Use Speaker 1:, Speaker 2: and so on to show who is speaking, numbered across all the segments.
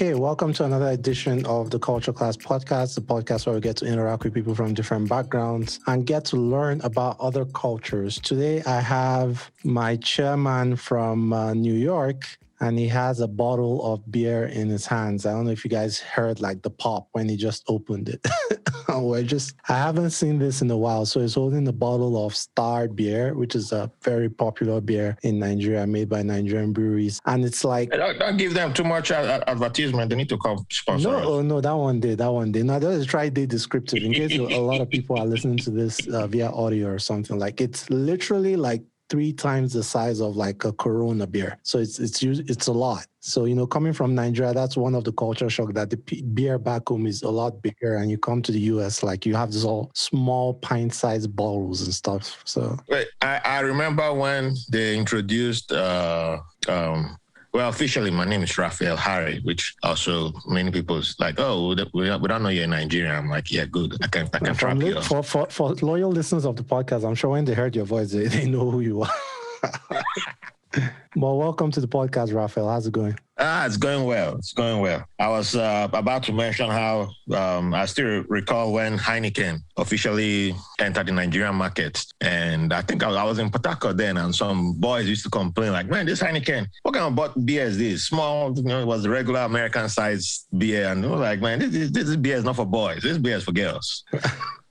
Speaker 1: Okay, welcome to another edition of the Culture Class Podcast, the podcast where we get to interact with people from different backgrounds and get to learn about other cultures. Today, I have my chairman from uh, New York, and he has a bottle of beer in his hands. I don't know if you guys heard like the pop when he just opened it. We're just, I haven't seen this in a while. So he's holding a bottle of Star beer, which is a very popular beer in Nigeria made by Nigerian breweries. And it's like,
Speaker 2: don't, don't give them too much advertisement. They need to come sponsor.
Speaker 1: No, oh, no, that one did. That one did. Now, just try the descriptive in case a lot of people are listening to this uh, via audio or something. Like it's literally like three times the size of like a Corona beer. So it's it's it's a lot. So you know, coming from Nigeria, that's one of the culture shock that the beer back home is a lot bigger, and you come to the US, like you have these all small pint-sized bottles and stuff. So
Speaker 2: Wait, I, I remember when they introduced uh, um, well, officially, my name is Raphael Harry, which also many people's like, oh, we don't know you're Nigerian. I'm like, yeah, good. I can, I can track you.
Speaker 1: For, for, for loyal listeners of the podcast, I'm sure when they heard your voice, they, they know who you are. well, welcome to the podcast, Raphael. How's it going?
Speaker 2: Ah, it's going well. It's going well. I was uh, about to mention how um, I still recall when Heineken officially entered the Nigerian market. And I think I was, I was in Port then, and some boys used to complain, like, man, this Heineken, what kind of beer is this? Small, you know, it was regular American size beer. And they were like, man, this, this beer is not for boys. This beer is for girls.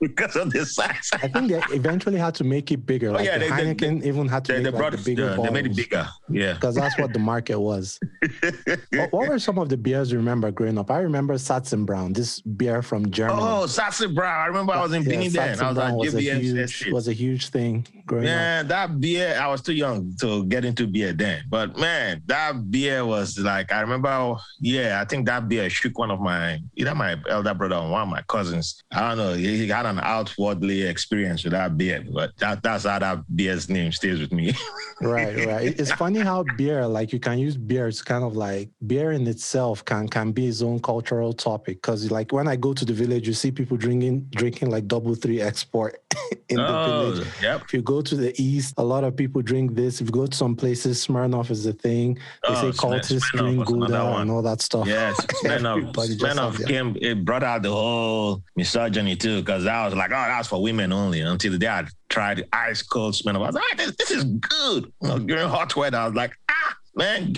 Speaker 2: because of the size.
Speaker 1: I think they eventually had to make it bigger. Oh, like yeah, the they, Heineken they, even had to
Speaker 2: they,
Speaker 1: make
Speaker 2: they like
Speaker 1: the bigger.
Speaker 2: they made it bigger. Yeah,
Speaker 1: because that's what the market was. what, what, were some of the beers you remember growing up? I remember Satzenbrau, this beer from Germany.
Speaker 2: Oh, Satzenbrau! I remember I was in yeah, then. I was on
Speaker 1: was a, huge, was a huge thing growing
Speaker 2: man, up. that beer, I was too young to get into beer then. But man, that beer was like, I remember, yeah, I think that beer shook one of my, either my elder brother or one of my cousins. I don't know, he had an outwardly experience with that beer, but that, that's how that beer's name stays with me.
Speaker 1: right, right. It's funny how beer, like you can use beer, it's kind of like beer in itself can can be its own cultural topic. Cause like when I go to the village, you see people drinking drinking like double three export in oh, the village.
Speaker 2: Yep.
Speaker 1: If you go to the east, a lot of people drink this. If you go to some places, Smirnoff is the thing. They oh, say cultists drink Gulder and all that stuff.
Speaker 2: Yes, Smirnoff, Smirnoff came, it brought out the whole misogyny too, because I was like, oh, that's for women only. Until the day I tried ice cold Smirnoff, I was like, ah, this, this is good. You know, during hot weather, I was like, ah, man,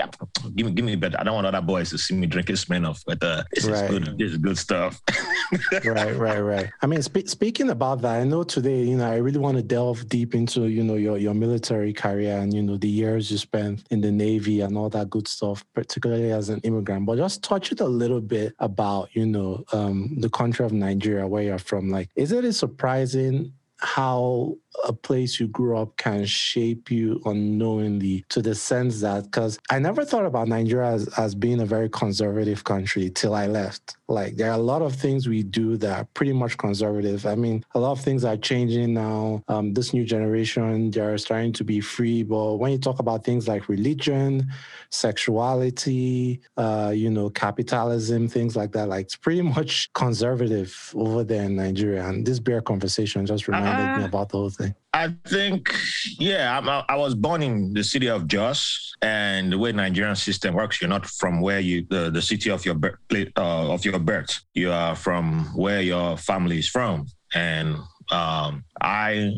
Speaker 2: give me, give me better. I don't want other boys to see me drinking Smirnoff, but uh, this right. is good. This is good stuff.
Speaker 1: right, right, right. I mean, spe- speaking about that, I know today, you know, I really want to delve deep into, you know, your your military career and you know the years you spent in the Navy and all that good stuff, particularly as an immigrant. But just touch it a little bit about, you know, um, the country of Nigeria, where you're from. Like, is it a surprising how a place you grew up can shape you unknowingly to the sense that because I never thought about Nigeria as, as being a very conservative country till I left. Like there are a lot of things we do that are pretty much conservative. I mean, a lot of things are changing now. Um, this new generation, they're starting to be free. But when you talk about things like religion, sexuality, uh, you know, capitalism, things like that, like it's pretty much conservative over there in Nigeria. And this beer conversation just reminded uh, me about the whole thing.
Speaker 2: I think, yeah, I'm, i was born in the city of Jos, and the way Nigerian system works, you're not from where you the, the city of your birth uh, of your birth. You are from where your family is from, and um, I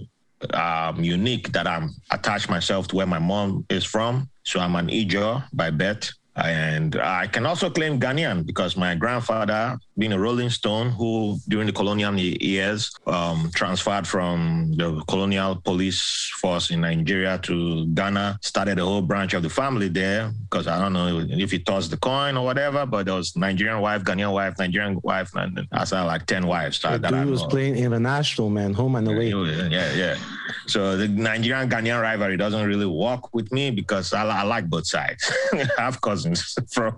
Speaker 2: am unique that I'm attached myself to where my mom is from. So I'm an Ijaw by birth. And I can also claim Ghanaian because my grandfather, being a Rolling Stone, who during the colonial years um, transferred from the colonial police force in Nigeria to Ghana, started a whole branch of the family there. Because I don't know if he tossed the coin or whatever, but there was Nigerian wife, Ghanaian wife, Nigerian wife, and I saw like 10 wives.
Speaker 1: So that dude was playing international, man, home and away.
Speaker 2: Yeah, yeah. So the Nigerian Ghanaian rivalry doesn't really work with me because I, I like both sides. I have cousins from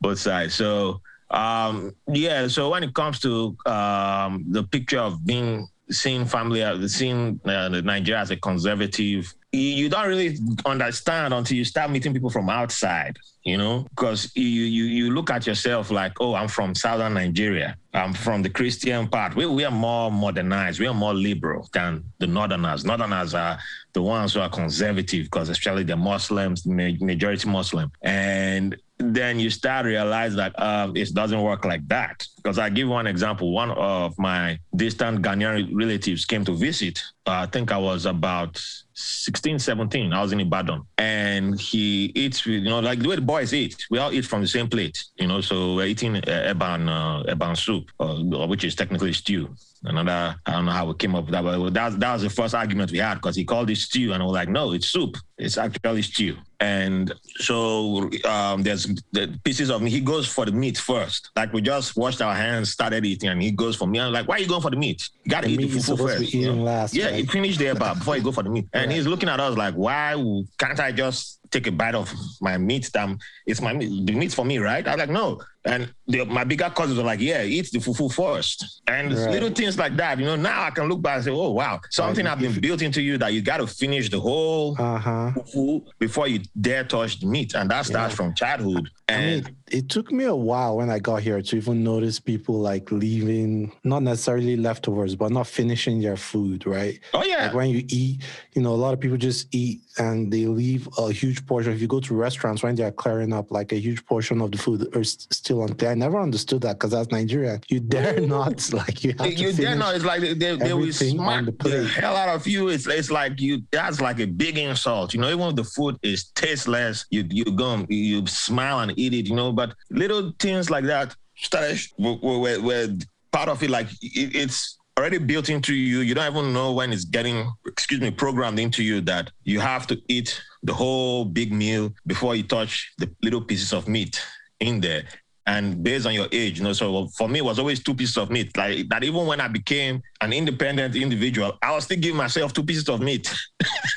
Speaker 2: both sides. So um, yeah, so when it comes to um, the picture of being seeing family, uh, seeing uh, Nigeria as a conservative, you, you, don't really understand until you start meeting people from outside. You know, because you you you look at yourself like, oh, I'm from southern Nigeria. I'm from the Christian part. We we are more modernized. We are more liberal than the northerners. Northerners are the ones who are conservative because especially the Muslims, majority Muslim, and then you start realize that um, it doesn't work like that. Because I give one example. One of my distant Ghanaian relatives came to visit. Uh, I think I was about 16, 17. I was in Ibadan. And he eats, you know, like the way the boys eat. We all eat from the same plate, you know. So we're eating uh, eban, uh, eban soup, uh, which is technically stew. Another, I don't know how we came up with that, but that, that was the first argument we had because he called it stew. And I was like, no, it's soup. It's actually stew. And so um, there's the pieces of meat. He goes for the meat first. Like we just washed our hands, started eating, and he goes for me. I'm like, why are you going for the meat? You got to eat the fufu first.
Speaker 1: You know? last,
Speaker 2: yeah,
Speaker 1: right?
Speaker 2: he finished there about before you go for the meat. And right. he's looking at us like, why can't I just take a bite of my meat? Damn, it's my meat. The meat's for me, right? I'm like, no. And the, my bigger cousins were like, yeah, eat the fufu first. And right. little things like that, you know, now I can look back and say, oh, wow, something right. has been built into you that you got to finish the whole uh-huh. fufu before you dare touch the meat. And that starts yeah. from childhood. And
Speaker 1: I mean, it took me a while when I got here to even notice people like leaving, not necessarily leftovers, but not finishing their food, right?
Speaker 2: Oh, yeah.
Speaker 1: Like when you eat, you know, a lot of people just eat and they leave a huge portion. If you go to restaurants, when they're clearing up, like a huge portion of the food is still I never understood that because that's Nigeria. you dare not, like, you have
Speaker 2: you
Speaker 1: to
Speaker 2: dare not. It's like they, they, they will smack the, the hell out of you. It's, it's like you, that's like a big insult. You know, even if the food is tasteless, you, you go, you smile and eat it, you know, but little things like that started were, were part of it. Like it, it's already built into you. You don't even know when it's getting, excuse me, programmed into you that you have to eat the whole big meal before you touch the little pieces of meat in there and based on your age, you know. So for me, it was always two pieces of meat. Like that, even when I became an independent individual, I was still giving myself two pieces of meat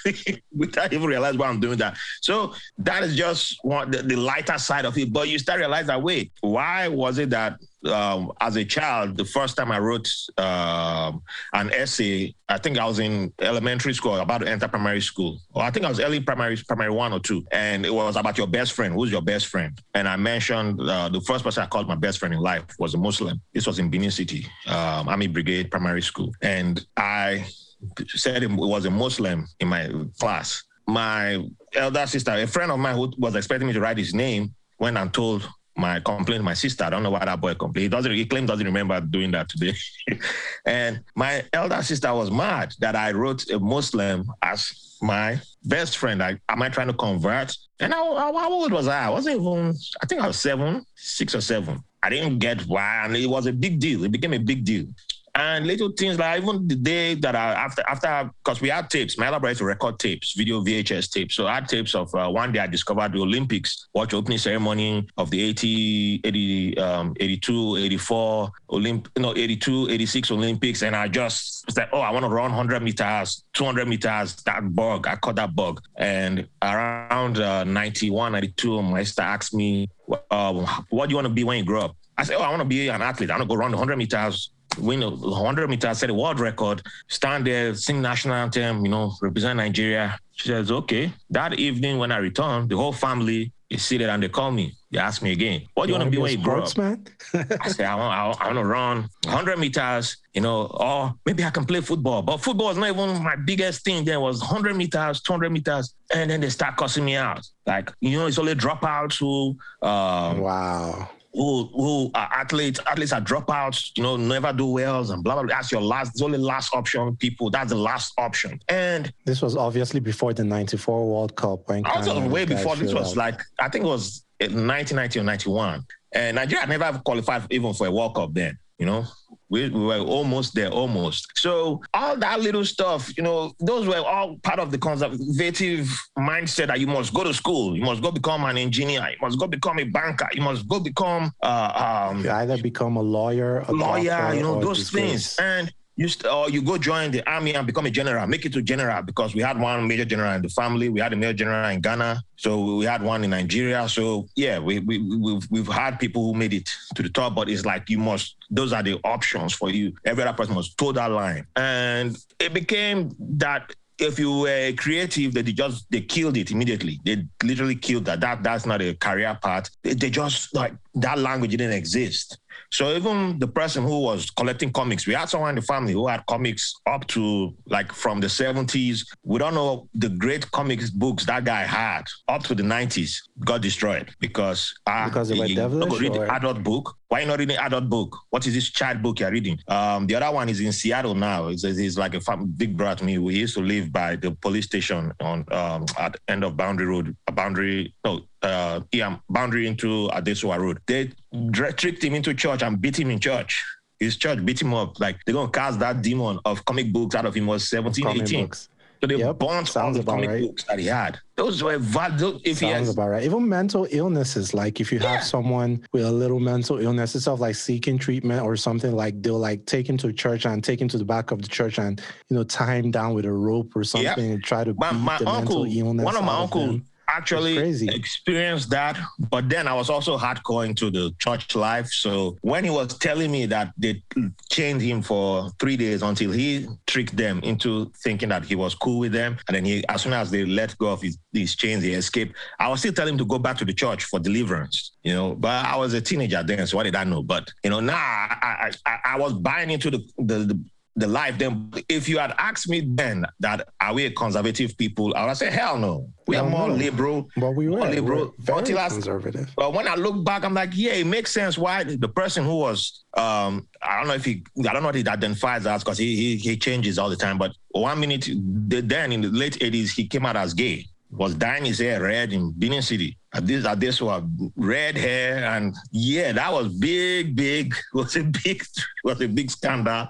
Speaker 2: without even realize why I'm doing that. So that is just one the, the lighter side of it. But you start realize that wait, why was it that um, as a child, the first time I wrote um, an essay, I think I was in elementary school, about to enter primary school. I think I was early primary, primary one or two. And it was about your best friend. Who's your best friend? And I mentioned uh, the first person I called my best friend in life was a Muslim. This was in Benin City, um, Army Brigade Primary School. And I said it was a Muslim in my class. My elder sister, a friend of mine who was expecting me to write his name, went and told my complaint my sister. I don't know why that boy complained. He doesn't. He claims doesn't remember doing that today. and my elder sister was mad that I wrote a Muslim as my best friend. Like, am I trying to convert? And how, how old was I? I wasn't even. I think I was seven, six or seven. I didn't get why, and it was a big deal. It became a big deal and little things like even the day that I after after because we had tapes, my to record tapes, video VHS tapes. So I had tapes of uh, one day I discovered the Olympics, watch opening ceremony of the 80, 80 um, 82, 84 Olymp, no 82, 86 Olympics, and I just like, oh, I want to run 100 meters, 200 meters. That bug, I caught that bug, and around uh, 91, 92, my sister asked me, uh, what do you want to be when you grow up? I said, oh, I want to be an athlete. I want to go run 100 meters win a 100 meters, set a world record, stand there, sing national anthem, you know, represent Nigeria. She says, okay. That evening when I return, the whole family is seated and they call me. They ask me again, what do you, you want to be when you grow up? Man? I say, I want, I, I want to run 100 meters, you know, or maybe I can play football. But football was not even my biggest thing There was 100 meters, 200 meters. And then they start cussing me out. Like, you know, it's only dropouts who... Um,
Speaker 1: wow
Speaker 2: who who are athletes, athletes are dropouts, you know, never do wells and blah blah. blah. That's your last, it's only last option, people. That's the last option. And
Speaker 1: this was obviously before the '94 World Cup.
Speaker 2: When also way before. This was out. like I think it was 1990 or 91, and Nigeria never qualified even for a World Cup then. You know, we, we, were almost there, almost. So all that little stuff, you know, those were all part of the conservative mindset that you must go to school, you must go become an engineer, you must go become a banker, you must go become uh, um,
Speaker 1: either become a lawyer, a
Speaker 2: lawyer, you know, those things. And you st- or you go join the army and become a general, make it to general because we had one major general in the family. We had a major general in Ghana, so we had one in Nigeria. So yeah, we, we we've we've had people who made it to the top, but it's like you must. Those are the options for you. Every other person must toe that line, and it became that if you were creative, they just they killed it immediately. They literally killed that. That that's not a career path. They, they, just like that language didn't exist. So even the person who was collecting comics, we had someone in the family who had comics up to like from the 70s. We don't know the great comics books that guy had up to the 90s got destroyed because
Speaker 1: uh, because they were devilish.
Speaker 2: Read the adult book. Why not reading adult book? What is this child book you're reading? Um, the other one is in Seattle now. It's, it's like a big brother to me. We used to live by the police station on um, at end of Boundary Road, a boundary no, uh, yeah, boundary into Adesua Road. They tricked him into church and beat him in church. His church beat him up. Like they're gonna cast that demon of comic books out of him was 17, comic 18. Books. So they yep. burnt all the comic right. books that he had. Those were valid. If
Speaker 1: Sounds
Speaker 2: has,
Speaker 1: about right. Even mental illnesses, like if you yeah. have someone with a little mental illness, it's of like seeking treatment or something, like they'll like take him to church and take him to the back of the church and you know tie him down with a rope or something yep. and try to
Speaker 2: my,
Speaker 1: beat
Speaker 2: my
Speaker 1: the
Speaker 2: uncle,
Speaker 1: mental illness.
Speaker 2: One of my
Speaker 1: uncles
Speaker 2: actually experienced that. But then I was also hardcore into the church life. So when he was telling me that they chained him for three days until he tricked them into thinking that he was cool with them, and then he, as soon as they let go of his, these chains, he escaped. I was still telling him to go back to the church for deliverance. You know, but I was a teenager then, so what did I know? But you know, now I I, I was buying into the, the, the the life then if you had asked me then that are we a conservative people i would say hell no. We are more liberal
Speaker 1: but we were.
Speaker 2: liberal.
Speaker 1: Very conservative.
Speaker 2: but when i look back i'm like yeah it makes sense why the person who was um i don't know if he i don't know if he identifies as because he, he he changes all the time but one minute then in the late 80s he came out as gay was dyeing his hair red in Benin City. At this, at this red hair, and yeah, that was big, big. Was a big, was a big scandal,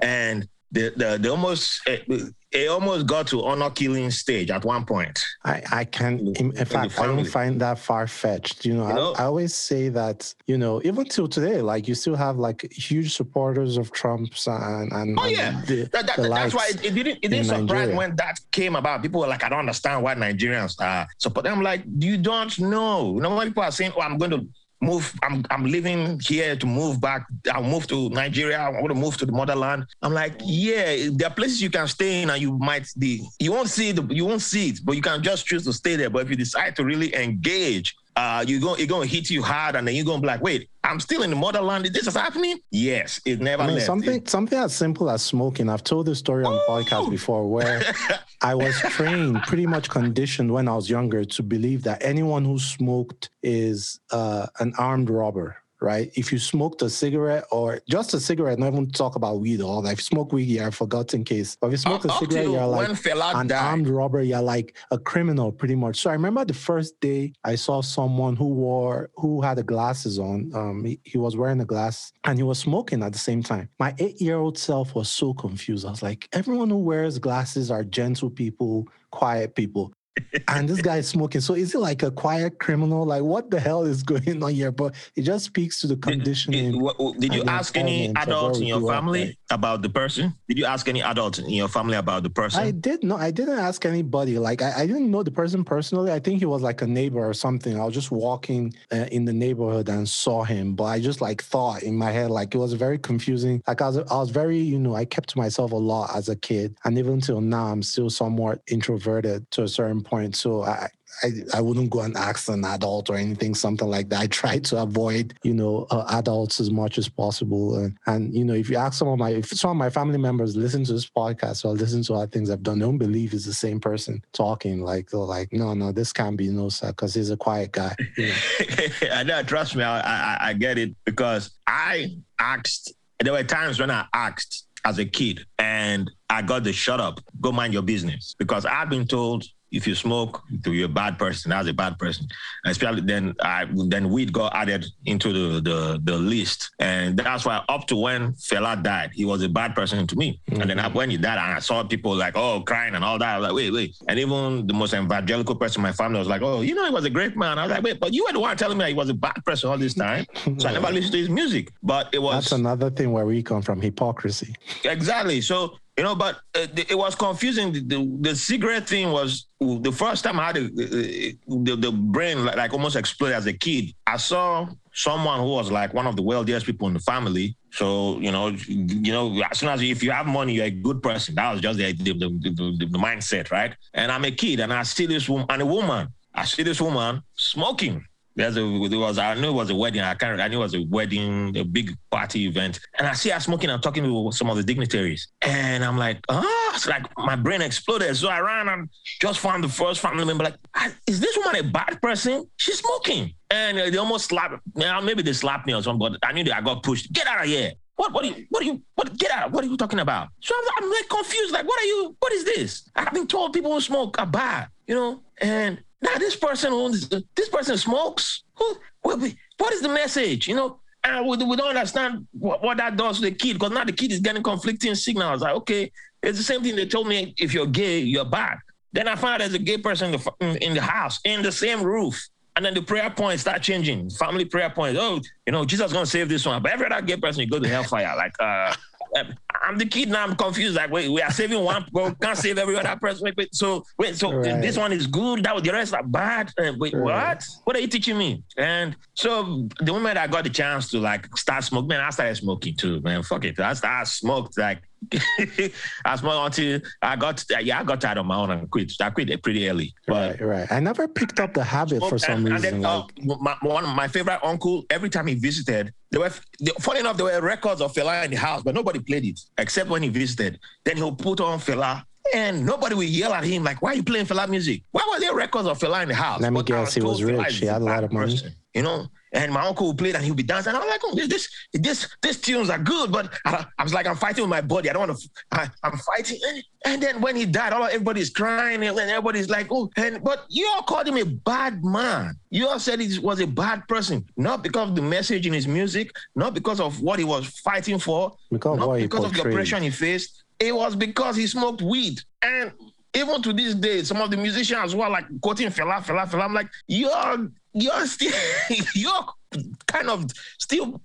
Speaker 2: and the the, the almost it, it, almost got to honor killing stage at one point.
Speaker 1: I I can in, in fact I don't find that far fetched. You know, you know? I, I, always say that you know even till today, like you still have like huge supporters of Trump's and and
Speaker 2: oh yeah,
Speaker 1: and the,
Speaker 2: that, that, that's why it, it didn't it didn't surprise Nigeria. when that came about. People were like, I don't understand why Nigerians are supporting. I'm like, you don't know. You know when people are saying, oh, I'm going to move. I'm I'm living here to move back. I'll move to Nigeria. I want to move to the motherland. I'm like, yeah, there are places you can stay in, and you might be. You won't see the. You won't see it, but you can just choose to stay there. But if you decide to really engage uh, you're going, you're going to hit you hard, and then you're going to be like, wait, I'm still in the motherland. This is happening. Yes, it never. I mean,
Speaker 1: left. something,
Speaker 2: it,
Speaker 1: something as simple as smoking. I've told this story on the podcast before, where I was trained, pretty much conditioned when I was younger, to believe that anyone who smoked is uh, an armed robber right? If you smoked a cigarette or just a cigarette, not even talk about weed or all that. If you smoke weed, you're a forgotten case. But if you smoke uh, a cigarette, you're like an died. armed robber. You're like a criminal, pretty much. So I remember the first day I saw someone who wore, who had the glasses on. Um, he, he was wearing a glass and he was smoking at the same time. My eight-year-old self was so confused. I was like, everyone who wears glasses are gentle people, quiet people and this guy is smoking. So is it like a quiet criminal? Like what the hell is going on here? But it just speaks to the conditioning.
Speaker 2: Did, did, did you ask any adults in your family about the person? Did you ask any adults in your family about the person?
Speaker 1: I did no, I didn't ask anybody. Like I, I didn't know the person personally. I think he was like a neighbor or something. I was just walking uh, in the neighborhood and saw him, but I just like thought in my head like it was very confusing. Like I was, I was very, you know, I kept to myself a lot as a kid, and even till now, I'm still somewhat introverted to a certain point. So I, I, I wouldn't go and ask an adult or anything, something like that. I try to avoid, you know, uh, adults as much as possible. And, and, you know, if you ask some of my, if some of my family members listen to this podcast or listen to other things I've done, they don't believe it's the same person talking. Like, they're like, no, no, this can't be no, sir, because he's a quiet guy. You
Speaker 2: know? I know, trust me, I, I, I get it because I asked, there were times when I asked as a kid and I got the shut up, go mind your business because I've been told if you smoke, you're a bad person. That's a bad person. Especially then, I then weed got added into the, the the list, and that's why up to when Fela died, he was a bad person to me. Mm-hmm. And then mm-hmm. when he died, and I saw people like oh crying and all that. I was like wait wait, and even the most evangelical person in my family was like oh you know he was a great man. I was like wait, but you were the one telling me he was a bad person all this time, so I never listened to his music. But it was
Speaker 1: that's another thing where we come from hypocrisy.
Speaker 2: Exactly. So you know, but uh, it was confusing. The, the, the, cigarette thing was the first time I had a, the, the brain like, like, almost exploded as a kid. I saw someone who was like one of the wealthiest people in the family. So you know, you know, as soon as you, if you have money, you're a good person. That was just the the, the, the mindset, right? And I'm a kid, and I see this woman and a woman. I see this woman smoking There's a there was I knew it was a wedding. I can't I knew it was a wedding, a big party event. And I see her smoking and talking to some of the dignitaries. And I'm like, oh, it's like my brain exploded. So I ran and just found the first family member, like, ah, is this woman a bad person? She's smoking. And uh, they almost slapped maybe they slapped me or something, but I knew that I got pushed. Get out of here. What? What are you? What are you? What? Get out! What are you talking about? So I'm, I'm like confused. Like, what are you? What is this? I've been told people who smoke are bad, you know. And now this person owns this person smokes. Who? What, is the message? You know. And we, we don't understand what, what that does to the kid because now the kid is getting conflicting signals. Like, okay, it's the same thing they told me. If you're gay, you're bad. Then I found there's a gay person in the, in the house in the same roof. And then the prayer points start changing. Family prayer points. Oh, you know, Jesus gonna save this one. But every other gay person, you go to hellfire. Like, uh, I'm the kid now. I'm confused. Like, wait, we are saving one, but we can't save every other person. Wait, wait. So, wait, so right. this one is good. That was the rest are bad. Uh, wait, right. what? What are you teaching me? And so, the moment I got the chance to like start smoking, man, I started smoking too, man. Fuck it. I started smoked like I smoked until I got yeah I got tired on my own and quit. I quit pretty early.
Speaker 1: But right, right. I never picked up the habit for some and, reason. And then, uh,
Speaker 2: like... uh, my, one of my favorite uncle, every time he visited, there were funny enough there were records of Fela in the house, but nobody played it except when he visited. Then he'll put on Fela and nobody would yell at him like, "Why are you playing Fela music? Why were there records of Fela in the house?"
Speaker 1: Let me guess, he was rich. He had a lot of money. Person,
Speaker 2: you know, and my uncle would play it and he'd be dancing. And I'm like, oh, this, this, this tunes are good, but I, I was like, I'm fighting with my body. I don't want to. I, am fighting. And then when he died, all everybody's crying and everybody's like, oh, and but you all called him a bad man. You all said he was a bad person, not because of the message in his music, not because of what he was fighting for, because not because of the oppression he faced. It was because he smoked weed. And even to this day, some of the musicians who are like quoting Fela, Fela, Fela, I'm like, you're you're still you're kind of still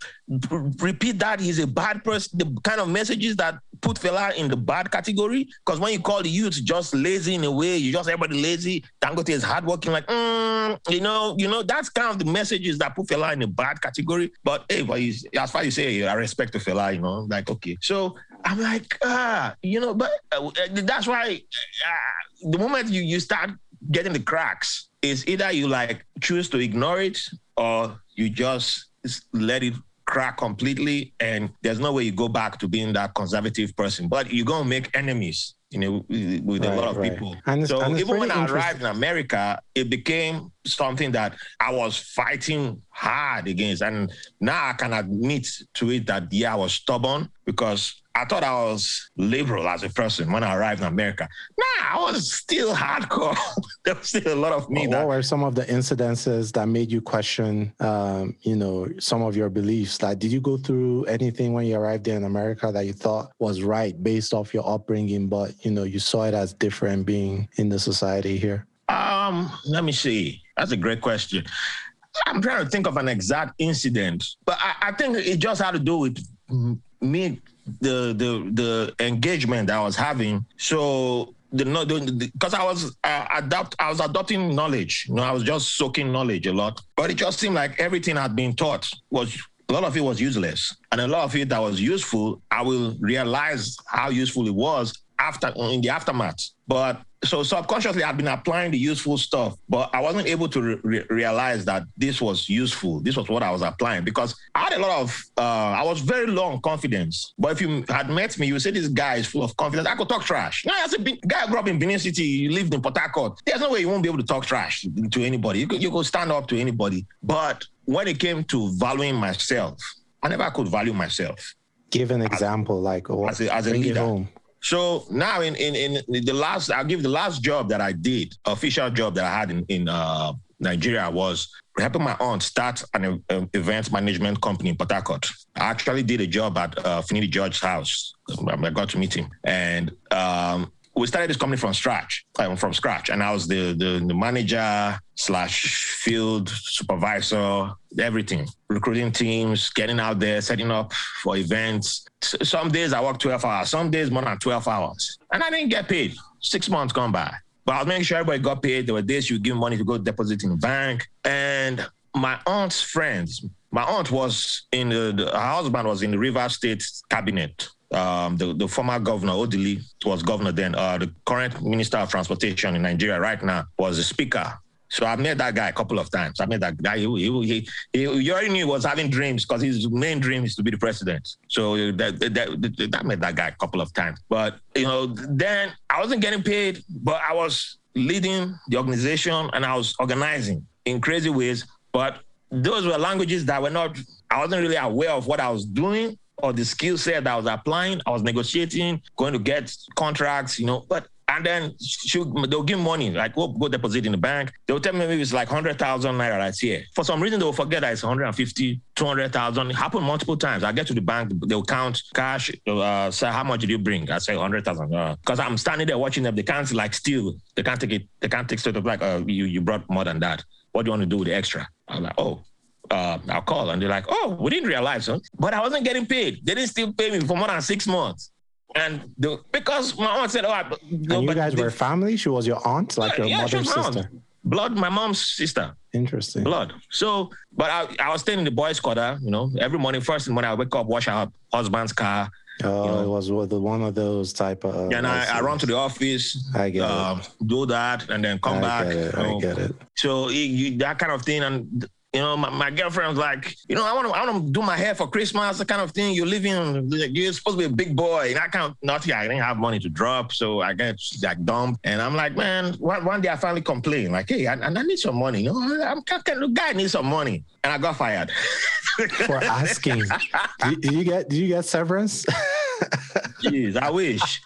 Speaker 2: repeat that he's a bad person. The kind of messages that put Fela in the bad category. Because when you call the youth just lazy in a way, you just everybody lazy. Dangote is hardworking, like mm, you know, you know that's kind of the messages that put Fela in a bad category. But hey, but as far as you say, I respect the Fela, you know, like okay. So I'm like ah, you know, but uh, that's why uh, the moment you you start getting the cracks is either you like choose to ignore it or you just let it crack completely and there's no way you go back to being that conservative person. But you're going to make enemies you know with right, a lot of right. people. And so even when i arrived in america it became something that i was fighting hard against. And now i can admit to it that yeah i was stubborn because I thought I was liberal as a person when I arrived in America. Nah, I was still hardcore. there was still a lot of me.
Speaker 1: What, that, what were some of the incidences that made you question, um, you know, some of your beliefs? Like, did you go through anything when you arrived there in America that you thought was right based off your upbringing, but you know, you saw it as different being in the society here?
Speaker 2: Um, let me see. That's a great question. I'm trying to think of an exact incident, but I, I think it just had to do with me the the the engagement I was having. So the because I was uh, I was adopting knowledge. You know, I was just soaking knowledge a lot. But it just seemed like everything I'd been taught was a lot of it was useless, and a lot of it that was useful, I will realize how useful it was after in the aftermath. But so subconsciously I've been applying the useful stuff, but I wasn't able to re- realize that this was useful. This was what I was applying because I had a lot of, uh, I was very low on confidence. But if you had met me, you would say this guy is full of confidence. I could talk trash. Now, as a guy who grew up in Benin City, you lived in Port Harcourt. There's no way you won't be able to talk trash to anybody. You could, you could stand up to anybody. But when it came to valuing myself, I never could value myself.
Speaker 1: Give an example, as, like, or as a, as a leader.
Speaker 2: So now in, in in the last, I'll give the last job that I did, official job that I had in in uh, Nigeria was helping my aunt start an uh, event management company in Port Harcourt. I actually did a job at uh, Finidi George's house. I got to meet him, and um, we started this company from scratch, um, from scratch, and I was the, the, the manager slash field supervisor, everything, recruiting teams, getting out there, setting up for events. Some days I work 12 hours, some days more than 12 hours, and I didn't get paid. Six months gone by, but I was making sure everybody got paid. There were days you give money to go deposit in the bank, and my aunt's friends. My aunt was in the, the her husband was in the River State cabinet um, the, the former governor, Odili, was governor then. Uh, the current minister of transportation in Nigeria right now was the speaker So I met that guy a couple of times. I met that guy. He, he, he, he, already knew he was having dreams because his main dream is to be the president. So that, that, that, I met that guy a couple of times. But, you know, then I wasn't getting paid, but I was leading the organization and I was organizing in crazy ways. But those were languages that were not, I wasn't really aware of what I was doing or the skill set that I was applying. I was negotiating, going to get contracts, you know, but and then she, they'll give money, like go, go deposit in the bank. They'll tell me maybe it's like 100,000 naira that's here. For some reason, they'll forget that it's 150, 200,000. It happened multiple times. I get to the bank, they'll count cash. Uh, say, how much did you bring? I say 100,000. Because uh, I'm standing there watching them. They can't like steal. They can't take it. They can't take sort of like, uh, you, you brought more than that. What do you want to do with the extra? I'm like, oh, uh, I'll call. And they're like, oh, we didn't realize, huh? But I wasn't getting paid. They didn't still pay me for more than six months. And the, because my aunt said, "Oh, I,
Speaker 1: no, and you guys were family. She was your aunt, like your yeah, mother's sister.
Speaker 2: Blood, my mom's sister.
Speaker 1: Interesting.
Speaker 2: Blood. So, but I, I was staying in the boys' quarter. You know, every morning, first morning I wake up, wash our husband's car.
Speaker 1: Oh, you know, it was one of those type of.
Speaker 2: Yeah, and I, I run to the office.
Speaker 1: I get uh,
Speaker 2: it. Do that and then come
Speaker 1: I
Speaker 2: back.
Speaker 1: Get it, you know. I get it.
Speaker 2: So you, that kind of thing, and you know, my, my girlfriend was like, you know, I want to I want to do my hair for Christmas, the kind of thing. You're living, you're supposed to be a big boy. And I can't, not yet. I didn't have money to drop. So I get like dumped. And I'm like, man, one, one day I finally complained, like, hey, I, I need some money. You know, I'm kind of the guy needs some money. And I got fired.
Speaker 1: for asking. do, do, you get, do you get severance?
Speaker 2: Jeez, I wish.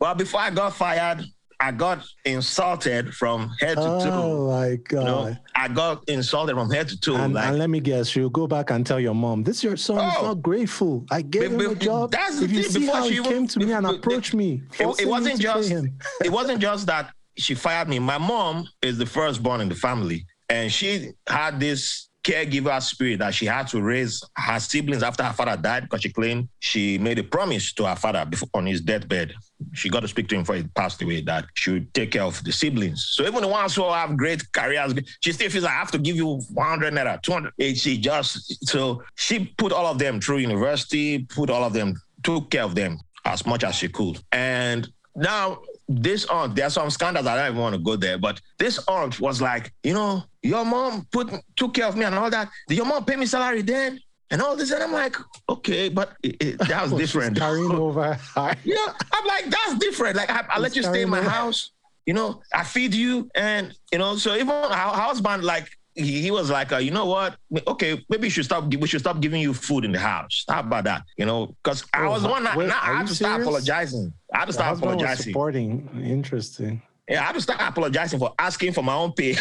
Speaker 2: Well, before I got fired, I got insulted from head to toe.
Speaker 1: Oh my god! You know,
Speaker 2: I got insulted from head to toe.
Speaker 1: And, like, and, let me guess, you go back and tell your mom, "This your son oh, is not grateful. I gave be, him a job. That's if you see how he even, came to me and approached me,
Speaker 2: it, it wasn't just it wasn't just that she fired me. My mom is the firstborn in the family, and she had this caregiver spirit that she had to raise her siblings after her father died because she claimed she made a promise to her father before, on his deathbed. She got to speak to him before he passed away that she would take care of the siblings. So even the ones who have great careers, she still feels like I have to give you 100 naira, 200. Eh, she just, so she put all of them through university, put all of them, took care of them as much as she could. And now this aunt, there are some scandals I don't even want to go there, but this aunt was like, you know, your mom put took care of me and all that. Did your mom pay me salary then? And all this, and I'm like, okay, but it, it, that was different.
Speaker 1: carrying over.
Speaker 2: yeah, I'm like, that's different. Like, I, I let you stay in my over. house. You know, I feed you, and you know, so even our husband, like, he, he was like, uh, you know what? Okay, maybe we should stop. We should stop giving you food in the house. How about that? You know, because I oh, was one. Wait, I, I had to start apologizing. I had to start apologizing.
Speaker 1: supporting. Interesting.
Speaker 2: Yeah, I had to start apologizing for asking for my own pay.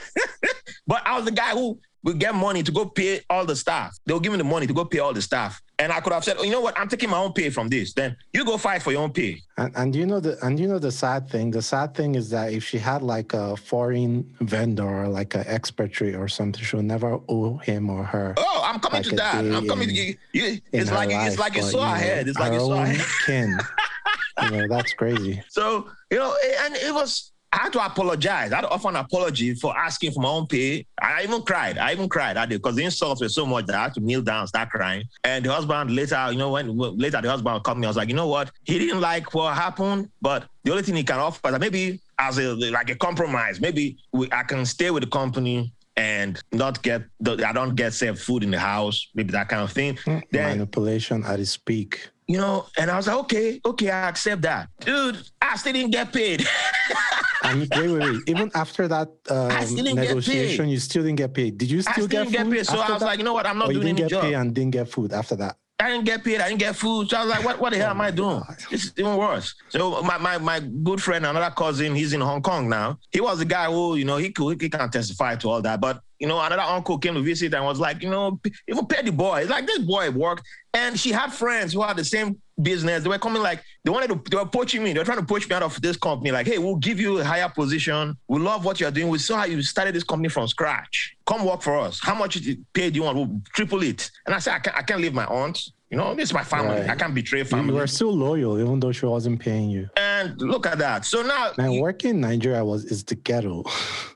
Speaker 2: but I was the guy who would get money to go pay all the staff. They give me the money to go pay all the staff. And I could have said, oh, you know what, I'm taking my own pay from this. Then you go fight for your own pay.
Speaker 1: And, and you know the and you know the sad thing. The sad thing is that if she had like a foreign vendor or like an expatriate or something, she'll never owe him or her.
Speaker 2: Oh, I'm coming like to that. I'm coming in, to you. you it's, like, life, it's like it's so ahead. It's like it's so ahead.
Speaker 1: Kin. you know, that's crazy.
Speaker 2: So you know, and it was I had to apologize. I had to offer an apology for asking for my own pay. I even cried. I even cried. I did because the insults were so much that I had to kneel down, start crying. And the husband later, you know, when later the husband called me, I was like, you know what? He didn't like what happened, but the only thing he can offer is that maybe as a like a compromise, maybe we, I can stay with the company and not get the, I don't get safe food in the house, maybe that kind of thing.
Speaker 1: Mm, then, Manipulation at its peak.
Speaker 2: You know, and I was like, okay, okay, I accept that. Dude, I still didn't get paid.
Speaker 1: and wait, wait, wait. Even after that um, negotiation, you still didn't get paid. Did you still,
Speaker 2: still
Speaker 1: get
Speaker 2: food? Get paid. So I was that? like, you know what? I'm not or doing
Speaker 1: you didn't get
Speaker 2: job.
Speaker 1: paid and didn't get food after that.
Speaker 2: I didn't get paid. I didn't get food. So I was like, what, what the hell am I oh doing? This is even worse. So my, my, my good friend, another cousin, he's in Hong Kong now. He was the guy who, you know, he could, he can't testify to all that. But, you know, another uncle came to visit and was like, you know, even pay the boy. It's like this boy worked. And she had friends who had the same business. They were coming like they wanted to. They were poaching me. They were trying to poach me out of this company. Like, hey, we'll give you a higher position. We love what you're doing. We saw how you started this company from scratch. Come work for us. How much pay do you want? We'll triple it. And I said, I can't. I can't leave my aunt. You know, this is my family. Right. I can't betray family.
Speaker 1: You were still loyal, even though she wasn't paying you.
Speaker 2: And look at that. So now,
Speaker 1: man, working in Nigeria was is the ghetto.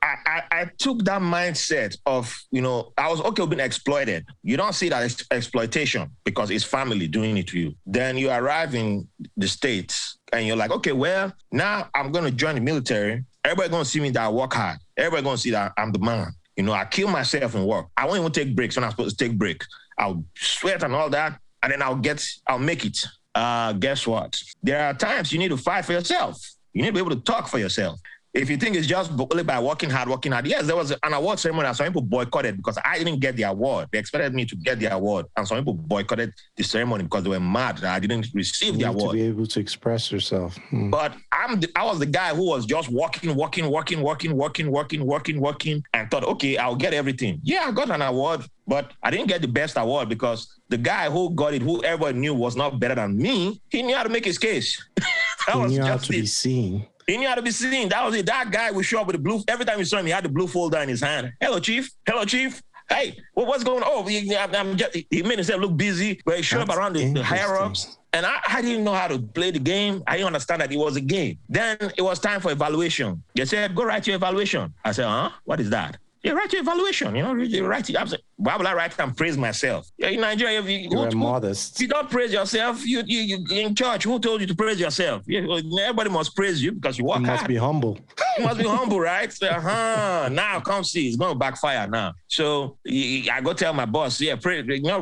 Speaker 2: I, I, I took that mindset of you know I was okay with being exploited. You don't see that as exploitation because it's family doing it to you. Then you arrive in the states and you're like, okay, well now I'm gonna join the military. Everybody gonna see me that I work hard. Everybody gonna see that I'm the man. You know, I kill myself in work. I won't even take breaks when I'm supposed to take breaks. I'll sweat and all that, and then I'll get, I'll make it. Uh, guess what? There are times you need to fight for yourself. You need to be able to talk for yourself. If you think it's just only by working hard, working hard, yes, there was an award ceremony and some people boycotted because I didn't get the award. They expected me to get the award, and some people boycotted the ceremony because they were mad that I didn't receive
Speaker 1: you
Speaker 2: the award.
Speaker 1: To be able to express yourself.
Speaker 2: Hmm. But I'm the, I was the guy who was just working, working, working, working, working, working, working, working, and thought, okay, I'll get everything. Yeah, I got an award, but I didn't get the best award because the guy who got it, who everyone knew was not better than me, he knew how to make his case.
Speaker 1: that he was knew how to it. be seen.
Speaker 2: He knew how to be seen. That was it. That guy would show up with the blue. Every time you saw him, he had the blue folder in his hand. Hello, chief. Hello, chief. Hey, well, what's going on? Oh, he, I'm just, he made himself look busy, but he showed That's up around the, the higher ups. And I, I, didn't know how to play the game. I didn't understand that it was a game. Then it was time for evaluation. They said, go write your evaluation. I said, huh? What is that? You write your evaluation, you know, write it. Why would I write and praise myself? In Nigeria, if you,
Speaker 1: You're who, modest.
Speaker 2: If you don't praise yourself, you, you, you in church. Who told you to praise yourself? everybody must praise you because you work
Speaker 1: you must
Speaker 2: hard.
Speaker 1: be humble.
Speaker 2: you must be humble, right? So, uh-huh. Now come see, it's going to backfire now. So I go tell my boss, yeah, pray. You know,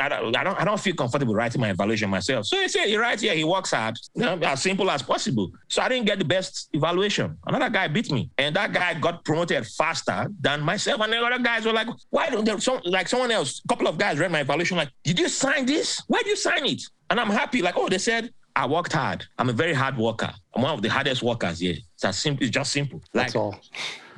Speaker 2: I don't, I don't, I don't feel comfortable writing my evaluation myself. So he said, he writes, yeah, he works hard, you know, as simple as possible. So I didn't get the best evaluation. Another guy beat me, and that guy got promoted faster than myself. And the other guys were like, why don't there some like someone else? a couple of guys read my evaluation, like, did you sign this? Why did you sign it? And I'm happy, like, oh, they said, I worked hard. I'm a very hard worker. I'm one of the hardest workers here. It's as simple, it's just simple.
Speaker 1: Like, That's all.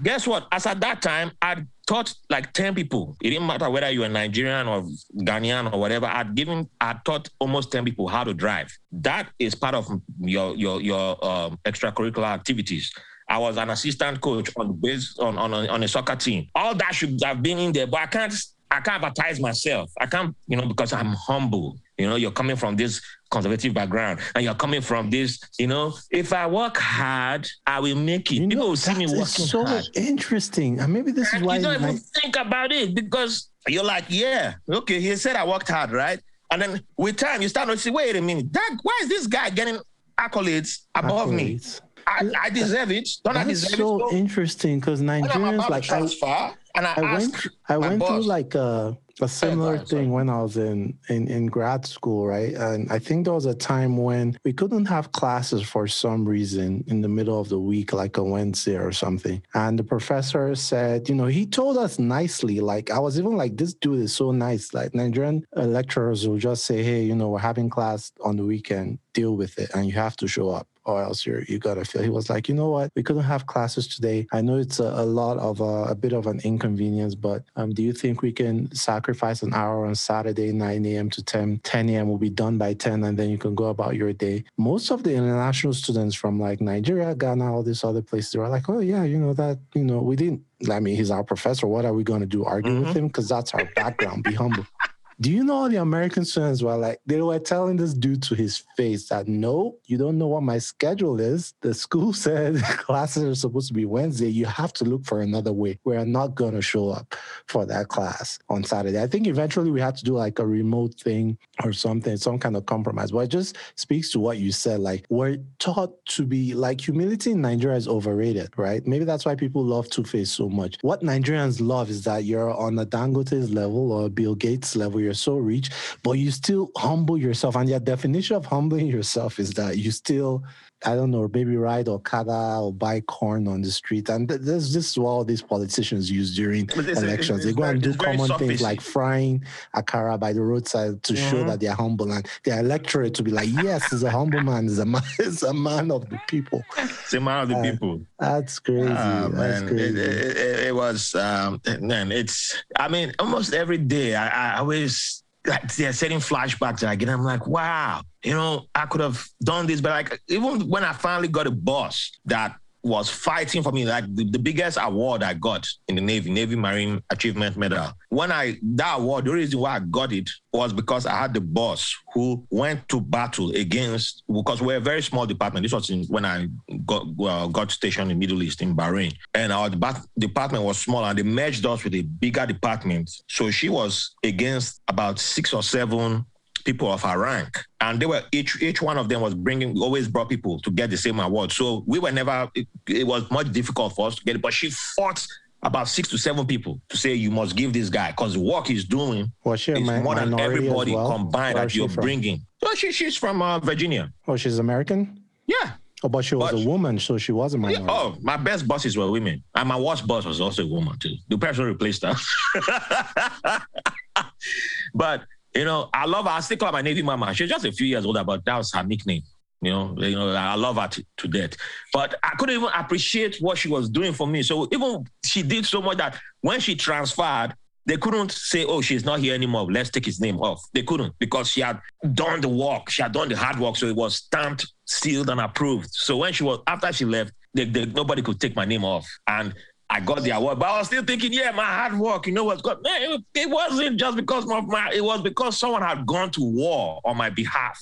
Speaker 2: Guess what? As at that time, I taught like 10 people. It didn't matter whether you're Nigerian or Ghanaian or whatever. I'd given, I taught almost 10 people how to drive. That is part of your your your um, extracurricular activities. I was an assistant coach on the base on, on, on a soccer team. All that should have been in there, but I can't I can't advertise myself. I can't, you know, because I'm humble. You know, you're coming from this conservative background and you're coming from this, you know, if I work hard, I will make it. You People know, will see me working
Speaker 1: so
Speaker 2: hard.
Speaker 1: interesting. And maybe this and is why
Speaker 2: you don't even think about it because you're like, yeah, okay, he said I worked hard, right? And then with time, you start to see, wait a minute, that, why is this guy getting accolades above accolades. me? I, I, deserve it. Don't
Speaker 1: That's
Speaker 2: I deserve
Speaker 1: so it? so interesting because Nigerians like
Speaker 2: transfer, and I, I
Speaker 1: went I went boss, through like a, a similar thing when I was in, in in grad school, right? And I think there was a time when we couldn't have classes for some reason in the middle of the week, like a Wednesday or something. And the professor said, you know, he told us nicely, like I was even like, this dude is so nice. Like Nigerian lecturers will just say, hey, you know, we're having class on the weekend, deal with it, and you have to show up or else you're you gotta feel. He was like, you know what, we couldn't have classes today. I know it's a, a lot of a, a, bit of an inconvenience, but um, do you think we can sacrifice an hour on Saturday, 9 a.m. to 10, 10 a.m. will be done by 10, and then you can go about your day. Most of the international students from like Nigeria, Ghana, all these other places were like, oh yeah, you know that, you know, we didn't. I mean, he's our professor. What are we going to do? Argue mm-hmm. with him? Because that's our background. Be humble. Do you know the American students were like, they were telling this dude to his face that no, you don't know what my schedule is. The school said classes are supposed to be Wednesday. You have to look for another way. We're not going to show up for that class on Saturday. I think eventually we had to do like a remote thing or something, some kind of compromise. But it just speaks to what you said. Like, we're taught to be like humility in Nigeria is overrated, right? Maybe that's why people love Two Face so much. What Nigerians love is that you're on a Dangote's level or Bill Gates level you're so rich, but you still humble yourself. And your definition of humbling yourself is that you still I don't know, maybe ride Okada or buy corn on the street. And this, this is what all these politicians use during elections. They go and do common things like frying akara by the roadside to show that they're humble and their electorate to be like, yes, he's a humble man. He's a man, he's a man of the people.
Speaker 2: It's a man of the uh, people.
Speaker 1: That's crazy. Uh, that's
Speaker 2: man,
Speaker 1: crazy.
Speaker 2: It, it, it was, um, man, it's, I mean, almost every day I, I always they're setting flashbacks again. I'm like, wow, you know, I could have done this, but like even when I finally got a boss that was fighting for me, like the, the biggest award I got in the Navy, Navy Marine Achievement Medal. When I that award, the reason why I got it was because I had the boss who went to battle against because we're a very small department. This was in, when I got got stationed in Middle East in Bahrain, and our department was small, and they merged us with a bigger department. So she was against about six or seven people of our rank, and they were each each one of them was bringing always brought people to get the same award. So we were never. It, it was much difficult for us to get it, but she fought about six to seven people to say you must give this guy because the work he's doing
Speaker 1: she is
Speaker 2: more than everybody
Speaker 1: well?
Speaker 2: combined that you're from? bringing. So she, she's from uh, Virginia.
Speaker 1: Oh, she's American.
Speaker 2: Yeah.
Speaker 1: Oh, but she was but, a woman, so she was a minority.
Speaker 2: Yeah, oh, my best bosses were women, and my worst boss was also a woman too. The person replaced her. but you know, I love her. I still call her my Navy mama. She's just a few years older, but that was her nickname. You know, you know, I love her to, to death. But I couldn't even appreciate what she was doing for me. So even she did so much that when she transferred, they couldn't say, oh, she's not here anymore. Let's take his name off. They couldn't because she had done the work. She had done the hard work. So it was stamped, sealed, and approved. So when she was, after she left, they, they, nobody could take my name off. And I got the award, but I was still thinking, yeah, my hard work, you know what's good. Man, it, it wasn't just because of my, it was because someone had gone to war on my behalf.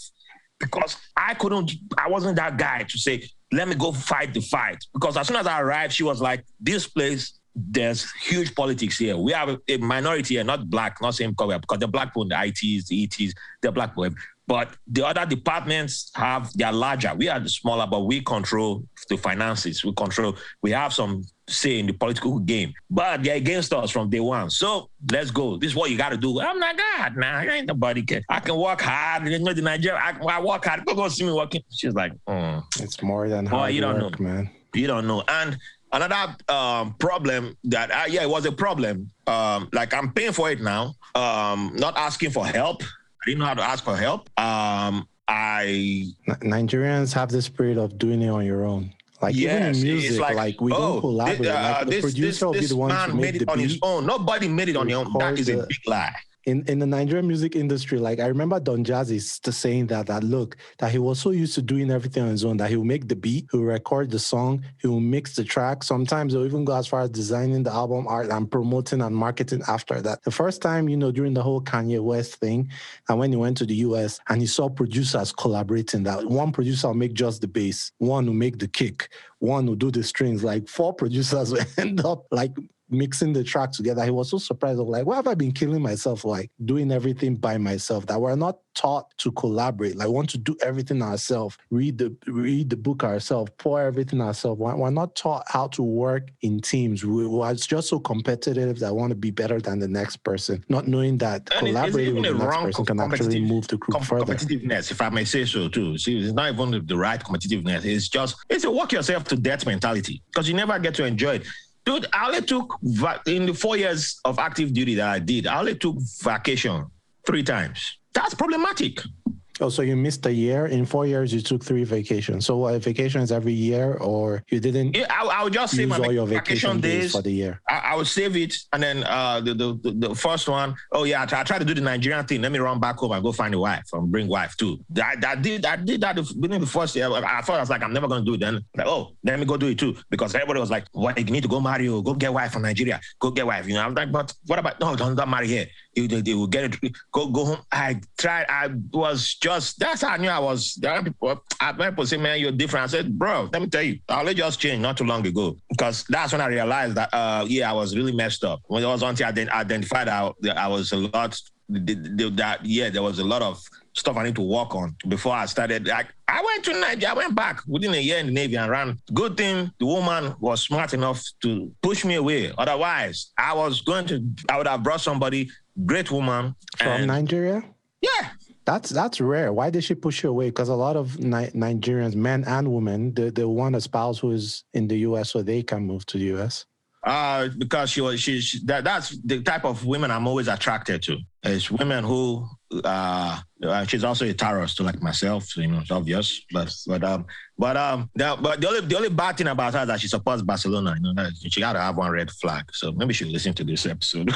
Speaker 2: Because I couldn't, I wasn't that guy to say, let me go fight the fight. Because as soon as I arrived, she was like, this place there's huge politics here. We have a minority here, not black, not same color, because the black people, the ITs, the ETs, they're black people. But the other departments have, they're larger. We are the smaller, but we control the finances. We control, we have some say in the political game. But they're against us from day one. So let's go. This is what you got to do. I'm not God, nah, I ain't nobody can. I can work hard. You know, the Nigeria, I, I work hard. Go go see me working. She's like, mm.
Speaker 1: it's more than hard oh, you don't work, know. man.
Speaker 2: You don't know. And Another um, problem that, uh, yeah, it was a problem. Um, like I'm paying for it now, um, not asking for help. I didn't know how to ask for help. Um, I
Speaker 1: Nigerians have the spirit of doing it on your own. Like yes, even in music, like, like, we oh, don't collaborate. Uh, like the
Speaker 2: this,
Speaker 1: producer
Speaker 2: this,
Speaker 1: will be the one make
Speaker 2: made it on
Speaker 1: beat.
Speaker 2: his own. Nobody made it on your own. That is the, a big lie
Speaker 1: in, in the Nigerian music industry, like I remember Don Jazzy saying that that look that he was so used to doing everything on his own that he will make the beat, he will record the song, he will mix the track. Sometimes he'll even go as far as designing the album art and promoting and marketing after that. The first time, you know, during the whole Kanye West thing, and when he went to the US and he saw producers collaborating, that one producer will make just the bass, one will make the kick, one will do the strings. Like four producers will end up like mixing the track together. He was so surprised. of like, why have I been killing myself, like doing everything by myself? That we're not taught to collaborate. Like, want to do everything ourselves, read the read the book ourselves, pour everything ourselves. We're, we're, not taught how to work in teams. We, we're just so competitive that I want to be better than the next person, not knowing that and collaborating with the next person can actually move the group com- further.
Speaker 2: Competitiveness, if I may say so too. See, it's not even the right competitiveness. It's just it's a work yourself to death mentality because you never get to enjoy it. Dude, I only took in the four years of active duty that I did, I only took vacation three times. That's problematic.
Speaker 1: Oh, so you missed a year. In four years, you took three vacations. So uh, vacations every year, or you didn't?
Speaker 2: Yeah, I, I would just save all your vacation, vacation days,
Speaker 1: days, for the year.
Speaker 2: I, I, would save it, and then uh, the, the, the first one, oh yeah, I tried to do the Nigerian thing. Let me run back home and go find a wife and bring wife too. I, I did I did that within the first year. I thought I was like, I'm never gonna do it. Then like, oh, let me go do it too, because everybody was like, what? You need to go marry, you go get wife from Nigeria, go get wife. You know, I'm like, but what about no? Don't, don't marry here they, they will get it, go go home. I tried. I was just that's how I knew I was. There are people. I people say, "Man, you're different." I said, "Bro, let me tell you, I only just changed not too long ago." Because that's when I realized that, uh, yeah, I was really messed up. When it was until I identified that I was a lot. That yeah, there was a lot of stuff I need to work on before I started. Like I went to Nigeria, I went back within a year in the Navy and ran. Good thing the woman was smart enough to push me away. Otherwise, I was going to, I would have brought somebody great woman
Speaker 1: from Nigeria.
Speaker 2: Yeah,
Speaker 1: that's that's rare. Why did she push you away? Because a lot of Ni- Nigerians, men and women, they, they want a spouse who is in the U.S. so they can move to the U.S.
Speaker 2: Uh, because she was she, she that, that's the type of women I'm always attracted to. Is women who uh, uh, she's also a terrorist like myself, so, you know, it's obvious. But but um but um the, but the only the only bad thing about her is that she supports Barcelona. You know, that she got to have one red flag. So maybe she'll listen to this episode.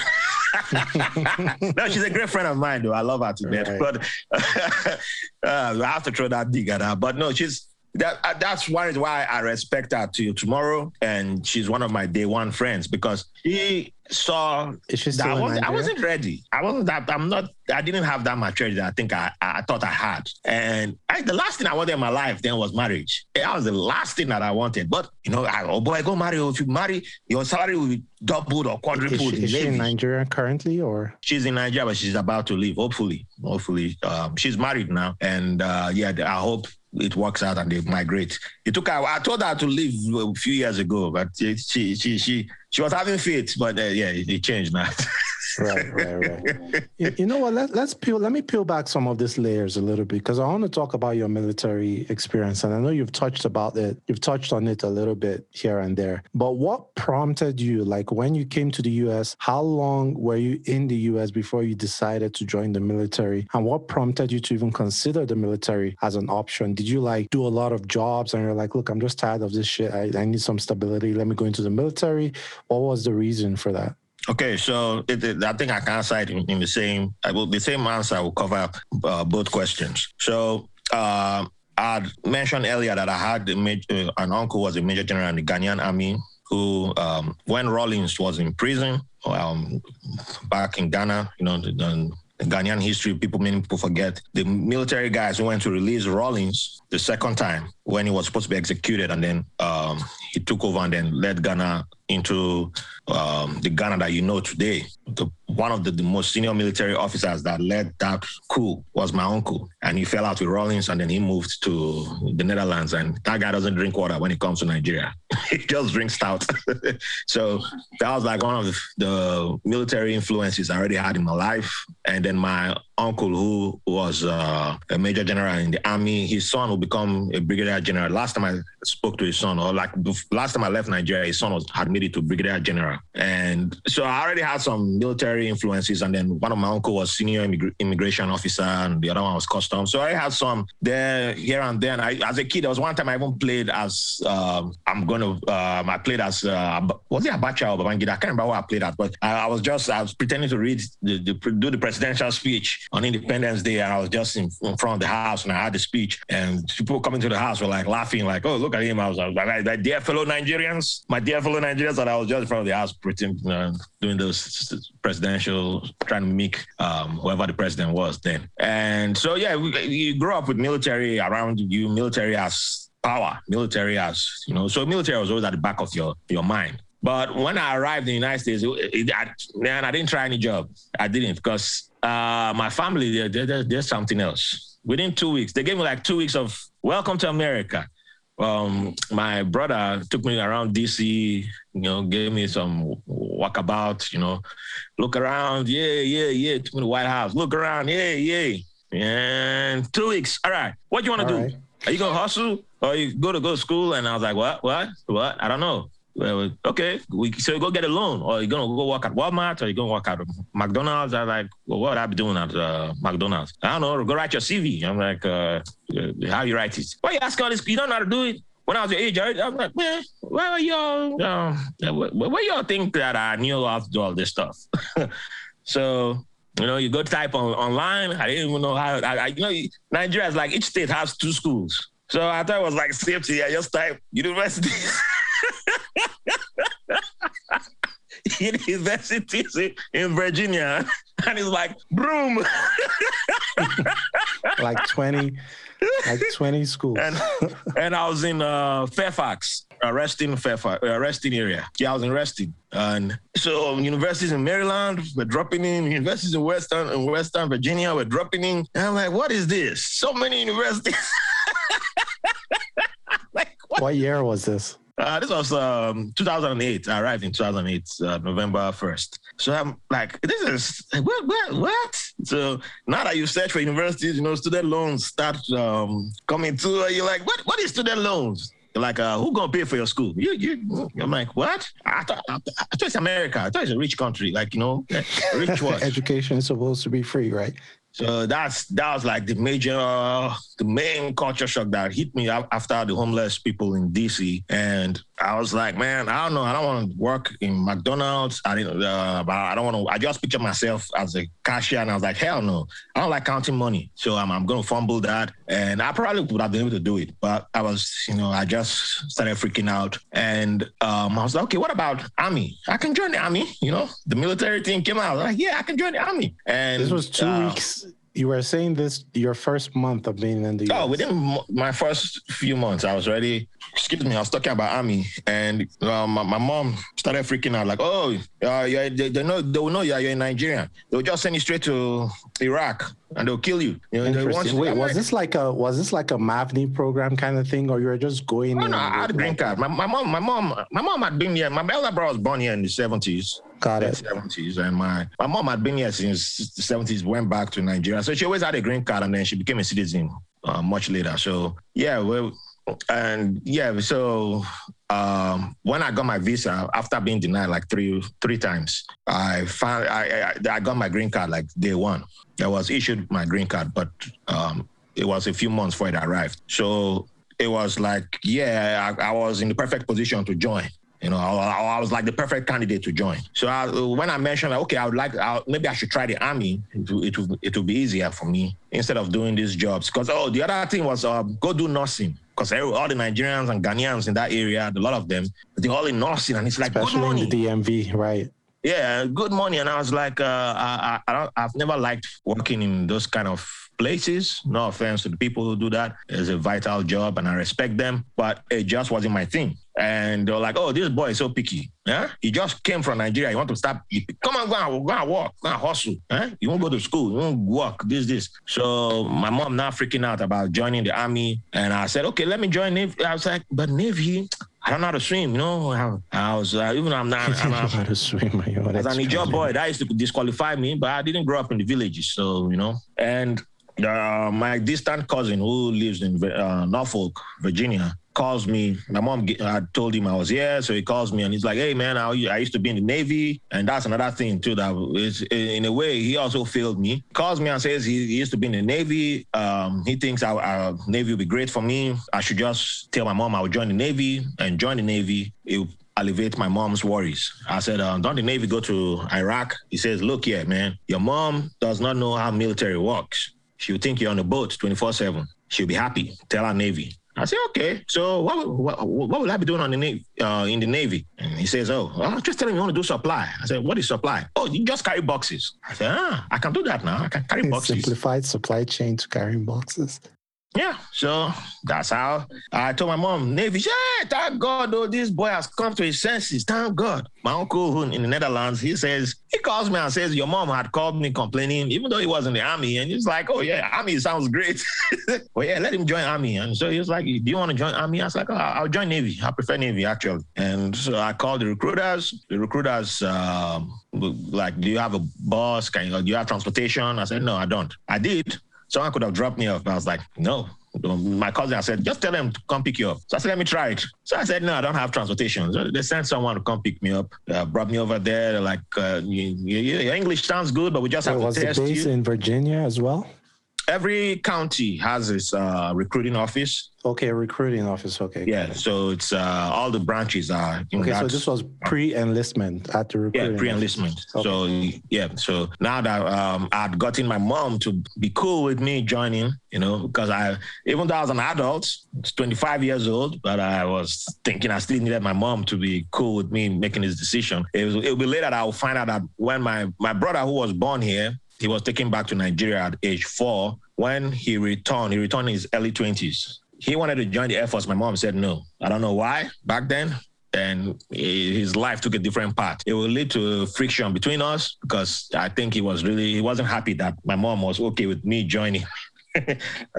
Speaker 2: no, she's a great friend of mine, though. I love her to death. Right. But uh, I have to throw that dig at her. But no, she's that uh, that's one is why I respect her to tomorrow, and she's one of my day one friends because she saw that I, was, I wasn't ready. I wasn't that. I'm not. I didn't have that maturity. That I think I, I thought I had. And I, the last thing I wanted in my life then was marriage. That was the last thing that I wanted. But you know, I, oh boy, go marry. If you marry, your salary will be doubled or quadrupled.
Speaker 1: Is, she, is she in Nigeria currently, or
Speaker 2: she's in Nigeria, but she's about to leave. Hopefully, hopefully, um, she's married now, and uh, yeah, I hope it works out and they migrate. It took her. I told her to leave a few years ago, but she she she she, was having faith, but uh, yeah, it, it changed now.
Speaker 1: right, right, right. you, you, know what? Let, let's peel. Let me peel back some of these layers a little bit because I want to talk about your military experience, and I know you've touched about it. You've touched on it a little bit here and there. But what prompted you? Like when you came to the U.S., how long were you in the U.S. before you decided to join the military? And what prompted you to even consider the military as an option? Did you like do a lot of jobs and you're like, look, I'm just tired of this shit. I, I need some stability. Let me go into the military. What was the reason for that?
Speaker 2: Okay, so it, it, I think I can answer it in, in, the same. I will the same answer will cover uh, both questions. So uh, I mentioned earlier that I had major, an uncle was a major general in the Ghanaian army who, um, when Rawlings was in prison um, back in Ghana, you know, the, the Ghanaian history, people many people forget the military guys who went to release Rawlings the second time when he was supposed to be executed, and then um, he took over and then led Ghana into um, the Ghana that you know today. The, one of the, the, most senior military officers that led that coup was my uncle, and he fell out with Rawlings, and then he moved to the Netherlands. And that guy doesn't drink water when it comes to Nigeria; he just drinks stout. so that was like one of the, military influences I already had in my life. And then my uncle, who was uh, a major general in the army, his son will become a brigadier general. Last time I spoke to his son, or like last time I left Nigeria, his son was admitted to brigadier general. And so I already had some military influences. And then one of my uncle was senior immig- immigration officer, and the other one was customs. So I had some there, here and then. I, as a kid, there was one time I even played as um, I'm going to. Um, I played as uh, was it Abacha or Babangida? I can't remember what I played at, but I, I was just I was pretending to read the, the, do the presidential speech on Independence Day, and I was just in, in, front of the house and I had the speech, and people coming to the house were like laughing, like, "Oh, look at him!" I was, like, "My dear fellow Nigerians, my dear fellow Nigerians," and I was just in front of the house, pretending, doing those presidential, trying to make um, whoever the president was then. And so, yeah, you grew up with military around you, military as power, military as you know. So military was always at the back of your your mind. But when I arrived in the United States, it, it, I, man, I didn't try any job. I didn't because uh, my family, there, there, there's something else. Within two weeks, they gave me like two weeks of welcome to America. Um, my brother took me around DC, you know, gave me some walkabout, you know, look around, yeah, yeah, yeah, took me to the White House, look around, yeah, yeah. And two weeks, all right, what do you want to do? Right. Are you gonna hustle or you go to go to school? And I was like, what, what, what? I don't know well, okay, we so you go get a loan, or you're gonna go work at Walmart, or you're gonna work at McDonald's. I'm like, well, what I be doing at uh, McDonald's? I don't know. Go write your CV. I'm like, uh, how you write it? Why you ask all this? You don't know how to do it. When I was your age, I, am like, man, why are y'all? Uh, where y'all think that I knew how to do all this stuff? so you know, you go type on online. I didn't even know how. I, I, you know, Nigeria is like each state has two schools. So I thought it was like safety. I just type university. universities in Virginia, and it's like broom.
Speaker 1: like twenty, like twenty schools.
Speaker 2: And, and I was in uh, Fairfax, arresting Fairfax, arresting area. Yeah, I was in Reston, and so um, universities in Maryland were dropping in, universities in Western in Western Virginia were dropping in. And I'm like, what is this? So many universities.
Speaker 1: like, what? what year was this?
Speaker 2: Uh, this was um, 2008. I arrived in 2008, uh, November 1st. So I'm like, this is what, what, what? So now that you search for universities, you know, student loans start um, coming to. You're like, what? What is student loans? You're like, uh, who gonna pay for your school? You, you. I'm like, what? I thought, I thought it's America. I thought it's a rich country. Like, you know, rich what?
Speaker 1: Education is supposed to be free, right?
Speaker 2: So that's that was like the major, the main culture shock that hit me after the homeless people in DC. And I was like, man, I don't know. I don't want to work in McDonald's. I didn't. Uh, I don't want to. I just picture myself as a cashier, and I was like, hell no. I don't like counting money, so I'm, I'm going to fumble that. And I probably would have been able to do it, but I was, you know, I just started freaking out, and um, I was like, okay, what about army? I can join the army. You know, the military thing came out. Like, yeah, I can join the army. And
Speaker 1: this was two uh, weeks you were saying this your first month of being in the
Speaker 2: oh within my first few months i was ready excuse me i was talking about army and uh, my, my, mom started freaking out like oh uh, yeah, they, they know they will know you're, you're in nigeria they'll just send you straight to iraq and they'll kill you. you
Speaker 1: know. Wait, was this like a was this like a MAVNI program kind of thing, or you were just going?
Speaker 2: No, no, I had a green card. My, my mom, my mom, my mom had been here. My elder brother was born here in the seventies.
Speaker 1: Got it.
Speaker 2: Seventies, and my my mom had been here since the seventies. Went back to Nigeria, so she always had a green card, and then she became a citizen uh, much later. So yeah, well, and yeah, so um, when I got my visa after being denied like three three times, I found I, I, I got my green card like day one. I was issued my green card, but um, it was a few months before it arrived. So it was like, yeah, I, I was in the perfect position to join. You know, I, I, was like the perfect candidate to join. So I, when I mentioned, like, okay, I would like, I, maybe I should try the army. It will, it will, it will be easier for me instead of doing these jobs. Because oh, the other thing was uh, go do nursing. Because all the Nigerians and Ghanaians in that area, a lot of them, they're all in nursing, and it's like
Speaker 1: Especially
Speaker 2: good money.
Speaker 1: in the DMV, right?
Speaker 2: Yeah, good money. And I was like, uh, I, I, I've never liked working in those kind of places. No offense to the people who do that. It's a vital Ijaw and I respect them, but it just wasn't my thing. And they're like, oh, this boy is so picky. Yeah? He just came from Nigeria. You want to start, come on, go and, go and walk, go and hustle. Eh? You won't go to school, you won't work, this, this. So my mom now freaking out about joining the army. And I said, okay, let me join Navy. I was like, but Navy, I don't know how to swim, you know. I, I was uh, even though I'm not. I'm not know
Speaker 1: how to swim.
Speaker 2: As an job boy, that used to disqualify me, but I didn't grow up in the villages, so you know. And uh, my distant cousin who lives in uh, Norfolk, Virginia, calls me. My mom I told him I was here, so he calls me and he's like, "Hey man, I, I used to be in the Navy, and that's another thing too. That is in a way he also failed me. Calls me and says he, used to be in the Navy. Um, he thinks our, our, Navy would be great for me. I should just tell my mom I would join the Navy and join the Navy. It alleviate my mom's worries. I said, uh, don't the Navy go to Iraq? He says, look here, man, your mom does not know how military works. She'll think you're on a boat 24 7. She'll be happy. Tell our Navy. I said, okay. So what, what, what will I be doing on the Navy, uh, in the Navy? And he says, oh, well, just tell him you want to do supply. I said, what is supply? Oh, you just carry boxes. I said, ah, I can do that now. I can carry boxes.
Speaker 1: Simplified supply chain to carrying boxes.
Speaker 2: Yeah, so that's how I told my mom, Navy, yeah, thank God, oh, this boy has come to his senses. Thank God. My uncle who in the Netherlands, he says, he calls me and says, Your mom had called me complaining, even though he was in the army. And he's like, Oh, yeah, army sounds great. well, yeah, let him join army. And so he was like, Do you want to join army? I was like, oh, I'll join Navy. I prefer Navy, actually. And so I called the recruiters. The recruiters, um, like, Do you have a bus? Can you, do you have transportation? I said, No, I don't. I did. Someone could have dropped me off. but I was like, no. My cousin I said, just tell them to come pick you up. So I said, let me try it. So I said, no, I don't have transportation. So they sent someone to come pick me up, uh, brought me over there. They're like, uh, you, you, your English sounds good, but we just have to test you. Was
Speaker 1: the base in Virginia as well?
Speaker 2: Every county has its uh, recruiting office.
Speaker 1: Okay, recruiting office. Okay.
Speaker 2: Yeah, so it's uh, all the branches are.
Speaker 1: okay, so this was pre-enlistment at the recruiting.
Speaker 2: Yeah, pre-enlistment. Okay. So yeah, so now that um, I'd gotten my mom to be cool with me joining, you know, because I even though I was an adult, 25 years old, but I was thinking I still needed my mom to be cool with me making this decision. It was, it'll be later that I'll find out that when my my brother who was born here he was taken back to Nigeria at age four. When he returned, he returned in his early 20s. He wanted to join the Air Force. My mom said no. I don't know why back then. And his life took a different path. It will lead to friction between us because I think he was really, he wasn't happy that my mom was okay with me joining.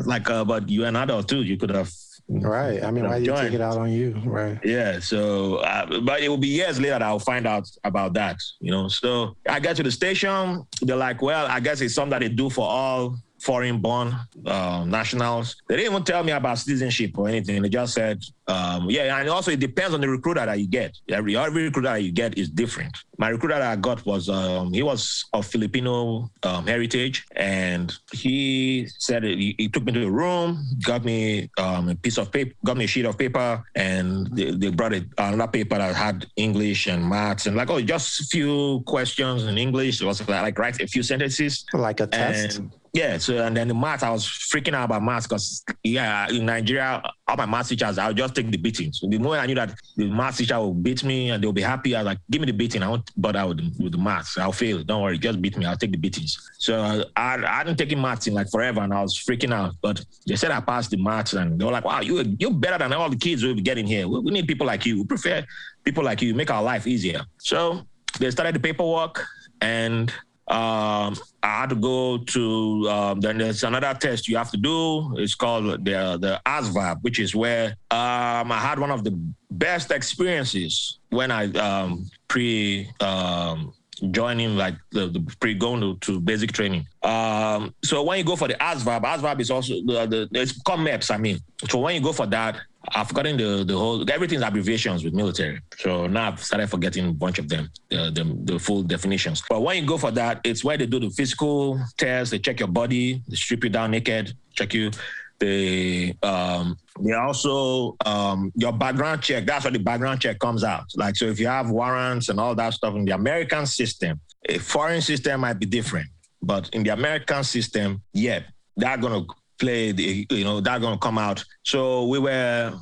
Speaker 2: Like, uh, but you're an adult too. You could have
Speaker 1: Right. I mean, why you take it out on you? Right.
Speaker 2: Yeah. So, uh, but it will be years later that I'll find out about that, you know. So I get to the station. They're like, well, I guess it's something that they do for all foreign born uh, nationals. They didn't even tell me about citizenship or anything. They just said, um, yeah, and also it depends on the recruiter that you get. Every, every recruiter that you get is different. My recruiter that I got was, um, he was of Filipino um, heritage, and he said he, he, took me to the room, got me um, a piece of paper, got me a sheet of paper, and they, they brought it, another paper that had English and maths, and like, oh, just a few questions in English. It was like, like write a few sentences.
Speaker 1: Like a test?
Speaker 2: And, yeah, so and then the maths, I was freaking out about maths because yeah, in Nigeria, all my maths teachers, I would just take the beating. So the moment I knew that the maths teacher will beat me and they'll be happy, I was like, give me the beating. I won't bother with the, with the maths. I'll fail. Don't worry, just beat me. I'll take the beatings. So I, I hadn't taken maths in like forever and I was freaking out. But they said I passed the maths and they were like, wow, you, you're better than all the kids we'll be getting here. We, we need people like you. We prefer people like you, make our life easier. So they started the paperwork and um, I had to go to. Um, then there's another test you have to do. It's called the the ASVAB, which is where um, I had one of the best experiences when I um, pre um, joining like the, the pre going to, to, basic training. Um, so when you go for the ASVAB, ASVAB is also the, the it's called MEPS. I mean, so when you go for that, I've forgotten the the whole everything's abbreviations with military. So now I've started forgetting a bunch of them, the, the, the full definitions. But when you go for that, it's where they do the physical test, they check your body, they strip you down naked, check you. They um they also um your background check. That's where the background check comes out. Like so if you have warrants and all that stuff in the American system, a foreign system might be different. But in the American system, yeah, they're gonna play you know, going to come out. So we were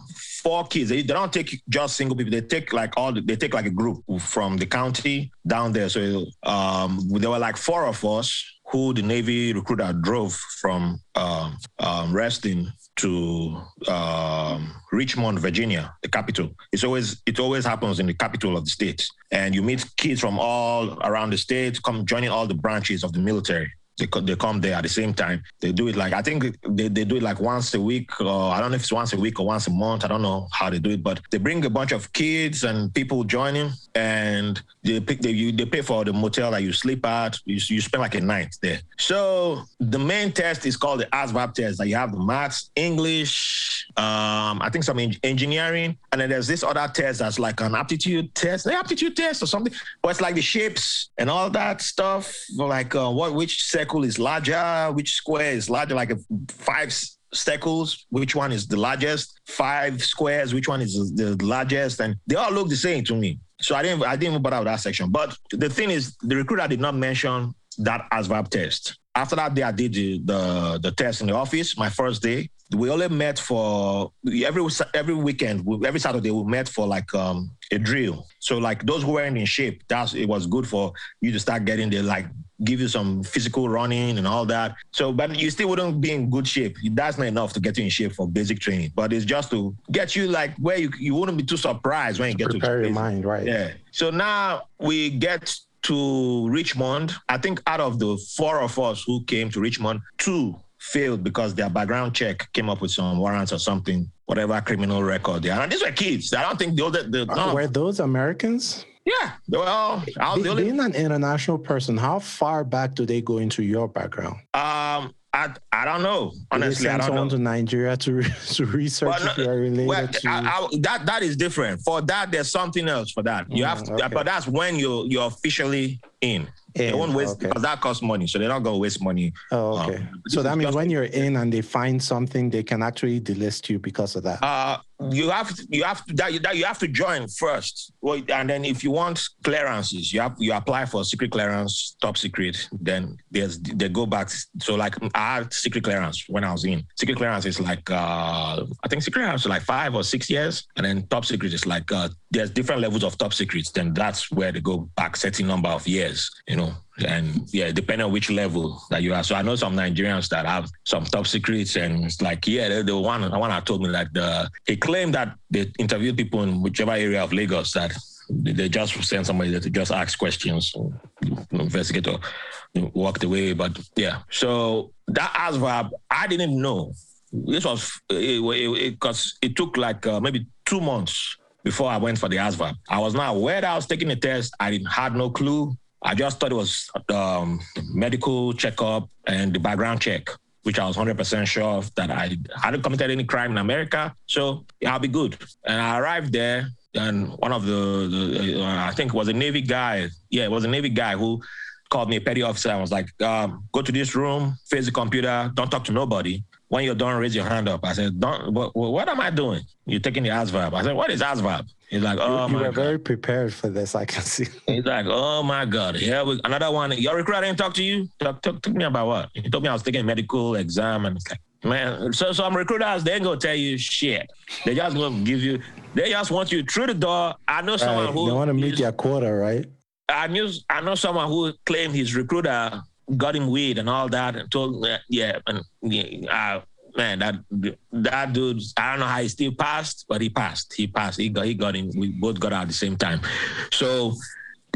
Speaker 2: four kids. They, don't take just single people. They take like all, the, they take like a group from the county down there. So um, there were like four of us who the Navy recruiter drove from um, um, Reston to um, Richmond, Virginia, the capital. It's always it always happens in the capital of the state, and you meet kids from all around the state, come joining all the branches of the military. They, they come there at the same time. They do it like I think they, they do it like once a week, or I don't know if it's once a week or once a month. I don't know how they do it, but they bring a bunch of kids and people joining, and they pick they you they pay for the motel that you sleep at. You, you spend like a night there. So the main test is called the ASVAB test. That you have the maths, English, um, I think some engineering, and then there's this other test that's like an aptitude test, the aptitude test or something. But it's like the shapes and all that stuff, like uh, what which circle is larger, which square is larger, like five circles, which one is the largest, five squares, which one is the largest, and they all look the same to me. So I didn't I didn't even bother with that section. But the thing is, the recruiter did not mention that ASVAB test. After that day, I did the, the, the test in the office, my first day. We only met for every every weekend, every Saturday we met for like um, a drill. So like those who weren't in shape, that's it was good for you to start getting the like give you some physical running and all that. So, but you still wouldn't be in good shape. That's not enough to get you in shape for basic training. But it's just to get you like where you you wouldn't be too surprised when you get
Speaker 1: prepare to
Speaker 2: prepare
Speaker 1: your mind, right?
Speaker 2: Yeah. So now we get to Richmond. I think out of the four of us who came to Richmond, two failed because their background check came up with some warrants or something, whatever criminal record they are. And these were kids. I don't think the other. the
Speaker 1: uh, were those Americans?
Speaker 2: Yeah. Well,
Speaker 1: Be, being an international person, how far back do they go into your background?
Speaker 2: Um, I, I don't know. Honestly, I don't
Speaker 1: someone
Speaker 2: know.
Speaker 1: to Nigeria to to research well, if you are related well, to. I,
Speaker 2: I, that that is different. For that, there's something else for that. You mm, have to, okay. but that's when you you're officially in. In, they won't waste okay. because that costs money, so they're not gonna waste money.
Speaker 1: Oh, okay. Um, so that means when you're in and they find something, they can actually delist you because of that.
Speaker 2: Uh, you have to, you have to that, that you have to join first well, and then if you want clearances you have you apply for secret clearance top secret then there's they go back so like i had secret clearance when i was in secret clearance is like uh i think secret clearance is like five or six years and then top secret is like uh there's different levels of top secrets then that's where they go back certain number of years you know and yeah, depending on which level that you are. So I know some Nigerians that have some top secrets, and it's like, yeah, the, the one the one I told me like the he claimed that they interviewed people in whichever area of Lagos that they just send somebody to just ask questions, investigator walked away. But yeah, so that ASVAB, I didn't know. This was because it, it, it, took like uh, maybe two months before I went for the ASVAB. I was not aware that I was taking the test. I didn't had no clue. I just thought it was um, medical checkup and the background check. which I was 100% sure of that I hadn't committed any crime in America. So I'll be good. And I arrived there, and one of the, the uh, I think it was a Navy guy. Yeah, it was a Navy guy who called me a petty officer and was like, um, go to this room, face the computer, don't talk to nobody. When you're done, raise your hand up. I said, don't, what, what am I doing? You're taking the ASVAB. I said, what is ASVAB? He's like, oh,
Speaker 1: you, you
Speaker 2: my
Speaker 1: were
Speaker 2: God.
Speaker 1: very prepared for this. I can see.
Speaker 2: He's like, oh my God. Yeah, we, another one. Your recruiter didn't talk to you? Talk, talk, talk to me about what? He told me I was taking a medical exam and it's like, man, so some recruiters, they ain't gonna tell you shit. They just gonna give you, they just want you through the door. I know someone
Speaker 1: Right,
Speaker 2: who
Speaker 1: They want to meet their quota, right?
Speaker 2: I knew I know someone who claimed his recruiter got him weed and all that and told yeah and yeah, uh, man that that dude I don't know how he still passed but he passed. He passed. He got he got him. We both got out at the same time. So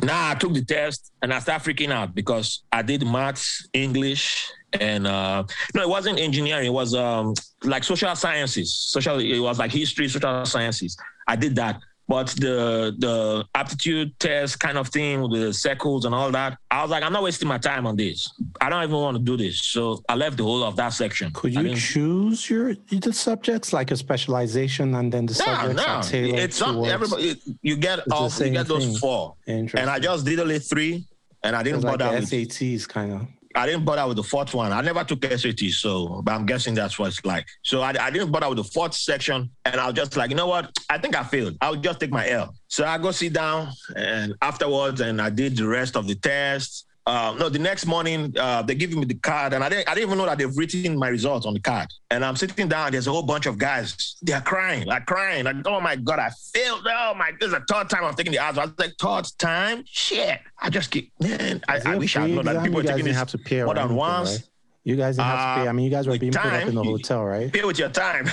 Speaker 2: now I took the test and I started freaking out because I did maths English and uh no it wasn't engineering. It was um like social sciences. Social it was like history social sciences. I did that but the the aptitude test kind of thing with the circles and all that, I was like, I'm not wasting my time on this. I don't even want to do this. So I left the whole of that section.
Speaker 1: Could you choose your the subjects like a specialization and then the
Speaker 2: no,
Speaker 1: subjects
Speaker 2: no.
Speaker 1: tailored
Speaker 2: It's not everybody. You get all you get those
Speaker 1: thing.
Speaker 2: four,
Speaker 1: Interesting.
Speaker 2: and I just did only three, and I didn't
Speaker 1: It's like
Speaker 2: bother
Speaker 1: the SATs kind of.
Speaker 2: I didn't bother with the fourth one. I never took SAT, so but I'm guessing that's what it's like. So I, I didn't bother with the fourth section, and I was just like, you know what? I think I failed. I'll just take my L. So I go sit down, and afterwards, and I did the rest of the tests. Uh, no, the next morning uh, they give me the card, and I didn't, I didn't even know that they've written my results on the card. And I'm sitting down. There's a whole bunch of guys. They're crying, like crying, like oh my god, I failed. Oh my, this is the third time I'm taking the odds. I was like, third time, shit. I just keep, man. I, I wish I known that people
Speaker 1: you
Speaker 2: were taking
Speaker 1: didn't
Speaker 2: this
Speaker 1: have to pay or
Speaker 2: more than
Speaker 1: anything,
Speaker 2: once.
Speaker 1: right? You guys didn't have to pay. I mean, you guys were
Speaker 2: with
Speaker 1: being put up in the hotel, right?
Speaker 2: pay with your time.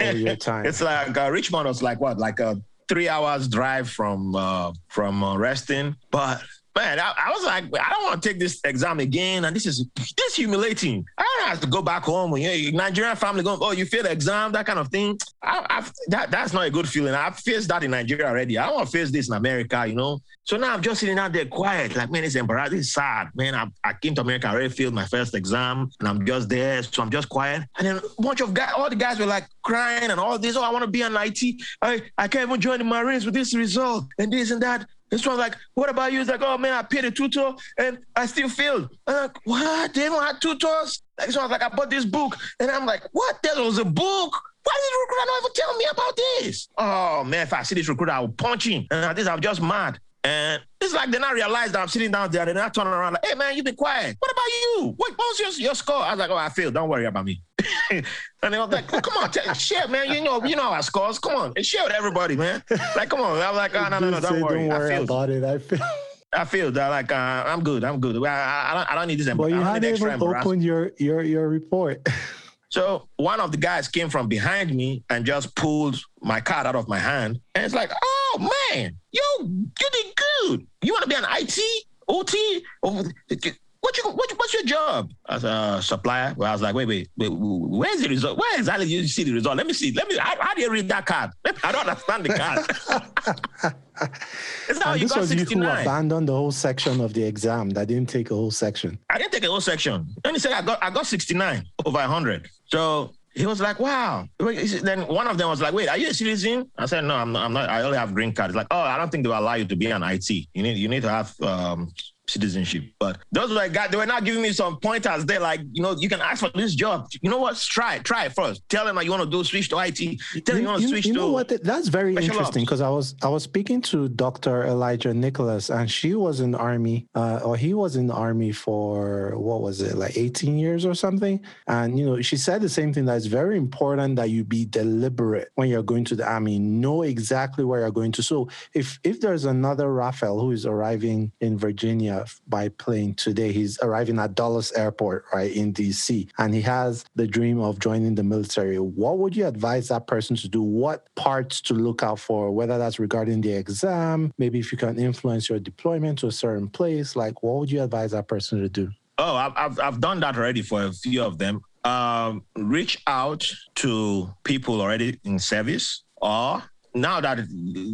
Speaker 1: Oh, your time.
Speaker 2: it's like uh, Richmond was like what, like a three hours drive from uh, from uh, Reston. But man, I, I was like, I don't want to take this exam again, and this is this humiliating. I don't have to go back home. And, you know, Nigerian family going, oh, you failed the exam, that kind of thing. I, I, that that's not a good feeling. I've faced that in Nigeria already. I don't want to face this in America, you know. So now I'm just sitting out there quiet, like man, it's embarrassing, it's sad, man. I, I came to America, I already failed my first exam, and I'm just there, so I'm just quiet. And then a bunch of guys, all the guys were like crying and all this. Oh, I want to be an IT. I I can't even join the Marines with this result and this and that. This one's like, what about you? It's like, oh man, I paid a tutor and I still failed. I'm like, what? They don't have tutors? Like, so I was like, I bought this book, and I'm like, what? There was a book. Why did the recruiter not tell me about this? Oh man, if I see this recruiter, I will punch him. And at this, I'm just mad. And it's like they not realize that I'm sitting down there. They're not turning around like, hey man, you've been quiet. What about you? What, what was your, your score? I was like, oh, I failed. Don't worry about me. and they was like, oh, come on, tell, share, man. You know, you know our scores. Come on, and share with everybody, man. Like, come on. I was like, oh, no, no, no, don't worry.
Speaker 1: Don't
Speaker 2: I
Speaker 1: worry
Speaker 2: failed.
Speaker 1: about it. I feel.
Speaker 2: I feel that like uh, I'm good. I'm good. I, I, I don't, I don't need this.
Speaker 1: But
Speaker 2: I
Speaker 1: you hadn't even opened your your your report.
Speaker 2: So one of the guys came from behind me and just pulled my card out of my hand. And it's like, oh man, yo, you did good. You want to be an IT, OT? What you, what, what's your job? As a supplier? Well, I was like, wait, wait, wait, where's the result? Where exactly you see the result? Let me see. Let me, how, how do you read that card? I don't understand the card. it's not,
Speaker 1: and
Speaker 2: you
Speaker 1: this
Speaker 2: got
Speaker 1: was you who abandoned the whole section of the exam. That didn't take a whole section.
Speaker 2: I didn't take a whole section. Then he said I got I got 69 over 100. So he was like, wow. Then one of them was like, wait, are you a citizen? I said, no, I'm not. I'm not. I only have green card. It's like, oh, I don't think they will allow you to be an IT. You need you need to have um, citizenship. But those were like, they were not giving me some pointers. They're like, you know, you can ask for this job. You know what? Try it. Try it first. Tell them that you want to do switch to IT. Tell them you want to switch
Speaker 1: you
Speaker 2: to.
Speaker 1: know what? That's very interesting because I was I was speaking to Dr. Elijah Nicholas, and she was in the army, uh, or he was in the army for what was it, like 18 years or something. And you know, she said the same thing that it's very important that you be deliberate when you're going to the army, know exactly where you're going to. So if if there's another Raphael who is arriving in Virginia by plane today, he's arriving at Dulles Airport, right in DC, and he has the dream of joining the military. What would you advise that person to do? What parts to look out for? Whether that's regarding the exam, maybe if you can influence your deployment to a certain place, like what would you advise that person to do?
Speaker 2: Oh, I've, I've, done that already for a few of them. Um, reach out to people already in service, or now that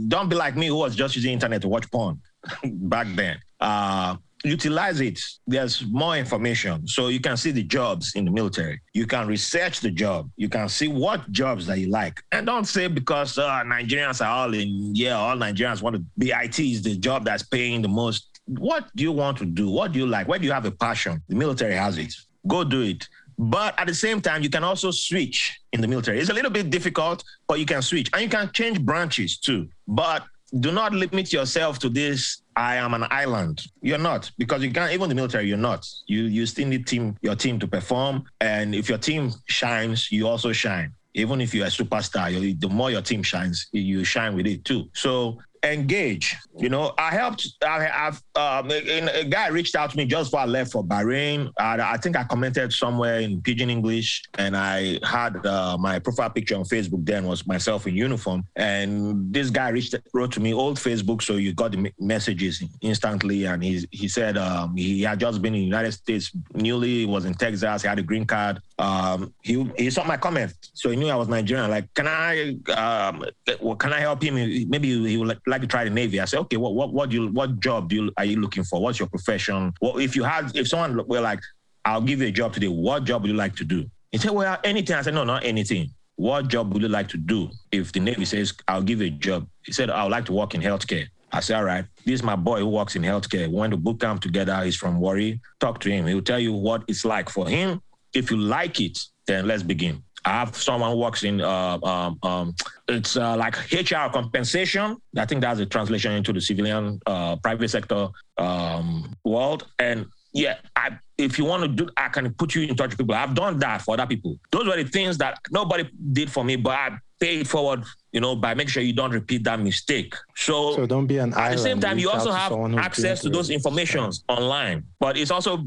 Speaker 2: don't be like me who was just using internet to watch porn back then. Uh, utilize it. There's more information. So you can see the jobs in the military. You can research the job. You can see what jobs that you like. And don't say because uh, Nigerians are all in, yeah, all Nigerians want to be IT is the job that's paying the most. What do you want to do? What do you like? Where do you have a passion? The military has it. Go do it. But at the same time, you can also switch in the military. It's a little bit difficult, but you can switch and you can change branches too. But do not limit yourself to this. I am an island. You're not because you can't. Even the military, you're not. You you still need team your team to perform, and if your team shines, you also shine. Even if you're a superstar, the more your team shines, you shine with it too. So engage. You know, I helped. I have um, a, guy reached out to me just before I left for Bahrain. I, I think I commented somewhere in Pidgin English, and I had uh, my profile picture on Facebook. Then was myself in uniform, and this guy reached wrote to me old Facebook, so you got the messages instantly. And he he said um, he had just been in the United States newly. Was in Texas. He had a green card. Um, he he saw my comment, so he knew I was Nigerian. Like, can I um, well, can I help him? Maybe he would like like to try the Navy. I said, okay, what what what do you what job do you are you looking for? What's your profession? Well, if you had if someone were like, I'll give you a job today, what job would you like to do? He said, Well, anything. I said, No, not anything. What job would you like to do? If the Navy says, I'll give you a job. He said, I would like to work in healthcare. I said, all right, this is my boy who works in healthcare. We went to boot camp together. He's from Warri. Talk to him. He'll tell you what it's like for him. If you like it, then let's begin. I have someone who works in uh, um, um, it's uh, like HR compensation. I think that's a translation into the civilian uh, private sector um, world. And yeah, I, if you want to do, I can put you in touch with people. I've done that for other people. Those were the things that nobody did for me, but I paid forward you know, by making sure you don't repeat that mistake. So,
Speaker 1: so don't be an
Speaker 2: At the same time, you also have access to those informations online. But it's also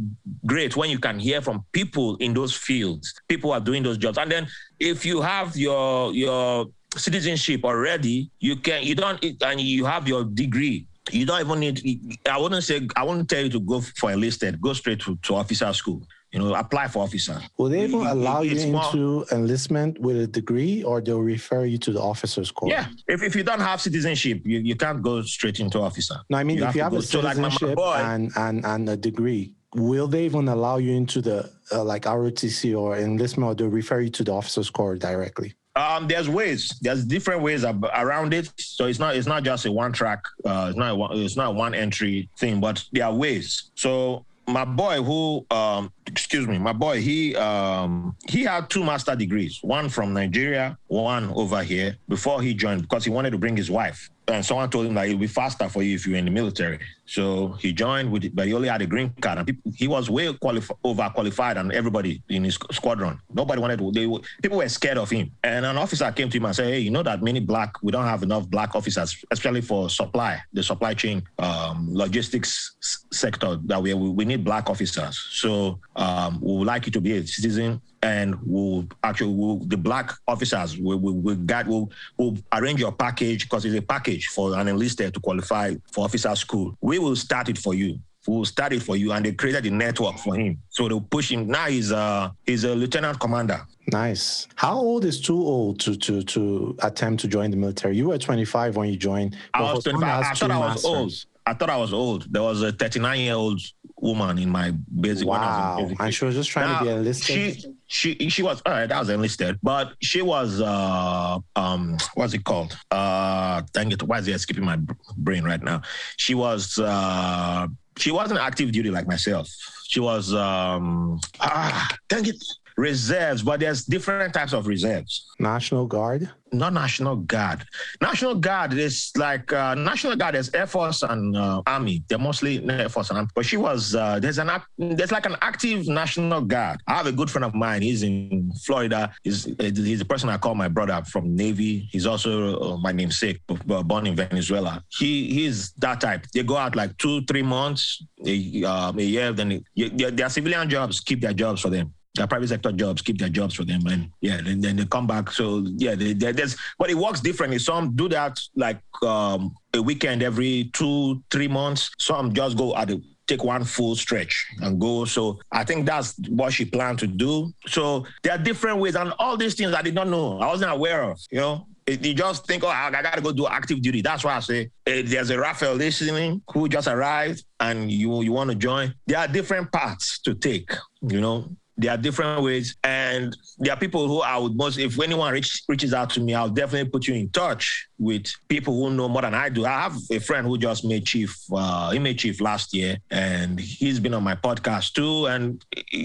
Speaker 2: great when you can hear from people in those fields, people are doing those jobs. And then if you have your your citizenship already, you can you don't and you have your degree. You don't even need. I wouldn't say. I wouldn't tell you to go for enlisted. Go straight to, to officer school you know, apply for officer.
Speaker 1: Will they even allow you into enlistment with a degree or they'll refer you to the officer's corps?
Speaker 2: Yeah. If, if you don't have citizenship, you, you can't go straight into officer.
Speaker 1: No, I mean, you if you have a citizenship like and, and, and a degree, will they even allow you into the uh, like ROTC or enlistment or they'll refer you to the officer's corps directly?
Speaker 2: Um, there's ways. There's different ways around it. So it's not it's not just a one track. Uh, it's not one, it's not one entry thing, but there are ways. So my boy who um excuse me my boy he um he had two master degrees one from nigeria one over here before he joined because he wanted to bring his wife and someone told him that it'll be faster for you if you're in the military. So he joined with, but he only had a green card, and people, he was way qualified, overqualified than everybody in his squadron. Nobody wanted to. They people were scared of him. And an officer came to him and said, "Hey, you know that many black, we don't have enough black officers, especially for supply, the supply chain, um, logistics sector. That we we need black officers. So um, we would like you to be a citizen." and we'll actually we'll, the black officers will will will, will will arrange your package because it's a package for an enlisted to qualify for officer school. We will start it for you. We will start it for you, and they created a network for him. So they'll push him. Now he's a he's a lieutenant commander.
Speaker 1: Nice. How old is too old to to to attempt to join the military? You were 25 when you joined.
Speaker 2: I was 25. I thought I was old. I thought I was old. There was a 39 year old woman in my basic.
Speaker 1: Wow.
Speaker 2: Basic
Speaker 1: and she was just trying now, to be enlisted.
Speaker 2: She she she was all right. That was enlisted, but she was uh um what's it called? Uh, dang it, why is it escaping my brain right now? She was uh she wasn't active duty like myself. She was um ah dang it reserves, but there's different types of reserves.
Speaker 1: National Guard?
Speaker 2: Not National Guard. National Guard is like uh, National Guard is Air Force and uh, Army. They're mostly Air Force and Army. But she was uh, there's an there's like an active National Guard. I have a good friend of mine. He's in Florida. He's he's the person I call my brother from Navy. He's also uh, my namesake, born in Venezuela. He he's that type. They go out like two three months a, um, a year. Then they, their civilian jobs keep their jobs for them their private sector jobs keep their jobs for them and yeah then, then they come back so yeah they, they, there's but it works differently some do that like um, a weekend every two three months some just go at the take one full stretch and go. So I think that's what she planned to do. So there are different ways, and all these things I did not know, I wasn't aware of. You know, You just think, oh, I, got to go do active duty. That's why I say eh, there's a Raphael listening who just arrived and you you want to join. There are different paths to take. You know, there are different ways, and there are people who I would most. If anyone reach, reaches out to me, I'll definitely put you in touch with people who know more than I do. I have a friend who just made chief. Uh, he made chief last year, and he's been on my podcast too. And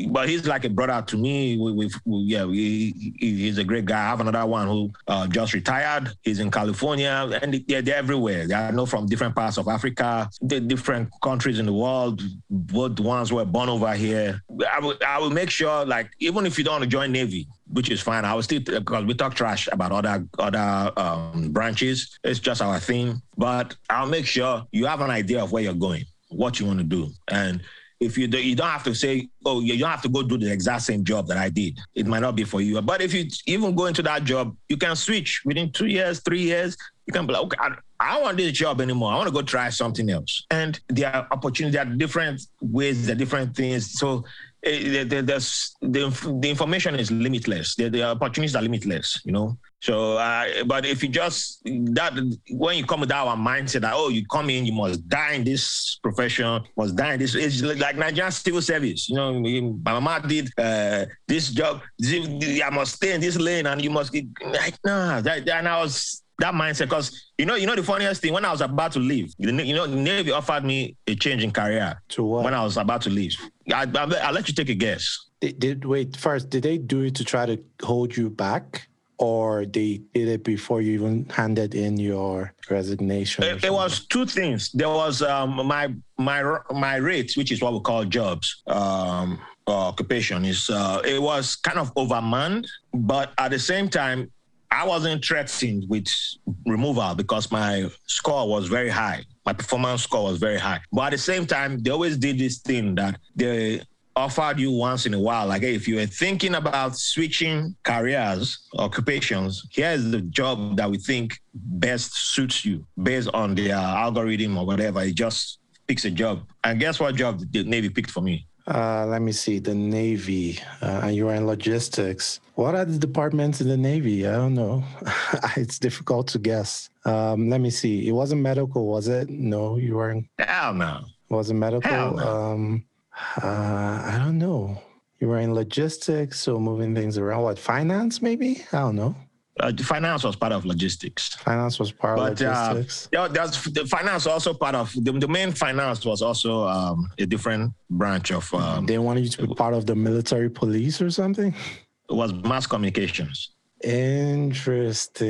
Speaker 2: but he's like a brother to me. We, we, we yeah, we, he's a great guy. I have another one who uh, just retired. He's in California, and they're, they're everywhere. Are know from different parts of Africa, the different countries in the world. Both ones were born over here. I will, I will make sure, like, even if you don't join Navy, which is fine. I will still because we talk trash about other other um, branches. It's just our thing. But I'll make sure you have an idea of where you're going, what you want to do, and if you do, you don't have to say, oh, you don't have to go do the exact same job that I did. It might not be for you. But if you even go into that job, you can switch within two years, three years. You can be like, okay, I, I don't want this job anymore. I want to go try something else. And there are opportunities, there are different ways, there are different things. So Eh, the, the, the, information is limitless. The, the opportunities are limitless, you know. So, uh, but if you just that when you come with our mindset that oh, you come in, you must die in this profession, must die in this. It's like Nigerian civil service. You know, my mama did uh, this job. I must stay in this lane, and you must like nah. That, and I was that mindset because you know you know the funniest thing when I was about to leave you know the Navy offered me a change in career
Speaker 1: to what?
Speaker 2: when I was about to leave. I, will let you take a guess.
Speaker 1: Did, did wait first did they do it to try to hold you back or they did it before you even handed in your resignation
Speaker 2: it, it was two things. There was um, my my my rate which is what we call jobs um, occupation is uh, it was kind of overmanned but at the same time I wasn't threatened with removal because my score was very high. My performance score was very high. But at the same time, they always did this thing that they offered you once in a while. Like, hey, if you were thinking about switching careers, occupations, here's the job that we think best suits you based on their algorithm or whatever. It just picks a job. And guess what job the Navy picked for me?
Speaker 1: Uh, let me see. The Navy. Uh, you are in logistics. What are the departments in the Navy? I don't know. it's difficult to guess. Um, let me see. It wasn't medical, was it? No, you weren't.
Speaker 2: Hell no.
Speaker 1: Wasn't medical.
Speaker 2: Hell no.
Speaker 1: Um, uh, I don't know. You were in logistics, so moving things around. What finance? Maybe I don't know.
Speaker 2: Uh, finance was part of logistics.
Speaker 1: Finance was part but, of uh, logistics.
Speaker 2: Uh, yeah, that's the finance also part of the, the main finance was also um, a different branch of. Um,
Speaker 1: they wanted you to be part of the military police or something.
Speaker 2: It was mass communications.
Speaker 1: Interesting.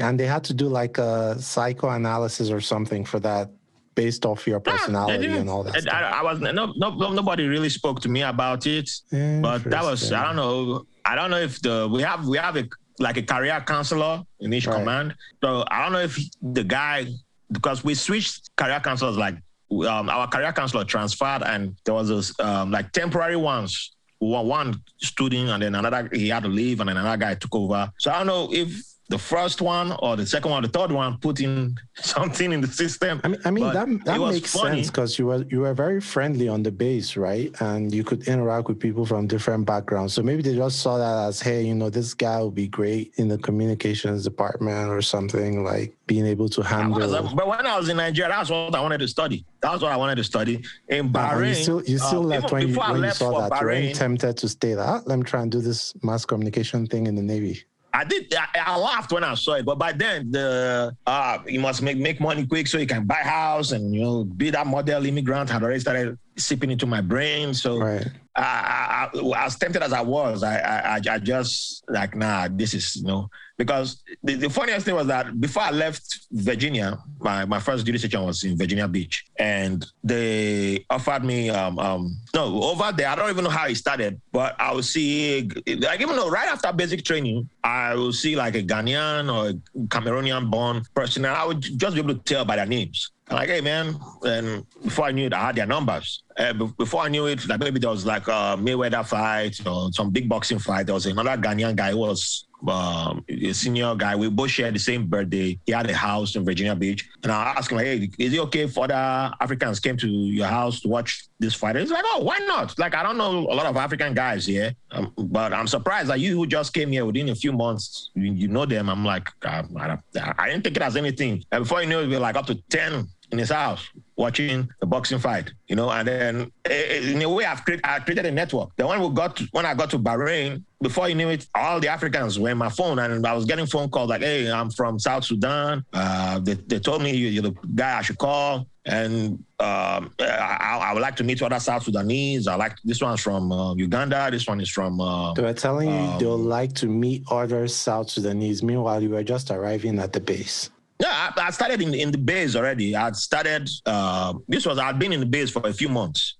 Speaker 1: And they had to do like a psychoanalysis or something for that based off your personality and all that.
Speaker 2: I, I, was no, no, nobody really spoke to me about it, but that was I don't know. I don't know if the we have we have a like a career counselor in each right. command. So I don't know if the guy because we switched career counselors like um, our career counselor transferred and there was this um, like temporary ones one student and then another he had to leave and then another guy took over so i don't know if the first one or the second one, the third one, putting something in the system.
Speaker 1: I mean, I mean that that makes funny. sense because you were you were very friendly on the base, right? And you could interact with people from different backgrounds. So maybe they just saw that as, hey, you know, this guy would be great in the communications department or something like being able to handle. Was,
Speaker 2: but when I was in Nigeria, that's what I wanted to study. That's what I wanted to study in Bahrain.
Speaker 1: you still, you still uh, left when, you, when you saw that. Bahrain, you were tempted to stay there. Let me try and do this mass communication thing in the Navy.
Speaker 2: I did. I, I, laughed when I saw it, but by then the uh, you must make make money quick so you can buy house and you know be that model immigrant had already started seeping into my brain. So
Speaker 1: right.
Speaker 2: I, I, as tempted as I was, I, I, I just like, nah, this is, you know, because the, the funniest thing was that before I left Virginia, my, my first duty station was in Virginia Beach, and they offered me, um, um, no, over there, I don't even know how it started, but I would see, like, even though right after basic training, I will see like a Ghanaian or a Cameroonian born person, and I would just be able to tell by their names. I'm like, hey man, and before I knew it, I had their numbers. Uh, before I knew it, like maybe there was like a Mayweather fight or some big boxing fight. There was another Ghanaian guy who was um, a senior guy. We both shared the same birthday. He had a house in Virginia Beach, and I asked him, "Hey, is it okay if other Africans came to your house to watch this fight?" And He's like, "Oh, why not? Like, I don't know a lot of African guys here, um, but I'm surprised that you who just came here within a few months, you, you know them." I'm like, I, I, I, didn't take it as anything. And before you know it, we were like up to ten in his house watching the boxing fight, you know, and then eh, in a way I've created, I created a network. The one we got to, when I got to Bahrain, before you knew it, all the Africans were in my phone and I was getting phone calls like, hey, I'm from South Sudan. Uh, they, they told me you're the guy I should call. And um, I, I, would like to meet other South Sudanese. I like this one's from uh, Uganda. This one is from. Uh,
Speaker 1: they were telling um, you they'll like to meet other South Sudanese. Meanwhile, you were just arriving at the base.
Speaker 2: Yeah, I, I started in, in the base already. I started, uh, this was, I'd been in the base for a few months,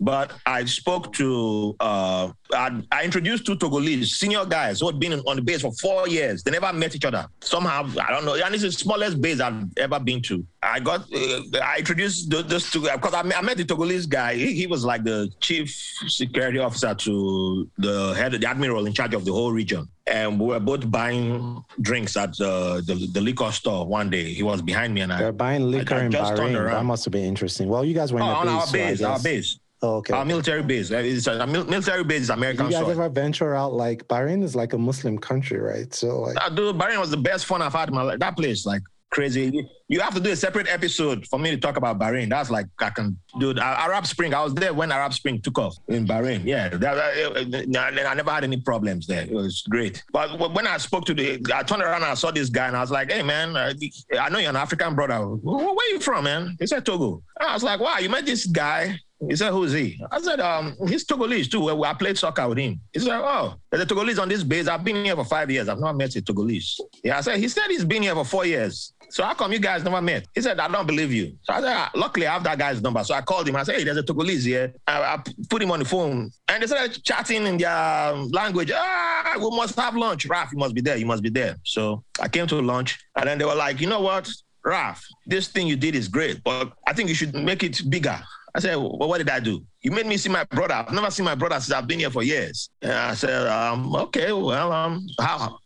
Speaker 2: but I spoke to, uh, I, I, introduced two Togolese senior guys who had been on the base for four years. They never met each other. Somehow, I don't know. And it's the smallest base I've ever been to. I got, uh, I introduced those two because I, I, met the Togolese guy. He, he, was like the chief security officer to the head, of the admiral in charge of the whole region and we were both buying drinks at the, the, the liquor store one day. He was behind me, and
Speaker 1: I. They're buying liquor I, I in Bahrain. That must have been interesting. Well, you guys were in oh,
Speaker 2: on
Speaker 1: base,
Speaker 2: our base,
Speaker 1: so
Speaker 2: our base.
Speaker 1: Oh, okay.
Speaker 2: Our military base. Uh, it's uh, a, a military base is American.
Speaker 1: You guys
Speaker 2: soil.
Speaker 1: ever venture out? Like Bahrain is like a Muslim country, right? So like,
Speaker 2: uh, dude, Bahrain was the best fun I've had in my life. That place, like crazy. You have to do a separate episode for me to talk about Bahrain. That's like I can do Arab Spring. I was there when Arab Spring took off in Bahrain. Yeah, that, that, I never had any problems there. It was great. But when I spoke to the, I turned around and I saw this guy and I was like, "Hey man, uh, I know you're an African brother. Where are you from, man?" He said Togo. And I was like, "Wow, you met this guy." He said, who's he? I said, um, he's Togolese too. I played soccer with him. He said, oh, there's a Togolese on this base. I've been here for five years. I've not met a Togolese. Yeah, I said, he said he's been here for four years. So how come you guys never met? He said, I don't believe you. So I said, ah, luckily I have that guy's number. So I called him. I said, hey, there's a Togolese here. I, I put him on the phone. And they started chatting in their language. Ah, we must have lunch. Raf, you must be there. You must be there. So I came to lunch. And then they were like, you know what? Raf, this thing you did is great, but I think you should make it bigger. I said, well, what did I do? You made me see my brother. I've never seen my brother since I've been here for years. And I said, um, okay, well, um, how?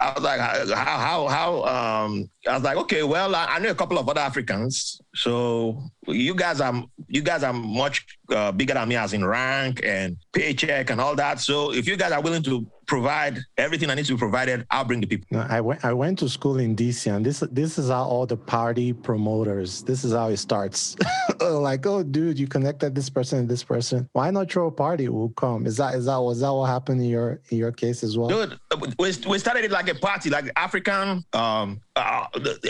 Speaker 2: I was like, how, how, how, um, I was like, okay, well, I, I know a couple of other Africans. So you guys are, you guys are much uh, bigger than me as in rank and paycheck and all that. So if you guys are willing to provide everything that needs to be provided, I'll bring the people.
Speaker 1: No, I went I went to school in DC and this this is how all the party promoters, this is how it starts. like, oh dude, you connected this person and this person. Why not throw a party? We'll come. Is that is that was that what happened in your in your case as well?
Speaker 2: Dude, we, we started it like a party, like African um uh,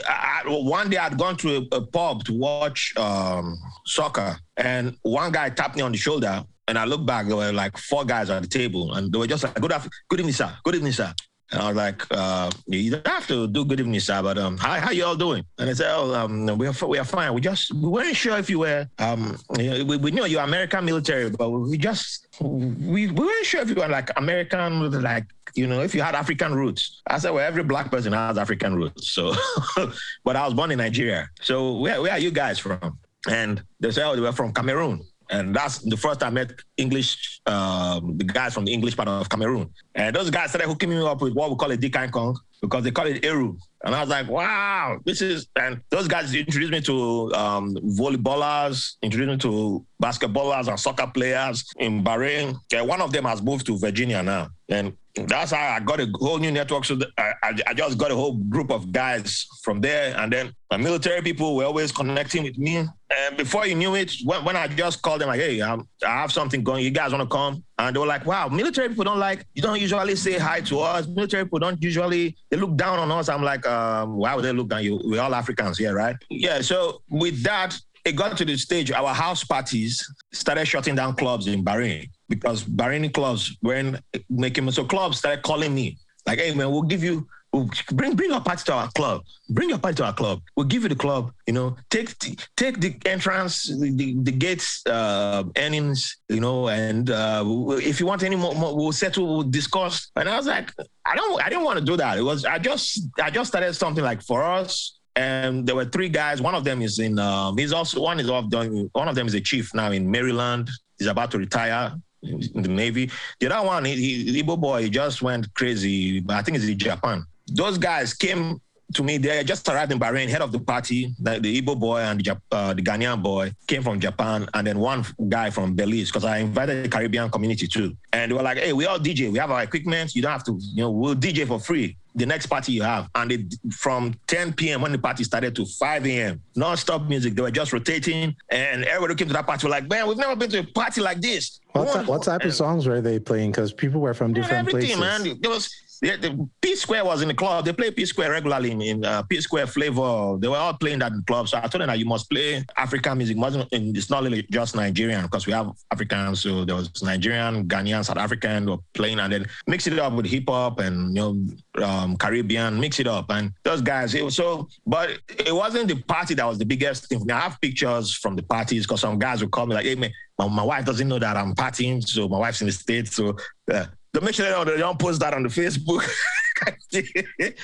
Speaker 2: I, one day I'd gone to a, a pub to watch um, soccer, and one guy tapped me on the shoulder and I looked back, there were like four guys at the table, and they were just like, "Good afternoon, good evening, sir. Good evening, sir." And I was like, uh, "You don't have to do good evening, sir, but um, how how you all doing?" And they said, "Oh, um, we are we are fine. We just we weren't sure if you were um, we, we knew you're American military, but we just we, we weren't sure if you were like American, like you know, if you had African roots. I said, well, every black person has African roots. So, but I was born in Nigeria. So where, where are you guys from? And they said, oh, they were from Cameroon. And that's the first time I met English, um, the guys from the English part of Cameroon. And those guys started hooking me up with what we call Edikang Ikong because they call it Eru. And I was like, wow, this is, and those guys introduced me to um, volleyballers, introduced me to basketballers and soccer players in Bahrain. Yeah, one of them has moved to Virginia now. And that's how I got a whole new network. So I, I, just got a whole group of guys from there. And then my military people were always connecting with me. And before you knew it, when, when I just called them like, hey, um, I have something going. You guys want to come? And they were like, wow, military people don't like, you don't usually say hi to us. Military people don't usually, they look down on us. I'm like, um, why would they look down? You, we're all Africans here, right? Yeah. So with that, it got to the stage our house parties started shutting down clubs in Bahrain because Bahraini clubs weren't making so clubs started calling me like, hey man, we'll give you we'll bring bring your party to our club. Bring your party to our club. We'll give you the club. You know, take take the entrance, the, the, the gates uh, earnings. You know, and uh, if you want any more, more, we'll settle. We'll discuss. And I was like, I don't, I didn't want to do that. It was I just I just started something like for us and there were three guys. One of them is in. Um, he's also one is off. doing. One of them is a chief now in Maryland. He's about to retire. The Navy. The other one, he, Igbo boy, he just went crazy. But I think it's in Japan. Those guys came to me, they just arrived in Bahrain, head of the party, the, the Igbo boy and the, uh, the Ghanaian boy came from Japan, and then one guy from Belize, because I invited the Caribbean community too. And they were like, hey, we all DJ, we have our equipment, you don't have to, you know, we'll DJ for free the next party you have. And it, from 10 p.m. when the party started to 5 a.m., non-stop music. They were just rotating. And everybody who came to that party were like, man, we've never been to a party like this.
Speaker 1: What, what type of songs were they playing? Because people were from different
Speaker 2: everything,
Speaker 1: places.
Speaker 2: man. There was the, P Square was in the club. They play P Square regularly in, in uh, P Square flavor. They were all playing that in the club. So I told them that you must play African music. It's not really just Nigerian because we have Africans. So there was Nigerian, Ghanaian, South African were playing and then mix it up with hip hop and you know um, Caribbean, mix it up. And those guys, it so, but it wasn't the party that was the biggest thing. I have pictures from the parties because some guys would call me like, hey man, my, my wife doesn't know that I'm partying, so my wife's in the States. So uh, to make sure they don't post that on the Facebook.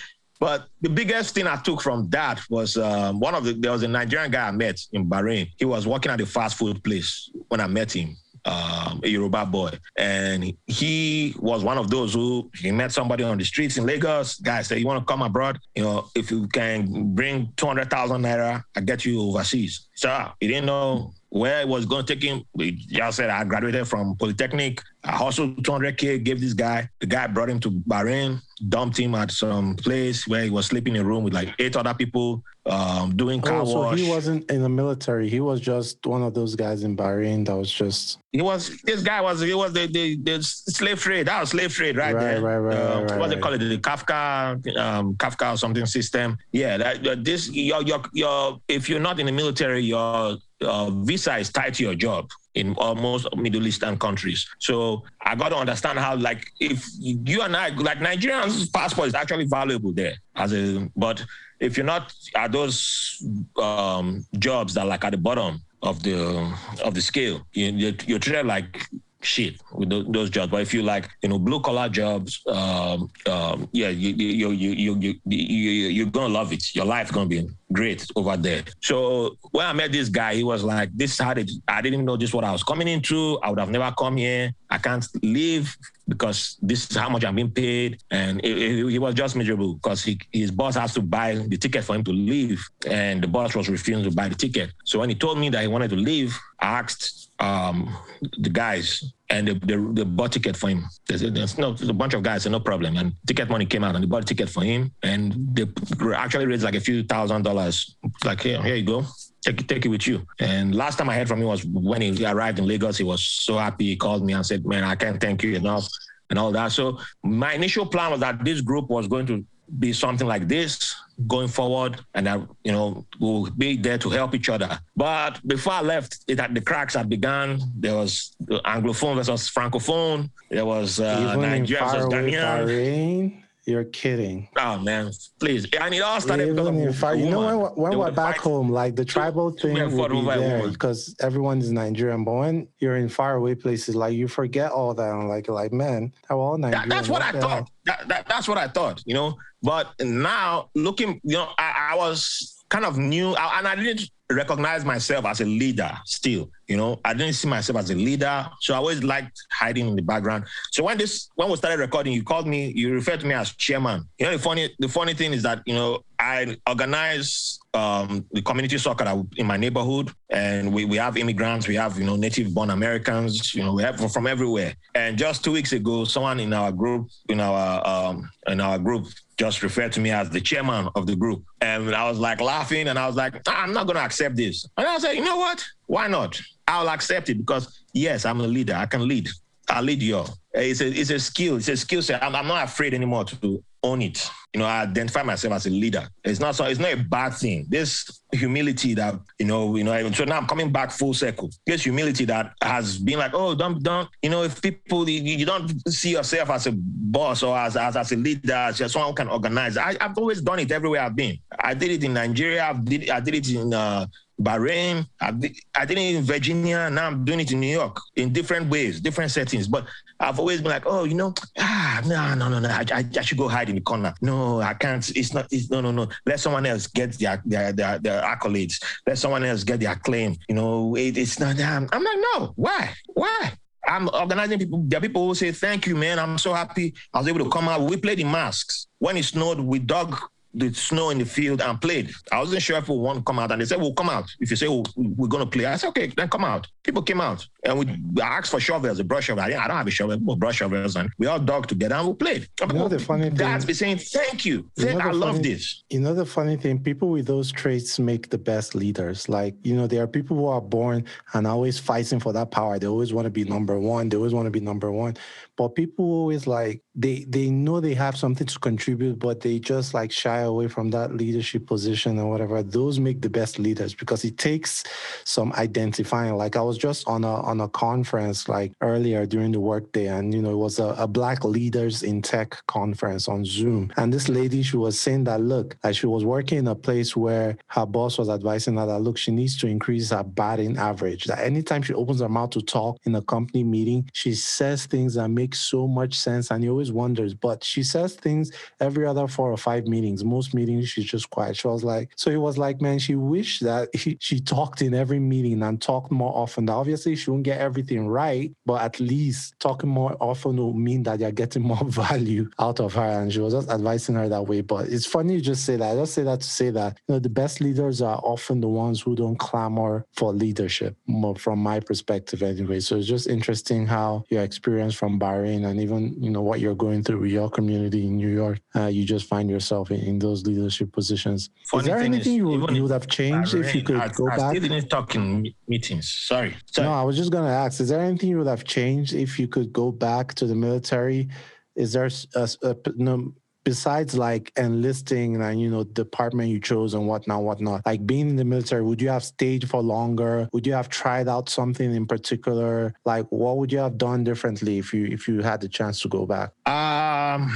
Speaker 2: but the biggest thing I took from that was um, one of the there was a Nigerian guy I met in Bahrain. He was working at a fast food place when I met him. Um, a Yoruba boy, and he was one of those who he met somebody on the streets in Lagos. Guy said, "You want to come abroad? You know, if you can bring two hundred thousand naira, I get you overseas." So he didn't know where I was going to take him. We just said I graduated from Polytechnic. I hustled 200K, gave this guy. The guy brought him to Bahrain, dumped him at some place where he was sleeping in a room with like eight other people, um, doing car
Speaker 1: oh, so
Speaker 2: wash.
Speaker 1: he wasn't in the military. He was just one of those guys in Bahrain that was just.
Speaker 2: He was, this guy was, he was the, the, the slave trade. That was slave trade right,
Speaker 1: Right,
Speaker 2: there.
Speaker 1: right, right,
Speaker 2: Uh,
Speaker 1: right,
Speaker 2: what they call it? The Kafka, um, Kafka or something system. Yeah, that, uh, this, your, your, your, if you're not in the military, your uh, visa is tied to your job in almost Middle Eastern countries. So I got to understand how, like, if you and I, like, Nigerians' passport is actually valuable there as a, but if you're not at those um, jobs that are like at the bottom of the of the scale, you, you're treated like shit with those, jobs. But if you like, you know, blue collar jobs, um, um, yeah, you you you you you you you're gonna love it. Your life gonna be great over there. So when I met this guy, he was like, "This is how I didn't even know this what I was coming into. I would have never come here. I can't leave." Because this is how much I'm being paid, and he was just miserable because his boss has to buy the ticket for him to leave, and the boss was refusing to buy the ticket. So when he told me that he wanted to leave, I asked um, the guys, and they, they, they bought ticket for him. There's, there's no a bunch of guys, so no problem. And ticket money came out, and they bought a ticket for him, and they actually raised like a few thousand dollars. Like here, here you go. Take take it with you. And last time I heard from him was when he arrived in Lagos. He was so happy. He called me and said, "Man, I can't thank you enough," and all that. So my initial plan was that this group was going to be something like this going forward and that you know we'll be there to help each other. But before i left it had the cracks had begun. There was anglophone versus francophone. There was uh nigeria versus ghanaian
Speaker 1: you're kidding.
Speaker 2: oh man please and it all started because
Speaker 1: Even
Speaker 2: of
Speaker 1: in far, you know when, when we're back
Speaker 2: fight.
Speaker 1: home, like the tribal thing will be there because everyone is Nigerian. But when you're in faraway places, like you forget all that. And like, like man, how all
Speaker 2: That-
Speaker 1: Nigerian.
Speaker 2: that's what I thought. That, that, that's what I thought, you know. But now looking, you know, I, I was kind of new, I, and I didn't recognize myself as a leader still. You know, I didn't see myself as a leader, so I always liked hiding in the background. So when this, when we started recording, you called me, you referred to me as chairman. You know, the funny, the funny thing is that you know I organize um, the community soccer in my neighborhood, and we, we have immigrants, we have you know native born Americans, you know, we have from everywhere. And just two weeks ago, someone in our group, in our um, in our group, just referred to me as the chairman of the group, and I was like laughing, and I was like, "Ah, I'm not going to accept this. And I said, you know what? Why not? I'll accept it because yes, I'm a leader. I can lead. I'll lead you. all. It's a it's a skill. It's a skill set. I'm, I'm not afraid anymore to own it. You know, I identify myself as a leader. It's not so. It's not a bad thing. This humility that you know, you know. So now I'm coming back full circle. This humility that has been like, oh, don't don't. You know, if people you, you don't see yourself as a boss or as as, as a leader, as someone who can organize. I, I've always done it everywhere I've been. I did it in Nigeria. I did I did it in. Uh, Bahrain, I did, it in Virginia, now I'm doing it in New York in different ways, different settings. But I've always been like, oh, you know, ah, no, no, no, no, I, I, I should go hide in the corner. No, I can't. It's not. It's no, no, no. Let someone else get their their their, their accolades. Let someone else get their acclaim. You know, it, it's not. I'm, I'm like, no. Why? Why? I'm organizing people. There are people who say, Thank you, man. I'm so happy I was able to come out. We played in masks. When it snowed, we dug the snow in the field and played. I wasn't sure if we want to come out, and they said, "We'll come out." If you say well, we're going to play, I said, "Okay, then come out." People came out, and we asked for shovels, a brush shovel. I don't have a shovel, but brush shovels, and we all dug together and we played.
Speaker 1: You know the funny thing?
Speaker 2: Dads be saying, "Thank you, you I love
Speaker 1: funny,
Speaker 2: this."
Speaker 1: You know the funny thing, people with those traits make the best leaders. Like you know, there are people who are born and always fighting for that power. They always want to be number one. They always want to be number one. But people always like they they know they have something to contribute, but they just like shy away from that leadership position or whatever. Those make the best leaders because it takes some identifying. Like I was just on a on a conference like earlier during the workday, and you know it was a, a Black Leaders in Tech conference on Zoom. And this lady, she was saying that look, like she was working in a place where her boss was advising her that look, she needs to increase her batting average. That anytime she opens her mouth to talk in a company meeting, she says things that make makes so much sense and he always wonders. But she says things every other four or five meetings. Most meetings, she's just quiet. She was like, so he was like, man, she wished that he, she talked in every meeting and talked more often. Now, obviously, she won't get everything right, but at least talking more often will mean that you're getting more value out of her. And she was just advising her that way. But it's funny you just say that. I just say that to say that, you know, the best leaders are often the ones who don't clamor for leadership, from my perspective anyway. So it's just interesting how your experience from Barry Bahrain and even you know what you're going through with your community in New York, uh, you just find yourself in, in those leadership positions. Funny is there anything is, you, you would have changed Bahrain, if you could
Speaker 2: I,
Speaker 1: go
Speaker 2: I
Speaker 1: back?
Speaker 2: I still didn't talk in meetings. Sorry. Sorry.
Speaker 1: No, I was just going to ask: Is there anything you would have changed if you could go back to the military? Is there a, a, a no, besides like enlisting and you know department you chose and whatnot whatnot like being in the military would you have stayed for longer? Would you have tried out something in particular? Like what would you have done differently if you if you had the chance to go back?
Speaker 2: Um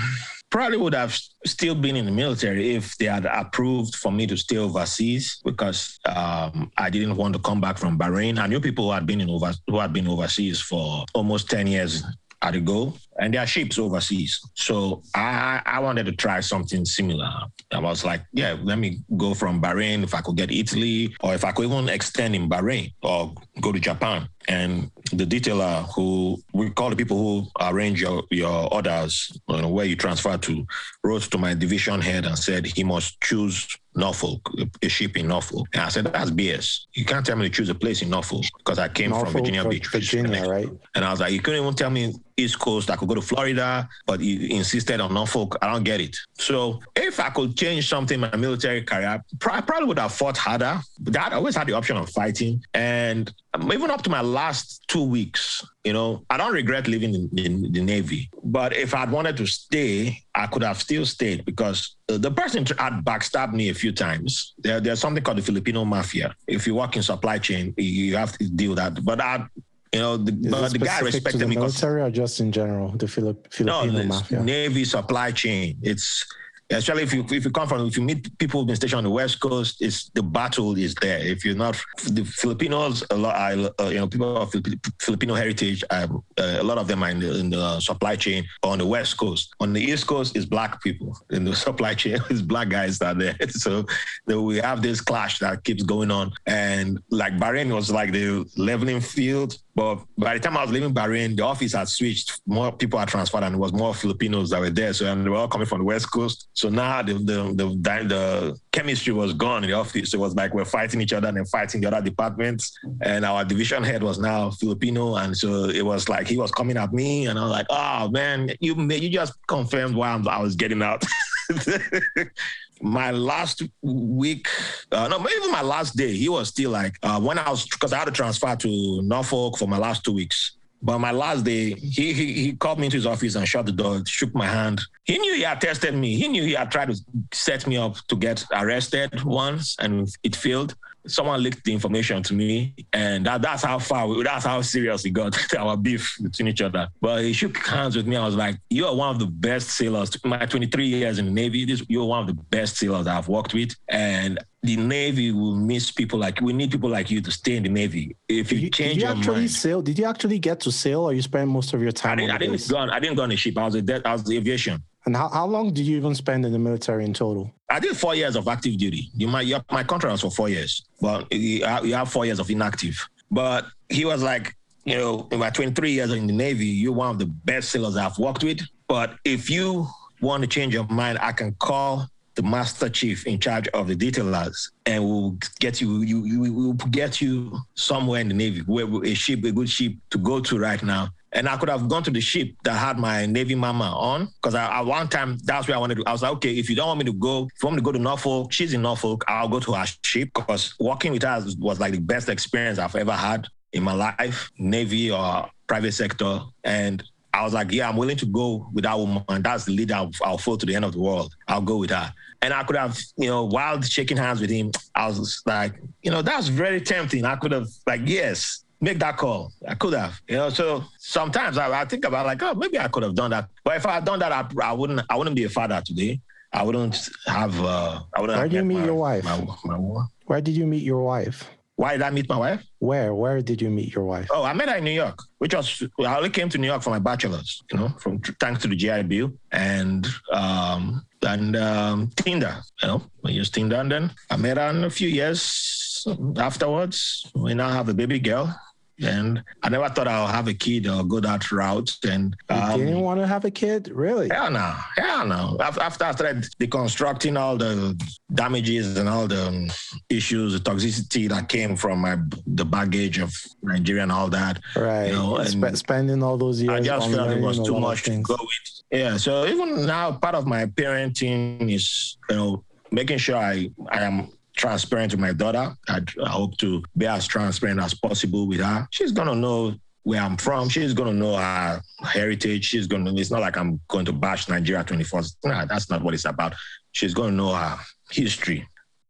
Speaker 2: probably would have still been in the military if they had approved for me to stay overseas because um, I didn't want to come back from Bahrain. I knew people who had been in over who had been overseas for almost ten years at a go, and there are ships overseas. So I I wanted to try something similar. I was like, yeah, let me go from Bahrain if I could get Italy, or if I could even extend in Bahrain or go to Japan. And the detailer who we call the people who arrange your your orders, you know, where you transfer to, wrote to my division head and said he must choose Norfolk, a ship in Norfolk. And I said, that's BS. You can't tell me to choose a place in Norfolk because I came
Speaker 1: Norfolk,
Speaker 2: from Virginia Beach.
Speaker 1: Virginia, right?
Speaker 2: And I was like, you couldn't even tell me East Coast. I could go to Florida, but you insisted on Norfolk. I don't get it. So if I could change something in my military career, I probably would have fought harder. But I always had the option of fighting. And even up to my last two weeks, you know, I don't regret leaving in, in, the Navy. But if I'd wanted to stay, I could have still stayed because the person had backstabbed me a few times. There, there's something called the Filipino mafia. If you work in supply chain, you have to deal with that. But I, you know, the, but the guy respected
Speaker 1: the
Speaker 2: me.
Speaker 1: Military or just in general, the Filip- Filipino
Speaker 2: no,
Speaker 1: mafia?
Speaker 2: Navy supply chain. It's especially if you if you come from if you meet people who've stationed on the west coast it's the battle is there. If you're not the filipinos a lot uh, you know people of filipino heritage uh, a lot of them are in the, in the, supply chain on the west coast. On the east coast is black people. In the supply chain It's black guys that are there. So we have this clash that keeps going on. And like bahrain was like the leveling field but by the time I was leaving Bahrain, the office had switched. More people had transferred, and it was more Filipinos that were there. So and they were all coming from the West Coast. So now the the the, the chemistry was gone in the office. It was like we're fighting each other and then fighting the other departments. And our division head was now Filipino, and so it was like he was coming at me, and I was like, "Oh man, you you just confirmed why I'm, I was getting out." my last week, uh, no, even my last day, he was still like, uh, when I was, because I had to transfer to Norfolk for my last two weeks. But my last day, he, he he called me into his office and shut the door, shook my hand. He knew he had tested me. He knew he had tried to set me up to get arrested once, and it failed someone leaked the information to me, and that, that's how far, we, that's how serious it got our beef between each other. But he shook hands with me. I was like, "You are one of the best sailors. My 23 years in the Navy, this, you're one of the best sailors I've worked with, and the Navy will miss people like we need people like you to stay in the Navy. If you, you change
Speaker 1: did you
Speaker 2: your
Speaker 1: actually
Speaker 2: mind,
Speaker 1: sail? Did you actually get to sail, or you spend most of your time?
Speaker 2: I didn't, I didn't go on. I didn't go on a ship. I was a I was the aviation.
Speaker 1: And how, how long did you even spend in the military in total?
Speaker 2: I did four years of active duty. You might, my contract was for four years, but you have four years of inactive. But he was like, you know, in my 23 years in the Navy, you're one of the best sailors I've worked with. But if you want to change your mind, I can call the master chief in charge of the detailers and we'll get you, you, you we'll get you somewhere in the Navy, where a ship, a good ship to go to right now. And I could have gone to the ship that had my Navy mama on because at one time that's where I wanted to. I was like, okay, if you don't want me to go, if you want me to go to Norfolk, she's in Norfolk, I'll go to her ship because working with her was like the best experience I've ever had in my life, Navy or private sector. And I was like, yeah, I'm willing to go with that woman. That's the leader I'll, I'll follow to the end of the world. I'll go with her. And I could have, you know, while shaking hands with him, I was like, you know, that's very tempting. I could have, like, yes, make that call. I could have, you know. So sometimes I, I think about like, oh, maybe I could have done that. But if I had done that, I, I wouldn't. I wouldn't be a father today. I wouldn't have. Uh, I wouldn't.
Speaker 1: Where did you meet
Speaker 2: my,
Speaker 1: your wife?
Speaker 2: My, my,
Speaker 1: Where did you meet your wife?
Speaker 2: Why did I meet my wife?
Speaker 1: Where? Where did you meet your wife?
Speaker 2: Oh, I met her in New York, which was I only came to New York for my bachelor's. You know, from thanks to the GI Bill and um, and um, Tinder. You know, I used Tinder, and then I met her in a few years afterwards. We now have a baby girl. And I never thought I'll have a kid or go that route. And
Speaker 1: um, you didn't want to have a kid, really?
Speaker 2: Hell no, hell no. After I started deconstructing all the damages and all the issues, the toxicity that came from my the baggage of Nigeria and all that.
Speaker 1: Right. You know, and spending all those years.
Speaker 2: I just felt it was too much to go with. Yeah. So even now, part of my parenting is you know making sure I I am transparent with my daughter. I, I hope to be as transparent as possible with her. She's gonna know where I'm from. She's gonna know her heritage. She's gonna. It's not like I'm going to bash Nigeria 24. Nah, that's not what it's about. She's gonna know her history.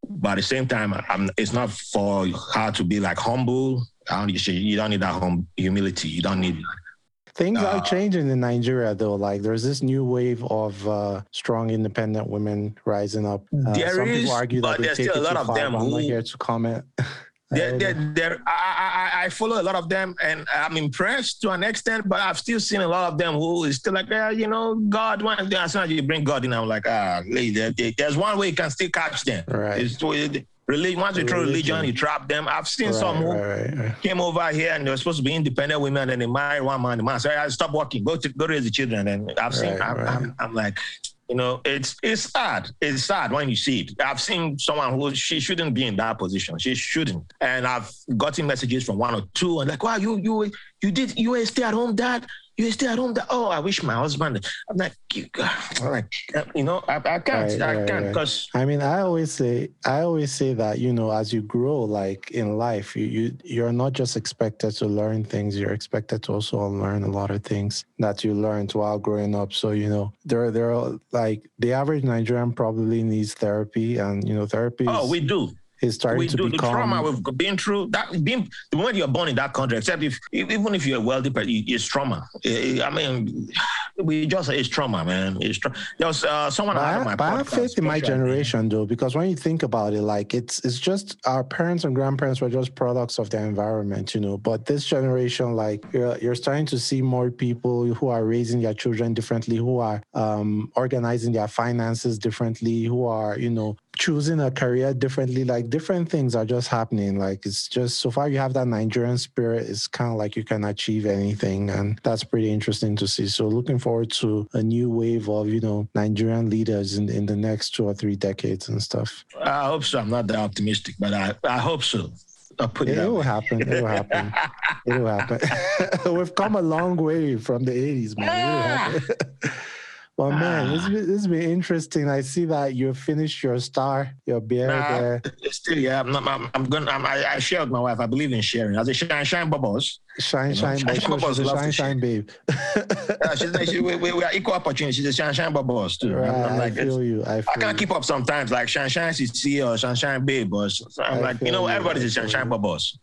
Speaker 2: But at the same time, I'm, it's not for her to be like humble. you don't need that hum, humility. You don't need
Speaker 1: Things uh, are changing in Nigeria, though. Like there's this new wave of uh, strong, independent women rising up. Uh,
Speaker 2: there some is, people argue that there's still a lot of far, them.
Speaker 1: I'm
Speaker 2: who,
Speaker 1: not here to comment.
Speaker 2: They're, they're, they're, I, I, I, follow a lot of them and I'm impressed to an extent, but I've still seen a lot of them who is still like, yeah, you know, God, wants. as soon as you bring God in, I'm like, ah, lady, there's one way you can still catch them.
Speaker 1: Right.
Speaker 2: It's, Religion, once you throw religion, you trap them. I've seen right, some who right, right, came over here and they were supposed to be independent women, and they married one man. The man said, "I stop working, go to go raise the children." And I've seen, I'm, I'm, I'm like, you know, it's it's sad. It's sad when you see it. I've seen someone who she shouldn't be in that position. She shouldn't. And I've gotten messages from one or two and like, wow, you you you did you a stay at home dad you stay at home. Oh, I wish my husband. I'm like, you, I'm like, uh, you know, I, I can't, right, I can't, because.
Speaker 1: Right. I mean, I always say, I always say that you know, as you grow, like in life, you you you're not just expected to learn things. You're expected to also learn a lot of things that you learned while growing up. So you know, there there are like the average Nigerian probably needs therapy, and you know, therapy.
Speaker 2: Oh, we do
Speaker 1: is starting we to do
Speaker 2: become... the trauma we've been through. That being the moment you're born in that country, except if even if you're a wealthy, but it's trauma. I mean, we just it's trauma, man. It's tra- there was uh, someone
Speaker 1: but
Speaker 2: I,
Speaker 1: but I have faith in my generation though, because when you think about it, like it's it's just our parents and grandparents were just products of their environment, you know. But this generation, like you're you're starting to see more people who are raising their children differently, who are um, organizing their finances differently, who are you know choosing a career differently. Like different things are just happening. Like it's just so far you have that Nigerian spirit, it's kind of like you can achieve anything. And that's pretty interesting to see. So looking forward to a new wave of, you know, Nigerian leaders in, in the next two or three decades and stuff.
Speaker 2: I hope so. I'm not that optimistic, but I, I hope so.
Speaker 1: it, it will happen. It will happen. it will happen. We've come a long way from the 80s, man. Ah! Well, man, this, ah. this has been interesting. I see that you finished your star, your beer nah, there.
Speaker 2: Still, yeah, I'm, not, I'm, I'm going. I'm, I, I share with my wife. I believe in sharing. I a shine, shine bubbles.
Speaker 1: Shine, shine, shine, shine, bubbles. A shine, shine, babe.
Speaker 2: yeah, she's like, she, we, we, are equal opportunity. She's a shine, shine bubbles too.
Speaker 1: Right, I'm, I'm like, I feel you. I, feel
Speaker 2: I can't
Speaker 1: you.
Speaker 2: keep up sometimes. Like shine, shine, CC or shine, shine, babe. But I'm I like, you know, everybody's a shine, shine bubbles.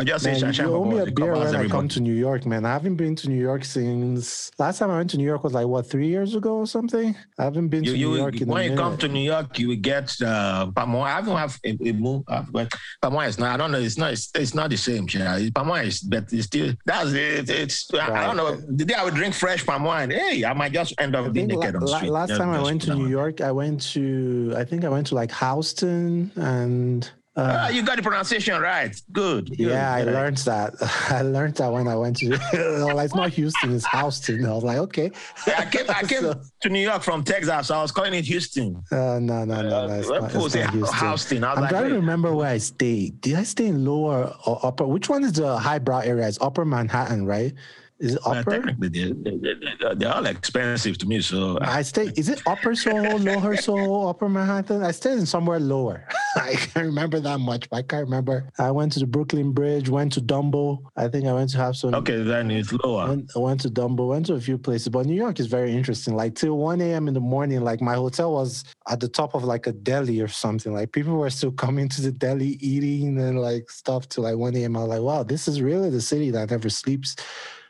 Speaker 2: I just man, say you owe me a beer when
Speaker 1: I come to New York, man. I haven't been to New York since last time I went to New York was like what three years ago or something. I haven't been you, to
Speaker 2: you,
Speaker 1: New York.
Speaker 2: when
Speaker 1: you
Speaker 2: come to New York, you will get uh, Pamoa. I haven't have a, a move, uh, but Pamoa is not. I don't know. It's not. It's, it's not the same. Yeah, Pamoa is, but it's still. That's it. It's. Right. I don't know. The day I would drink fresh palm wine, hey, I might just end up being naked la- on the street.
Speaker 1: Last time I went to New York, I went to. I think I went to like Houston and
Speaker 2: Uh, you got the pronunciation right. Good. good.
Speaker 1: Yeah, I learned that. I learned that when I went to. well, it's not Houston, it's Houston. I was like, okay.
Speaker 2: I came. I came so, to New York from Texas, so I was calling it Houston.
Speaker 1: Uh, no, no, no, no. It's uh, not, it's not Houston.
Speaker 2: Houston. I
Speaker 1: am
Speaker 2: like,
Speaker 1: trying to remember where I stayed. Did I stay in lower or upper? Which one is the highbrow area? It's Upper Manhattan, right? Is it uh, upper?
Speaker 2: technically, they're, they're, they're, all expensive to me. So
Speaker 1: I stay. Is it upper Soho, lower Soho, upper Manhattan? I stayed in somewhere lower. I can't remember that much. But I can't remember. I went to the Brooklyn Bridge. Went to Dumbo. I think I went to have some.
Speaker 2: Okay, then it's lower.
Speaker 1: Went, went to Dumbo. Went to a few places, but New York is very interesting. Like till 1 a.m. in the morning, like my hotel was at the top of like a deli or something. Like people were still coming to the deli eating and like stuff till like 1 a.m. I was like, wow, this is really the city that never sleeps.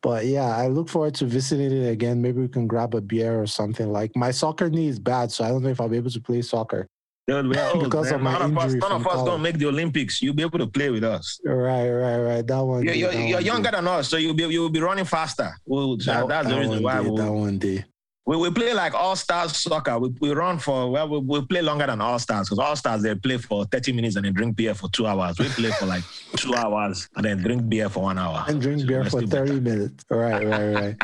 Speaker 1: But yeah, I look forward to visiting it again. Maybe we can grab a beer or something. Like my soccer knee is bad, so I don't know if I'll be able to play soccer.
Speaker 2: Dude, we are because of my none injury. Of us, none of us don't make the Olympics. You'll be able to play with us.
Speaker 1: Right, right, right. That one.
Speaker 2: You're, you're,
Speaker 1: that
Speaker 2: you're one younger day. than us, so you'll be you'll be running faster. We'll, that, that's the reason why.
Speaker 1: Day,
Speaker 2: we'll,
Speaker 1: that one day.
Speaker 2: We, we play like all stars soccer. We, we run for well, we, we play longer than all stars because all stars they play for 30 minutes and then drink beer for two hours. We play for like two hours and then drink beer for one hour.
Speaker 1: And drink so beer for 30 better. minutes. Right, right, right.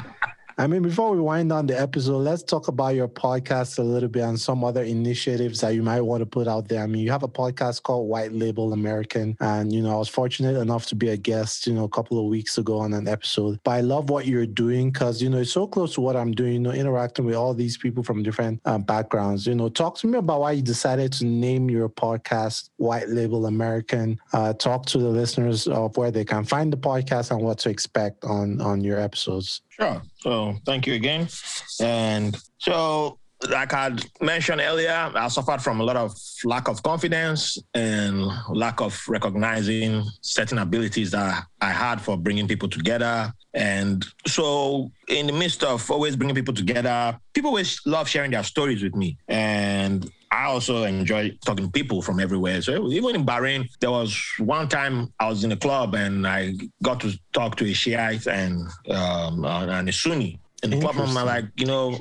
Speaker 1: I mean, before we wind down the episode, let's talk about your podcast a little bit and some other initiatives that you might want to put out there. I mean, you have a podcast called White Label American, and you know, I was fortunate enough to be a guest, you know, a couple of weeks ago on an episode. But I love what you're doing because you know it's so close to what I'm doing. You know, interacting with all these people from different um, backgrounds. You know, talk to me about why you decided to name your podcast White Label American. Uh, talk to the listeners of where they can find the podcast and what to expect on on your episodes.
Speaker 2: Sure. So thank you again. And so, like I mentioned earlier, I suffered from a lot of lack of confidence and lack of recognizing certain abilities that I had for bringing people together. And so, in the midst of always bringing people together, people always love sharing their stories with me. And I also enjoy talking to people from everywhere. So even in Bahrain, there was one time I was in a club and I got to talk to a Shiite and um, and a Sunni in the club. I'm like, you know,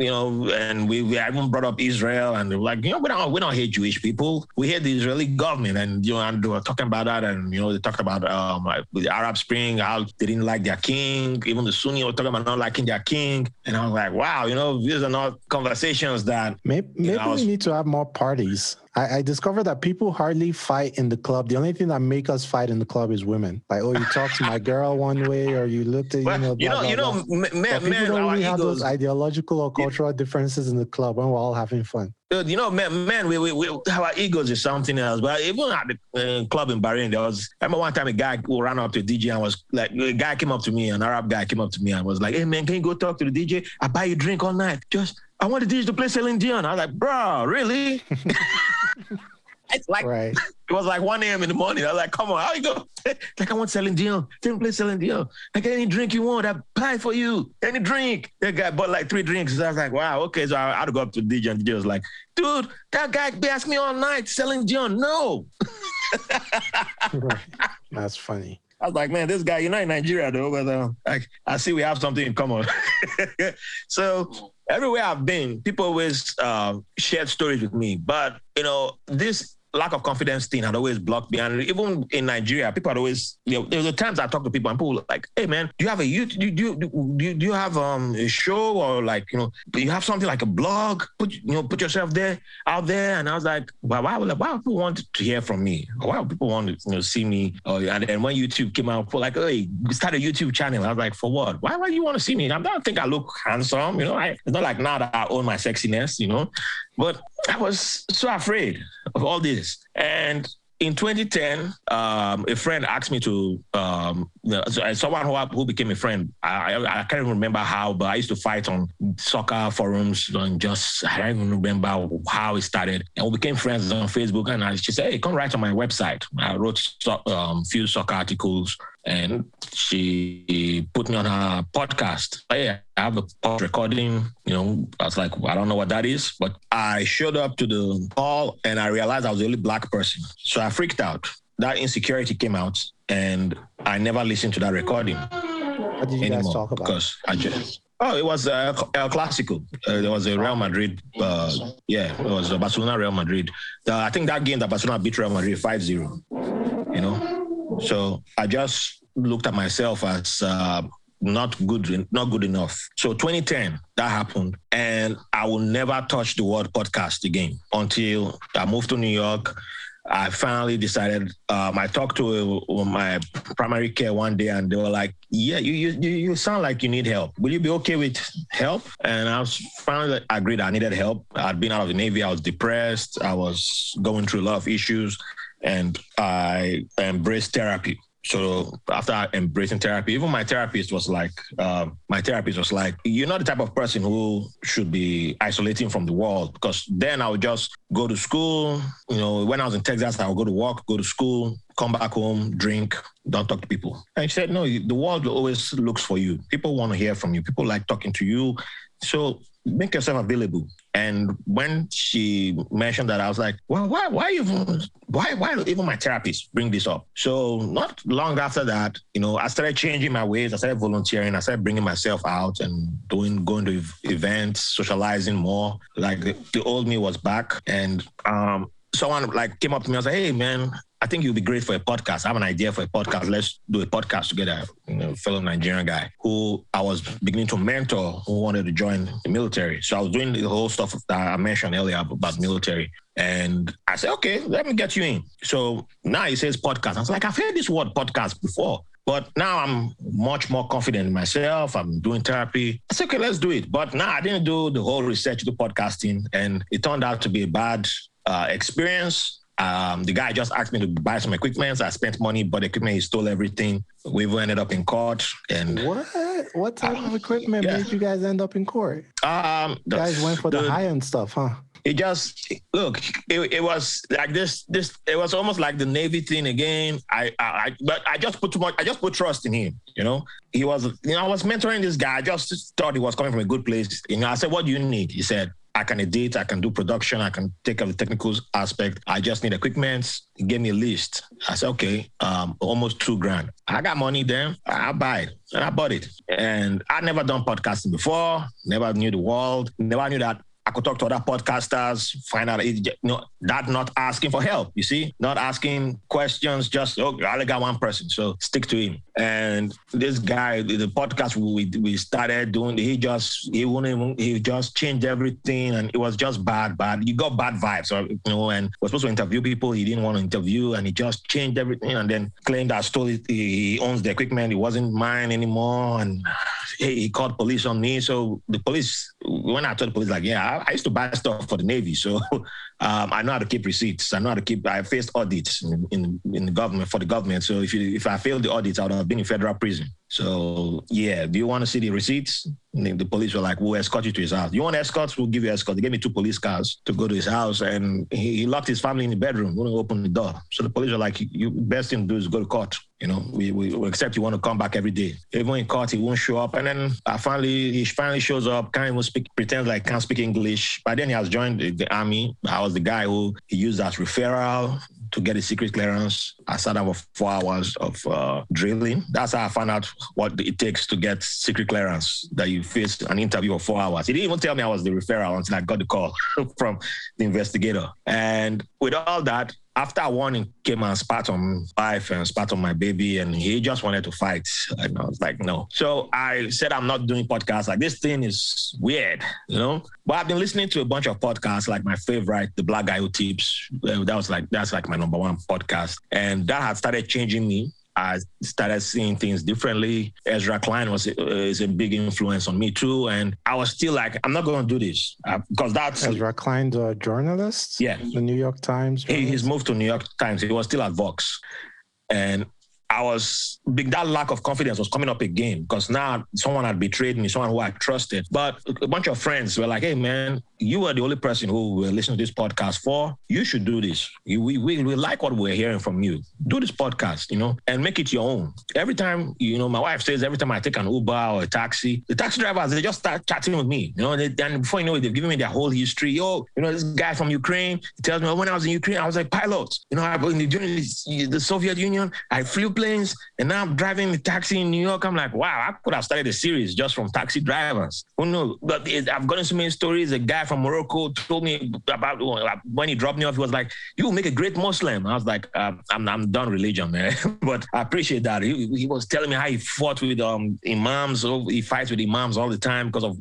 Speaker 2: you know, and we, we even brought up Israel and like, you know, we don't we don't hate Jewish people. We hate the Israeli government, and you know, and they were talking about that, and you know, they talked about um the Arab Spring, how they didn't like their king. Even the Sunni were talking about not liking their king, and I was like, wow, you know, these are not conversations that
Speaker 1: maybe, maybe know, was, we need to have more parties. I, I, discovered that people hardly fight in the club. The only thing that make us fight in the club is women. Like, oh, you talked to my girl one way, or you looked at, you know,
Speaker 2: you know,
Speaker 1: blah,
Speaker 2: you know,
Speaker 1: blah.
Speaker 2: man,
Speaker 1: people don't really have those ideological or cultural differences in the club when we're all having fun.
Speaker 2: You know, man, man we, we, we, our egos is something else. But even at the uh, club in Bahrain, there was, I remember one time a guy who ran up to a DJ and was like, a guy came up to me, an Arab guy came up to me and was like, hey, man, can you go talk to the DJ? I buy you drink all night. Just, I want the DJ to play Celine Dion. I was like, bro, really? It's like right. it was like 1 a.m. in the morning. I was like, come on, how you go? like I want Celine Dion. Didn't play Celine Dion. Like any drink you want, I buy for you. Any drink. That guy bought like three drinks. So I was like, wow, okay. So I had to go up to DJ and DJ was like, dude, that guy asked me all night, Celine Dion. No.
Speaker 1: That's funny.
Speaker 2: I was like, man, this guy, you're not in Nigeria though, but uh, like, I see we have something in common. so everywhere I've been, people always uh, shared stories with me. But you know, this lack of confidence thing had always blocked me. And even in Nigeria, people had always, you know, there were times I talk to people and people were like, hey man, do you have a you do, do, do, do you have um, a show or like, you know, do you have something like a blog? Put you know, put yourself there out there. And I was like, well, why would why would people want to hear from me? Why would people want to you know see me? Oh, and then when YouTube came out, for like, hey, start a YouTube channel. I was like, for what? Why would you want to see me? I don't think I look handsome, you know. I, it's not like now that I own my sexiness, you know. But I was so afraid of all this. And in 2010, um, a friend asked me to, um, someone who, who became a friend. I, I, I, can't even remember how, but I used to fight on soccer forums and just, I don't even remember how it started. And we became friends on Facebook. And I, she said, hey, come write on my website. I wrote a um, few soccer articles and she put me on her podcast. Hey, I have a recording. You know, I was like, I don't know what that is, but I showed up to the call and I realized I was the only black person. So I freaked out. That insecurity came out, and I never listened to that recording.
Speaker 1: What did you anymore guys talk about?
Speaker 2: Because I just Oh, it was uh, El Clasico. Uh, there was a Real Madrid. Uh, yeah, it was the Barcelona Real Madrid. I think that game that Barcelona beat Real Madrid 5 0. You know? So I just looked at myself as uh, not good, not good enough. So 2010, that happened, and I will never touch the word podcast again until I moved to New York. I finally decided. Um, I talked to uh, my primary care one day, and they were like, "Yeah, you you you sound like you need help. Will you be okay with help?" And I was finally agreed. I needed help. I'd been out of the navy. I was depressed. I was going through a lot of issues, and I embraced therapy so after embracing therapy, even my therapist was like, um, my therapist was like, you're not the type of person who should be isolating from the world because then I would just go to school. You know, when I was in Texas, I would go to work, go to school, come back home, drink, don't talk to people. And she said, no, the world always looks for you. People want to hear from you. People like talking to you. So make yourself available. And when she mentioned that, I was like, well, why, why even, why, why even my therapist bring this up? So not long after that, you know, I started changing my ways. I started volunteering. I started bringing myself out and doing, going to events, socializing more. Like the, the old me was back. And um, someone like came up to me and said, hey, man, I think you'd be great for a podcast. I have an idea for a podcast. Let's do a podcast together. You know, fellow Nigerian guy who I was beginning to mentor who wanted to join the military. So I was doing the whole stuff that I mentioned earlier about military. And I said, okay, let me get you in. So now he says podcast. I was like, I've heard this word podcast before. But now I'm much more confident in myself. I'm doing therapy. I said, okay, let's do it. But now I didn't do the whole research to podcasting. And it turned out to be a bad uh, experience um, the guy just asked me to buy some equipment. I spent money, but equipment he stole everything. We ended up in court. And
Speaker 1: what? What type uh, of equipment yeah. made you guys end up in court?
Speaker 2: Um,
Speaker 1: you guys went for the, the high end stuff, huh?
Speaker 2: It just look. It, it was like this. This it was almost like the Navy thing again. I, I, but I just put too much. I just put trust in him. You know, he was. You know, I was mentoring this guy. I just thought he was coming from a good place. You know, I said, "What do you need?" He said, I can edit, I can do production, I can take care the technical aspect. I just need equipment. He gave me a list. I said, okay, um, almost two grand. I got money then. I buy it. And I bought it. And I never done podcasting before, never knew the world, never knew that I could talk to other podcasters, find out, you know, that not asking for help, you see, not asking questions, just, oh, I only got one person, so stick to him. And this guy, the, podcast we, we started doing, he just, he wouldn't even, he just changed everything and it was just bad, bad. You got bad vibes, you know, and was supposed to interview people he didn't want to interview and he just changed everything and then claimed that stole it, he owns the equipment, it wasn't mine anymore. And he, he called police on me. So the police, when I told the police, like, yeah, I, I used to buy stuff for the Navy, so um, I know how to keep receipts. I know how to keep. I faced audits in, in, in the government for the government. So if you if I failed the audits, I would have been in federal prison. So yeah, do you want to see the receipts? And the police were like, "We'll escort you to his house. You want escorts? We'll give you escorts." They gave me two police cars to go to his house, and he, he locked his family in the bedroom. Wouldn't open the door. So the police were like, "You best thing to do is go to court. You know, we, we, we accept you want to come back every day. Even in court, he won't show up. And then I finally he finally shows up. Can't even speak. Pretends like can't speak English. But then he has joined the, the army. I was the guy who he used as referral to get a secret clearance. I sat down for four hours of uh, drilling. That's how I found out what it takes to get secret clearance. That you face an interview of four hours. He didn't even tell me I was the referral until I got the call from the investigator. And with all that, after warning came and spat on my wife and spat on my baby, and he just wanted to fight. And I was like, no. So I said, I'm not doing podcasts. Like, this thing is weird, you know? But I've been listening to a bunch of podcasts, like my favorite, The Black Guy Who Tips. That was like, that's like my number one podcast. And that had started changing me I started seeing things differently. Ezra Klein was uh, is a big influence on me too, and I was still like, I'm not going to do this because uh, that's
Speaker 1: Ezra Klein, the journalist.
Speaker 2: Yeah,
Speaker 1: the New York Times.
Speaker 2: He, he's moved to New York Times. He was still at Vox, and I was big. That lack of confidence was coming up again because now someone had betrayed me, someone who I trusted. But a bunch of friends were like, "Hey, man, you are the only person who will listen to this podcast for. You should do this. We, we we like what we're hearing from you. Do this podcast, you know, and make it your own. Every time, you know, my wife says every time I take an Uber or a taxi, the taxi drivers they just start chatting with me. You know, they, and before you know it, they've given me their whole history. Yo, you know, this guy from Ukraine he tells me oh, when I was in Ukraine, I was a pilot. You know, I, during the Soviet Union, I flew airplanes, and now I'm driving the taxi in New York. I'm like, wow, I could have started a series just from taxi drivers. Who knows? But I've gotten so many stories. A guy from Morocco told me about when he dropped me off. He was like, "You make a great Muslim." I was like, uh, "I'm I'm done religion, man." but I appreciate that. He, he was telling me how he fought with um imams. He fights with imams all the time because of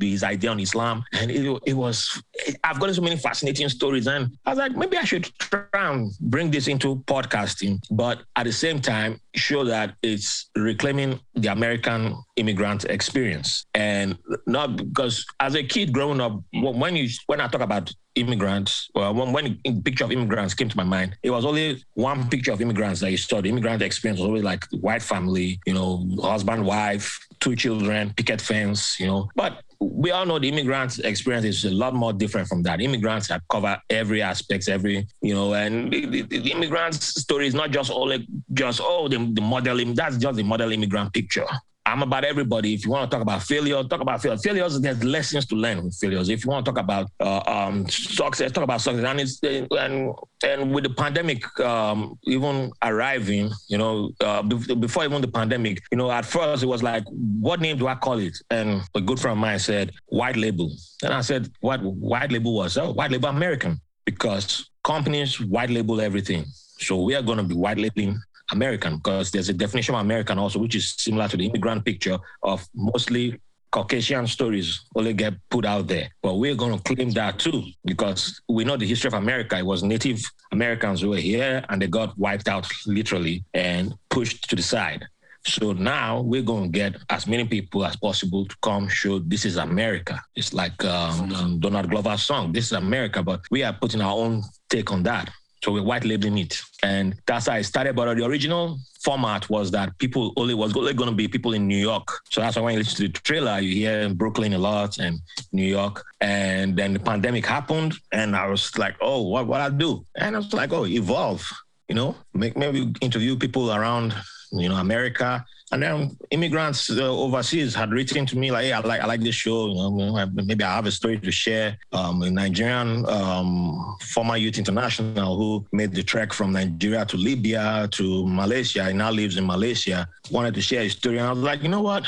Speaker 2: his idea on Islam, and it, it was. I've gotten so many fascinating stories, and I was like, maybe I should try and bring this into podcasting, but at the same time, show that it's reclaiming the American immigrant experience. And not because as a kid growing up, when you when I talk about immigrants, well, when, when the picture of immigrants came to my mind, it was only one picture of immigrants that you saw. The immigrant experience was always like white family, you know, husband, wife, two children, picket fence, you know. But we all know the immigrant experience is a lot more different from that. Immigrants have covered every aspect, every, you know, and the, the, the immigrants story is not just all only just, oh, the, the model, that's just the model immigrant picture. I'm about everybody. If you want to talk about failure, talk about failure. Failures, there's lessons to learn with failures. If you want to talk about uh, um, success, talk about success. And it's and and with the pandemic um, even arriving, you know, uh, before even the pandemic, you know, at first it was like, what name do I call it? And a good friend of mine said, white label. And I said, what white label was? Oh, white label American, because companies white label everything. So we are going to be white labeling American because there's a definition of American also, which is similar to the immigrant picture of mostly Caucasian stories only get put out there. But we're going to claim that too because we know the history of America. It was Native Americans who were here and they got wiped out literally and pushed to the side. So now we're going to get as many people as possible to come show this is America. It's like um, um, Donald Glover's song, This is America, but we are putting our own take on that. So we're white labeling it. And that's how I started. But the original format was that people only was only going to be people in New York. So that's why when you listen to the trailer, you hear Brooklyn a lot and New York. And then the pandemic happened. And I was like, oh, what what I do? And I was like, oh, evolve, you know, make maybe interview people around, you know, America and then immigrants uh, overseas had written to me like, "Hey, I like I like this show. You know, maybe I have a story to share." Um, a Nigerian um, former youth international who made the trek from Nigeria to Libya to Malaysia. He now lives in Malaysia. Wanted to share his story, and I was like, you know what?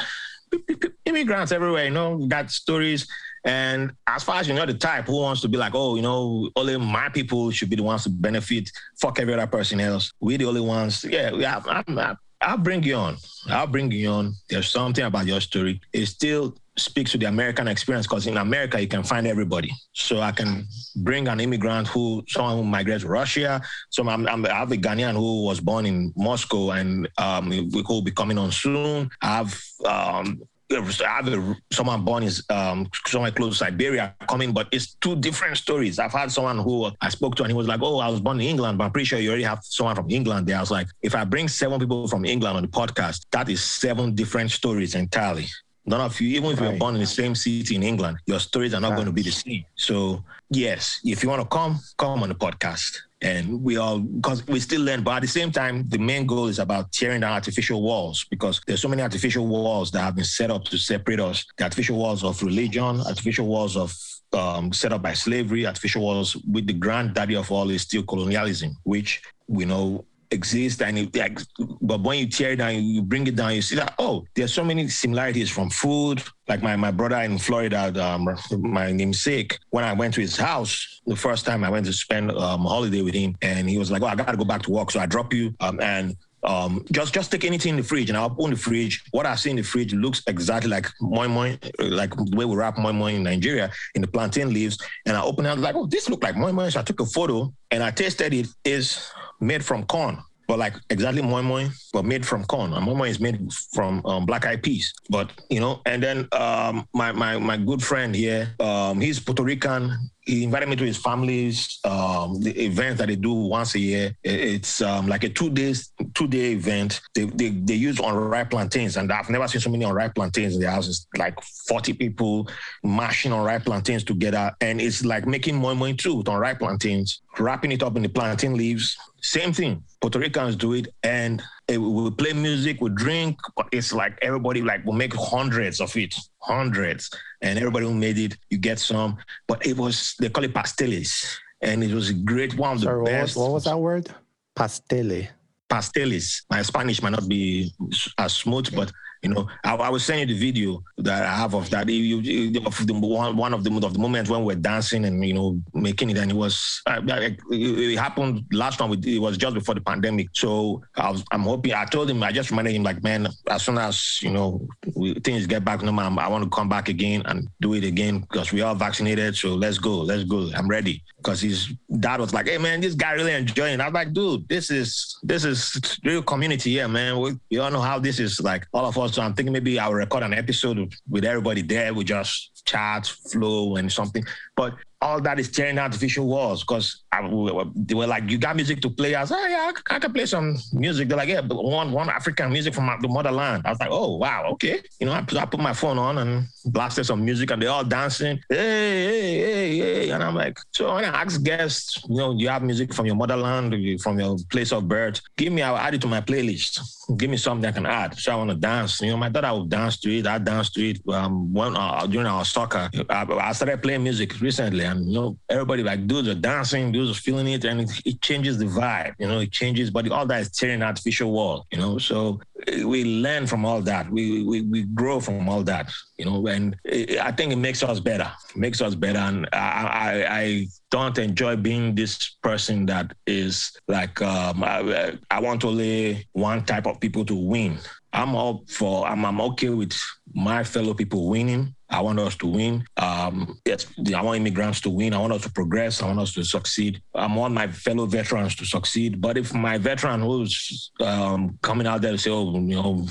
Speaker 2: Immigrants everywhere, you know, got stories. And as far as you know, the type who wants to be like, oh, you know, only my people should be the ones to benefit. Fuck every other person else. We're the only ones. Yeah, yeah. I'm, I'm, I'll bring you on. I'll bring you on. There's something about your story. It still speaks to the American experience because in America you can find everybody. So I can bring an immigrant who someone who migrates to Russia. So I'm, I'm, i have a Ghanaian who was born in Moscow and um, we will be coming on soon. I have um, I have someone born is um, somewhere close to Siberia coming, but it's two different stories. I've had someone who I spoke to and he was like, "Oh, I was born in England, but I'm pretty sure you already have someone from England there." I was like, "If I bring seven people from England on the podcast, that is seven different stories entirely." None of you, even if right. you're born in the same city in England, your stories are not right. going to be the same. So, yes, if you want to come, come on the podcast and we all because we still learn but at the same time the main goal is about tearing down artificial walls because there's so many artificial walls that have been set up to separate us. The artificial walls of religion artificial walls of um, set up by slavery artificial walls with the granddaddy of all is still colonialism which we know exists and it, like, but when you tear it down you bring it down you see that oh there's so many similarities from food. Like my, my brother in florida um, my namesake when i went to his house the first time i went to spend um, holiday with him and he was like oh i gotta go back to work so i drop you. Um, and um, just just take anything in the fridge and I'll open the fridge. What I see in the fridge looks exactly like moi moi, like the way we wrap moi moi in Nigeria in the plantain leaves. And I open it, I was like, oh, this look like moi moi. So I took a photo and I tasted it. Is made from corn, but like exactly moi moi, but made from corn. And moi moi is made from um, black eyed peas. But you know, and then um, my my my good friend here, um, he's Puerto Rican he invited me to his family's um, event that they do once a year. It's um, like a two days two day event. They, they they use unripe plantains, and I've never seen so many unripe plantains in the houses. Like forty people mashing unripe plantains together, and it's like making moi moi too with unripe plantains, wrapping it up in the plantain leaves. Same thing. Puerto Ricans do it, and eh, we will play music, we drink, but it's like everybody like will make hundreds of it, hundreds, and everybody who made it, you get some. But it was they call it pasteles, and it was a great one of the
Speaker 1: Sorry,
Speaker 2: best.
Speaker 1: What was, what was that word? Pastele.
Speaker 2: pasteles. My Spanish might not be as smooth, but you know, I, I was sending you the video that I have of that. You, you, of the, one, one of the of the moments when we're dancing and you know making it, and it was uh, it, it, happened last time. It was just before the pandemic, so I was, I'm hoping. I told him, I just reminded him, like, man, as soon as you know we, things get back normal, I want to come back again and do it again because we are vaccinated. So let's go, let's go. I'm ready because his dad was like, hey man, this guy really enjoying. I was like, dude, this is this is real community here, man. We, we all know how this is like all of us so I'm thinking maybe I'll record an episode with everybody there. We just chat, flow, and something. But all that is tearing artificial walls because they were like, "You got music to play?" I was like, oh, "Yeah, I, I, can play some music." They're like, "Yeah, but one one African music from the motherland." I was like, "Oh wow, okay." You know, I, I put my phone on and blasted some music, and they're all dancing, "Hey, hey, hey, hey!" And I'm like, so when I ask guests, you know, you have music from your motherland, from your place of birth? Give me, I'll add it to my playlist. Give me something I can add. So I want to dance. You know, my daughter would dance to it. I dance to it. Um, when uh, during our soccer, I, I started playing music recently and you know, everybody like dudes are dancing, dudes are feeling it, and it, it changes the vibe. You know, it changes, but all that is tearing artificial wall. You know, so eh, we learn from all that. We we, we grow from all that. You know, and it, I think it makes us better. It makes us better, and I, I, I don't enjoy being this person that is like um, I, I want only one type of people to win. I'm all for. I'm, I'm okay with my fellow people winning I want us to win. Um, yes, I want immigrants to win. I want us to progress. I want us to succeed. I want my fellow veterans to succeed. But if my veteran who's um, coming out there to say, oh, you know,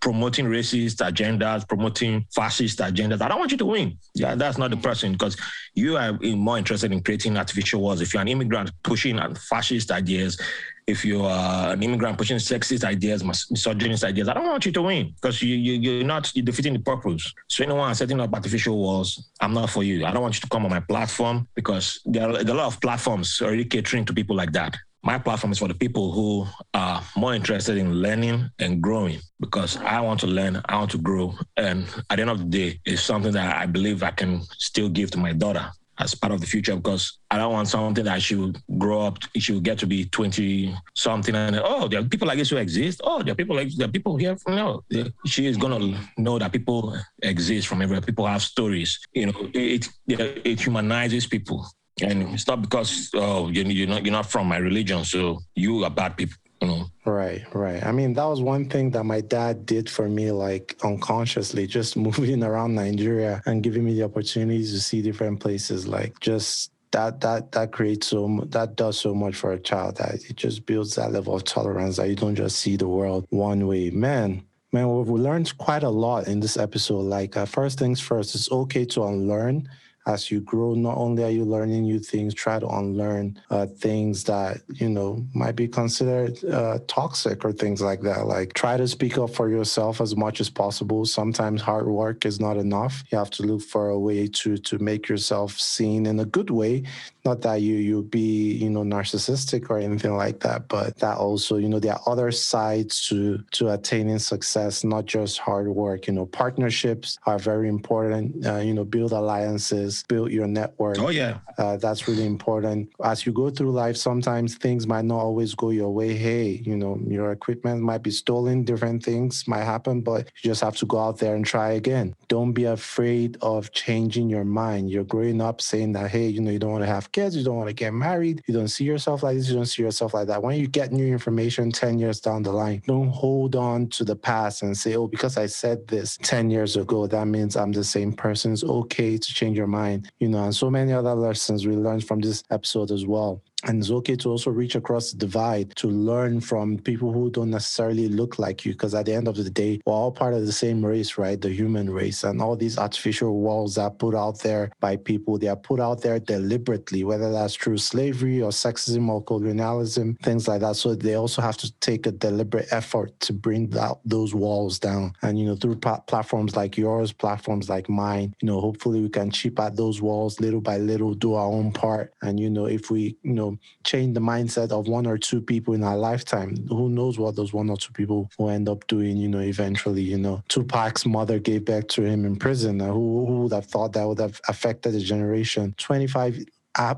Speaker 2: promoting racist agendas, promoting fascist agendas. I don't want you to win. Yeah, that's not the mm. person because you are more interested in creating artificial walls. If you're an immigrant pushing fascist ideas, if you are an immigrant pushing sexist ideas, misogynist ideas, I don't want you to win because you, you, you're not you're defeating the purpose. So anyone setting up artificial walls, I'm not for you. I don't want you to come on my platform because there are, there are a lot of platforms already catering to people like that. My platform is for the people who are more interested in learning and growing because I want to learn, I want to grow. And at the end of the day, it's something that I believe I can still give to my daughter as part of the future because I don't want something that she will grow up, she will get to be 20 something and oh, there are people like this who exist. Oh, there are people like there are people here. From, No, she is gonna know that people exist from everywhere. People have stories. You know, it it, it humanizes people. And it's not because oh you're not you're not from my religion, so you are bad people. You know.
Speaker 1: Right, right. I mean, that was one thing that my dad did for me, like unconsciously, just moving around Nigeria and giving me the opportunities to see different places. Like just that that that creates so that does so much for a child that it just builds that level of tolerance that you don't just see the world one way. Man, man, we've learned quite a lot in this episode. Like uh, first things first, it's okay to unlearn as you grow, not only are you learning new things, try to unlearn uh, things that, you know, might be considered uh, toxic or things like that. Like try to speak up for yourself as much as possible. Sometimes hard work is not enough. You have to look for a way to to make yourself seen in a good way not that you you be you know narcissistic or anything like that but that also you know there are other sides to to attaining success not just hard work you know partnerships are very important uh, you know build alliances build your network
Speaker 2: oh yeah.
Speaker 1: uh, that's really important. As you go through life sometimes things might not always go your way. Hey you know your equipment might be stolen different things might happen but you just have to go out there and try again. Don't be afraid of changing your mind. You're growing up saying that hey you know you don't want to have kids, you don't want to get married, you don't see yourself like this, you don't see yourself like that. When you get new information 10 years down the line, don't hold on to the past and say, oh, because I said this 10 years ago, that means I'm the same person. It's okay to change your mind, you know, and so many other lessons we learned from this episode as well. And it's okay to also reach across the divide to learn from people who don't necessarily look like you. Because at the end of the day, we're all part of the same race, right? The human race. And all these artificial walls are put out there by people, they are put out there deliberately, whether that's through slavery or sexism or colonialism, things like that. So they also have to take a deliberate effort to bring that, those walls down. And, you know, through platforms like yours, platforms like mine, you know, hopefully we can chip at those walls little by little, do our own part. And, you know, if we, you know, change the mindset of one or two people in our lifetime. Who knows what those one or two people will end up doing, you know, eventually, you know. Tupac's mother gave back to him in prison. Who, who would have thought that would have affected a generation? 25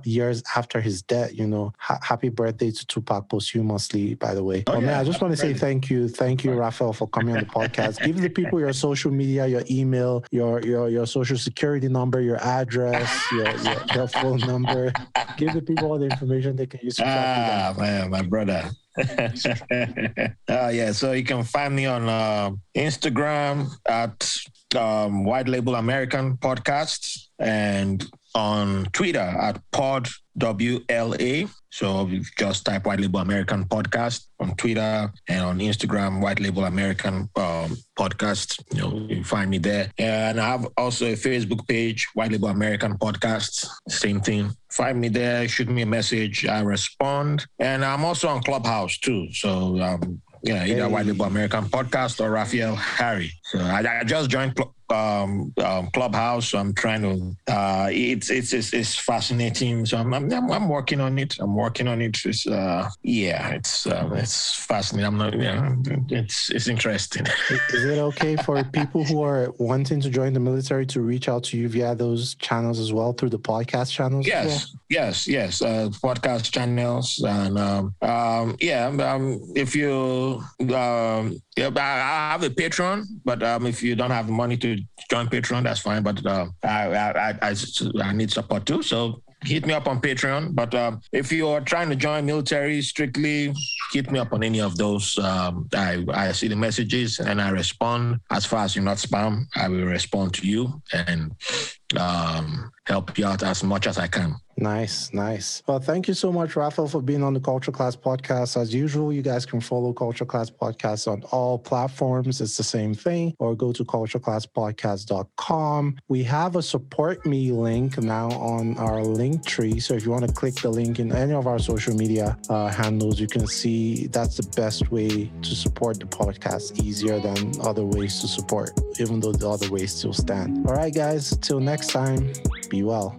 Speaker 1: years after his death. You know, ha- happy birthday to Tupac posthumously, by the way. Oh, yeah. man, I just want to say thank you, thank you, Raphael, for coming on the podcast. Give the people your social media, your email, your your your social security number, your address, your, your, your phone number. Give the people all the information they can use. To
Speaker 2: ah, man, my brother. uh, yeah, so you can find me on uh, Instagram at um, White Label American Podcast and on Twitter at Pod WLA. So just type White Label American Podcast on Twitter and on Instagram, White Label American um, Podcast. You know, you find me there. And I have also a Facebook page, White Label American Podcast. Same thing. Find me there, shoot me a message. I respond. And I'm also on Clubhouse too. So um, yeah, either hey. White Label American Podcast or Raphael Harry. So I, I just joined um, um, Clubhouse. So I'm trying to. Uh, it's, it's it's it's fascinating. So I'm, I'm I'm working on it. I'm working on it. It's uh, yeah, it's um, it's fascinating. I'm not. Yeah, it's it's interesting.
Speaker 1: Is it okay for people who are wanting to join the military to reach out to you via those channels as well through the podcast channels?
Speaker 2: Yes,
Speaker 1: well?
Speaker 2: yes, yes. Uh, podcast channels and um, um, yeah. Um, if you um, yeah, I have a Patreon, but um, if you don't have money to join Patreon, that's fine. But uh, I, I, I, I need support too. So hit me up on Patreon. But um, if you are trying to join military strictly, hit me up on any of those. Um, I, I see the messages and I respond. As far as you're not spam, I will respond to you and um, help you out as much as I can.
Speaker 1: Nice, nice. Well, thank you so much, Raphael, for being on the Culture Class podcast. As usual, you guys can follow Culture Class Podcast on all platforms. It's the same thing, or go to cultureclasspodcast.com. We have a support me link now on our link tree. So if you want to click the link in any of our social media uh, handles, you can see that's the best way to support the podcast, easier than other ways to support, even though the other ways still stand. All right, guys, till next time, be well.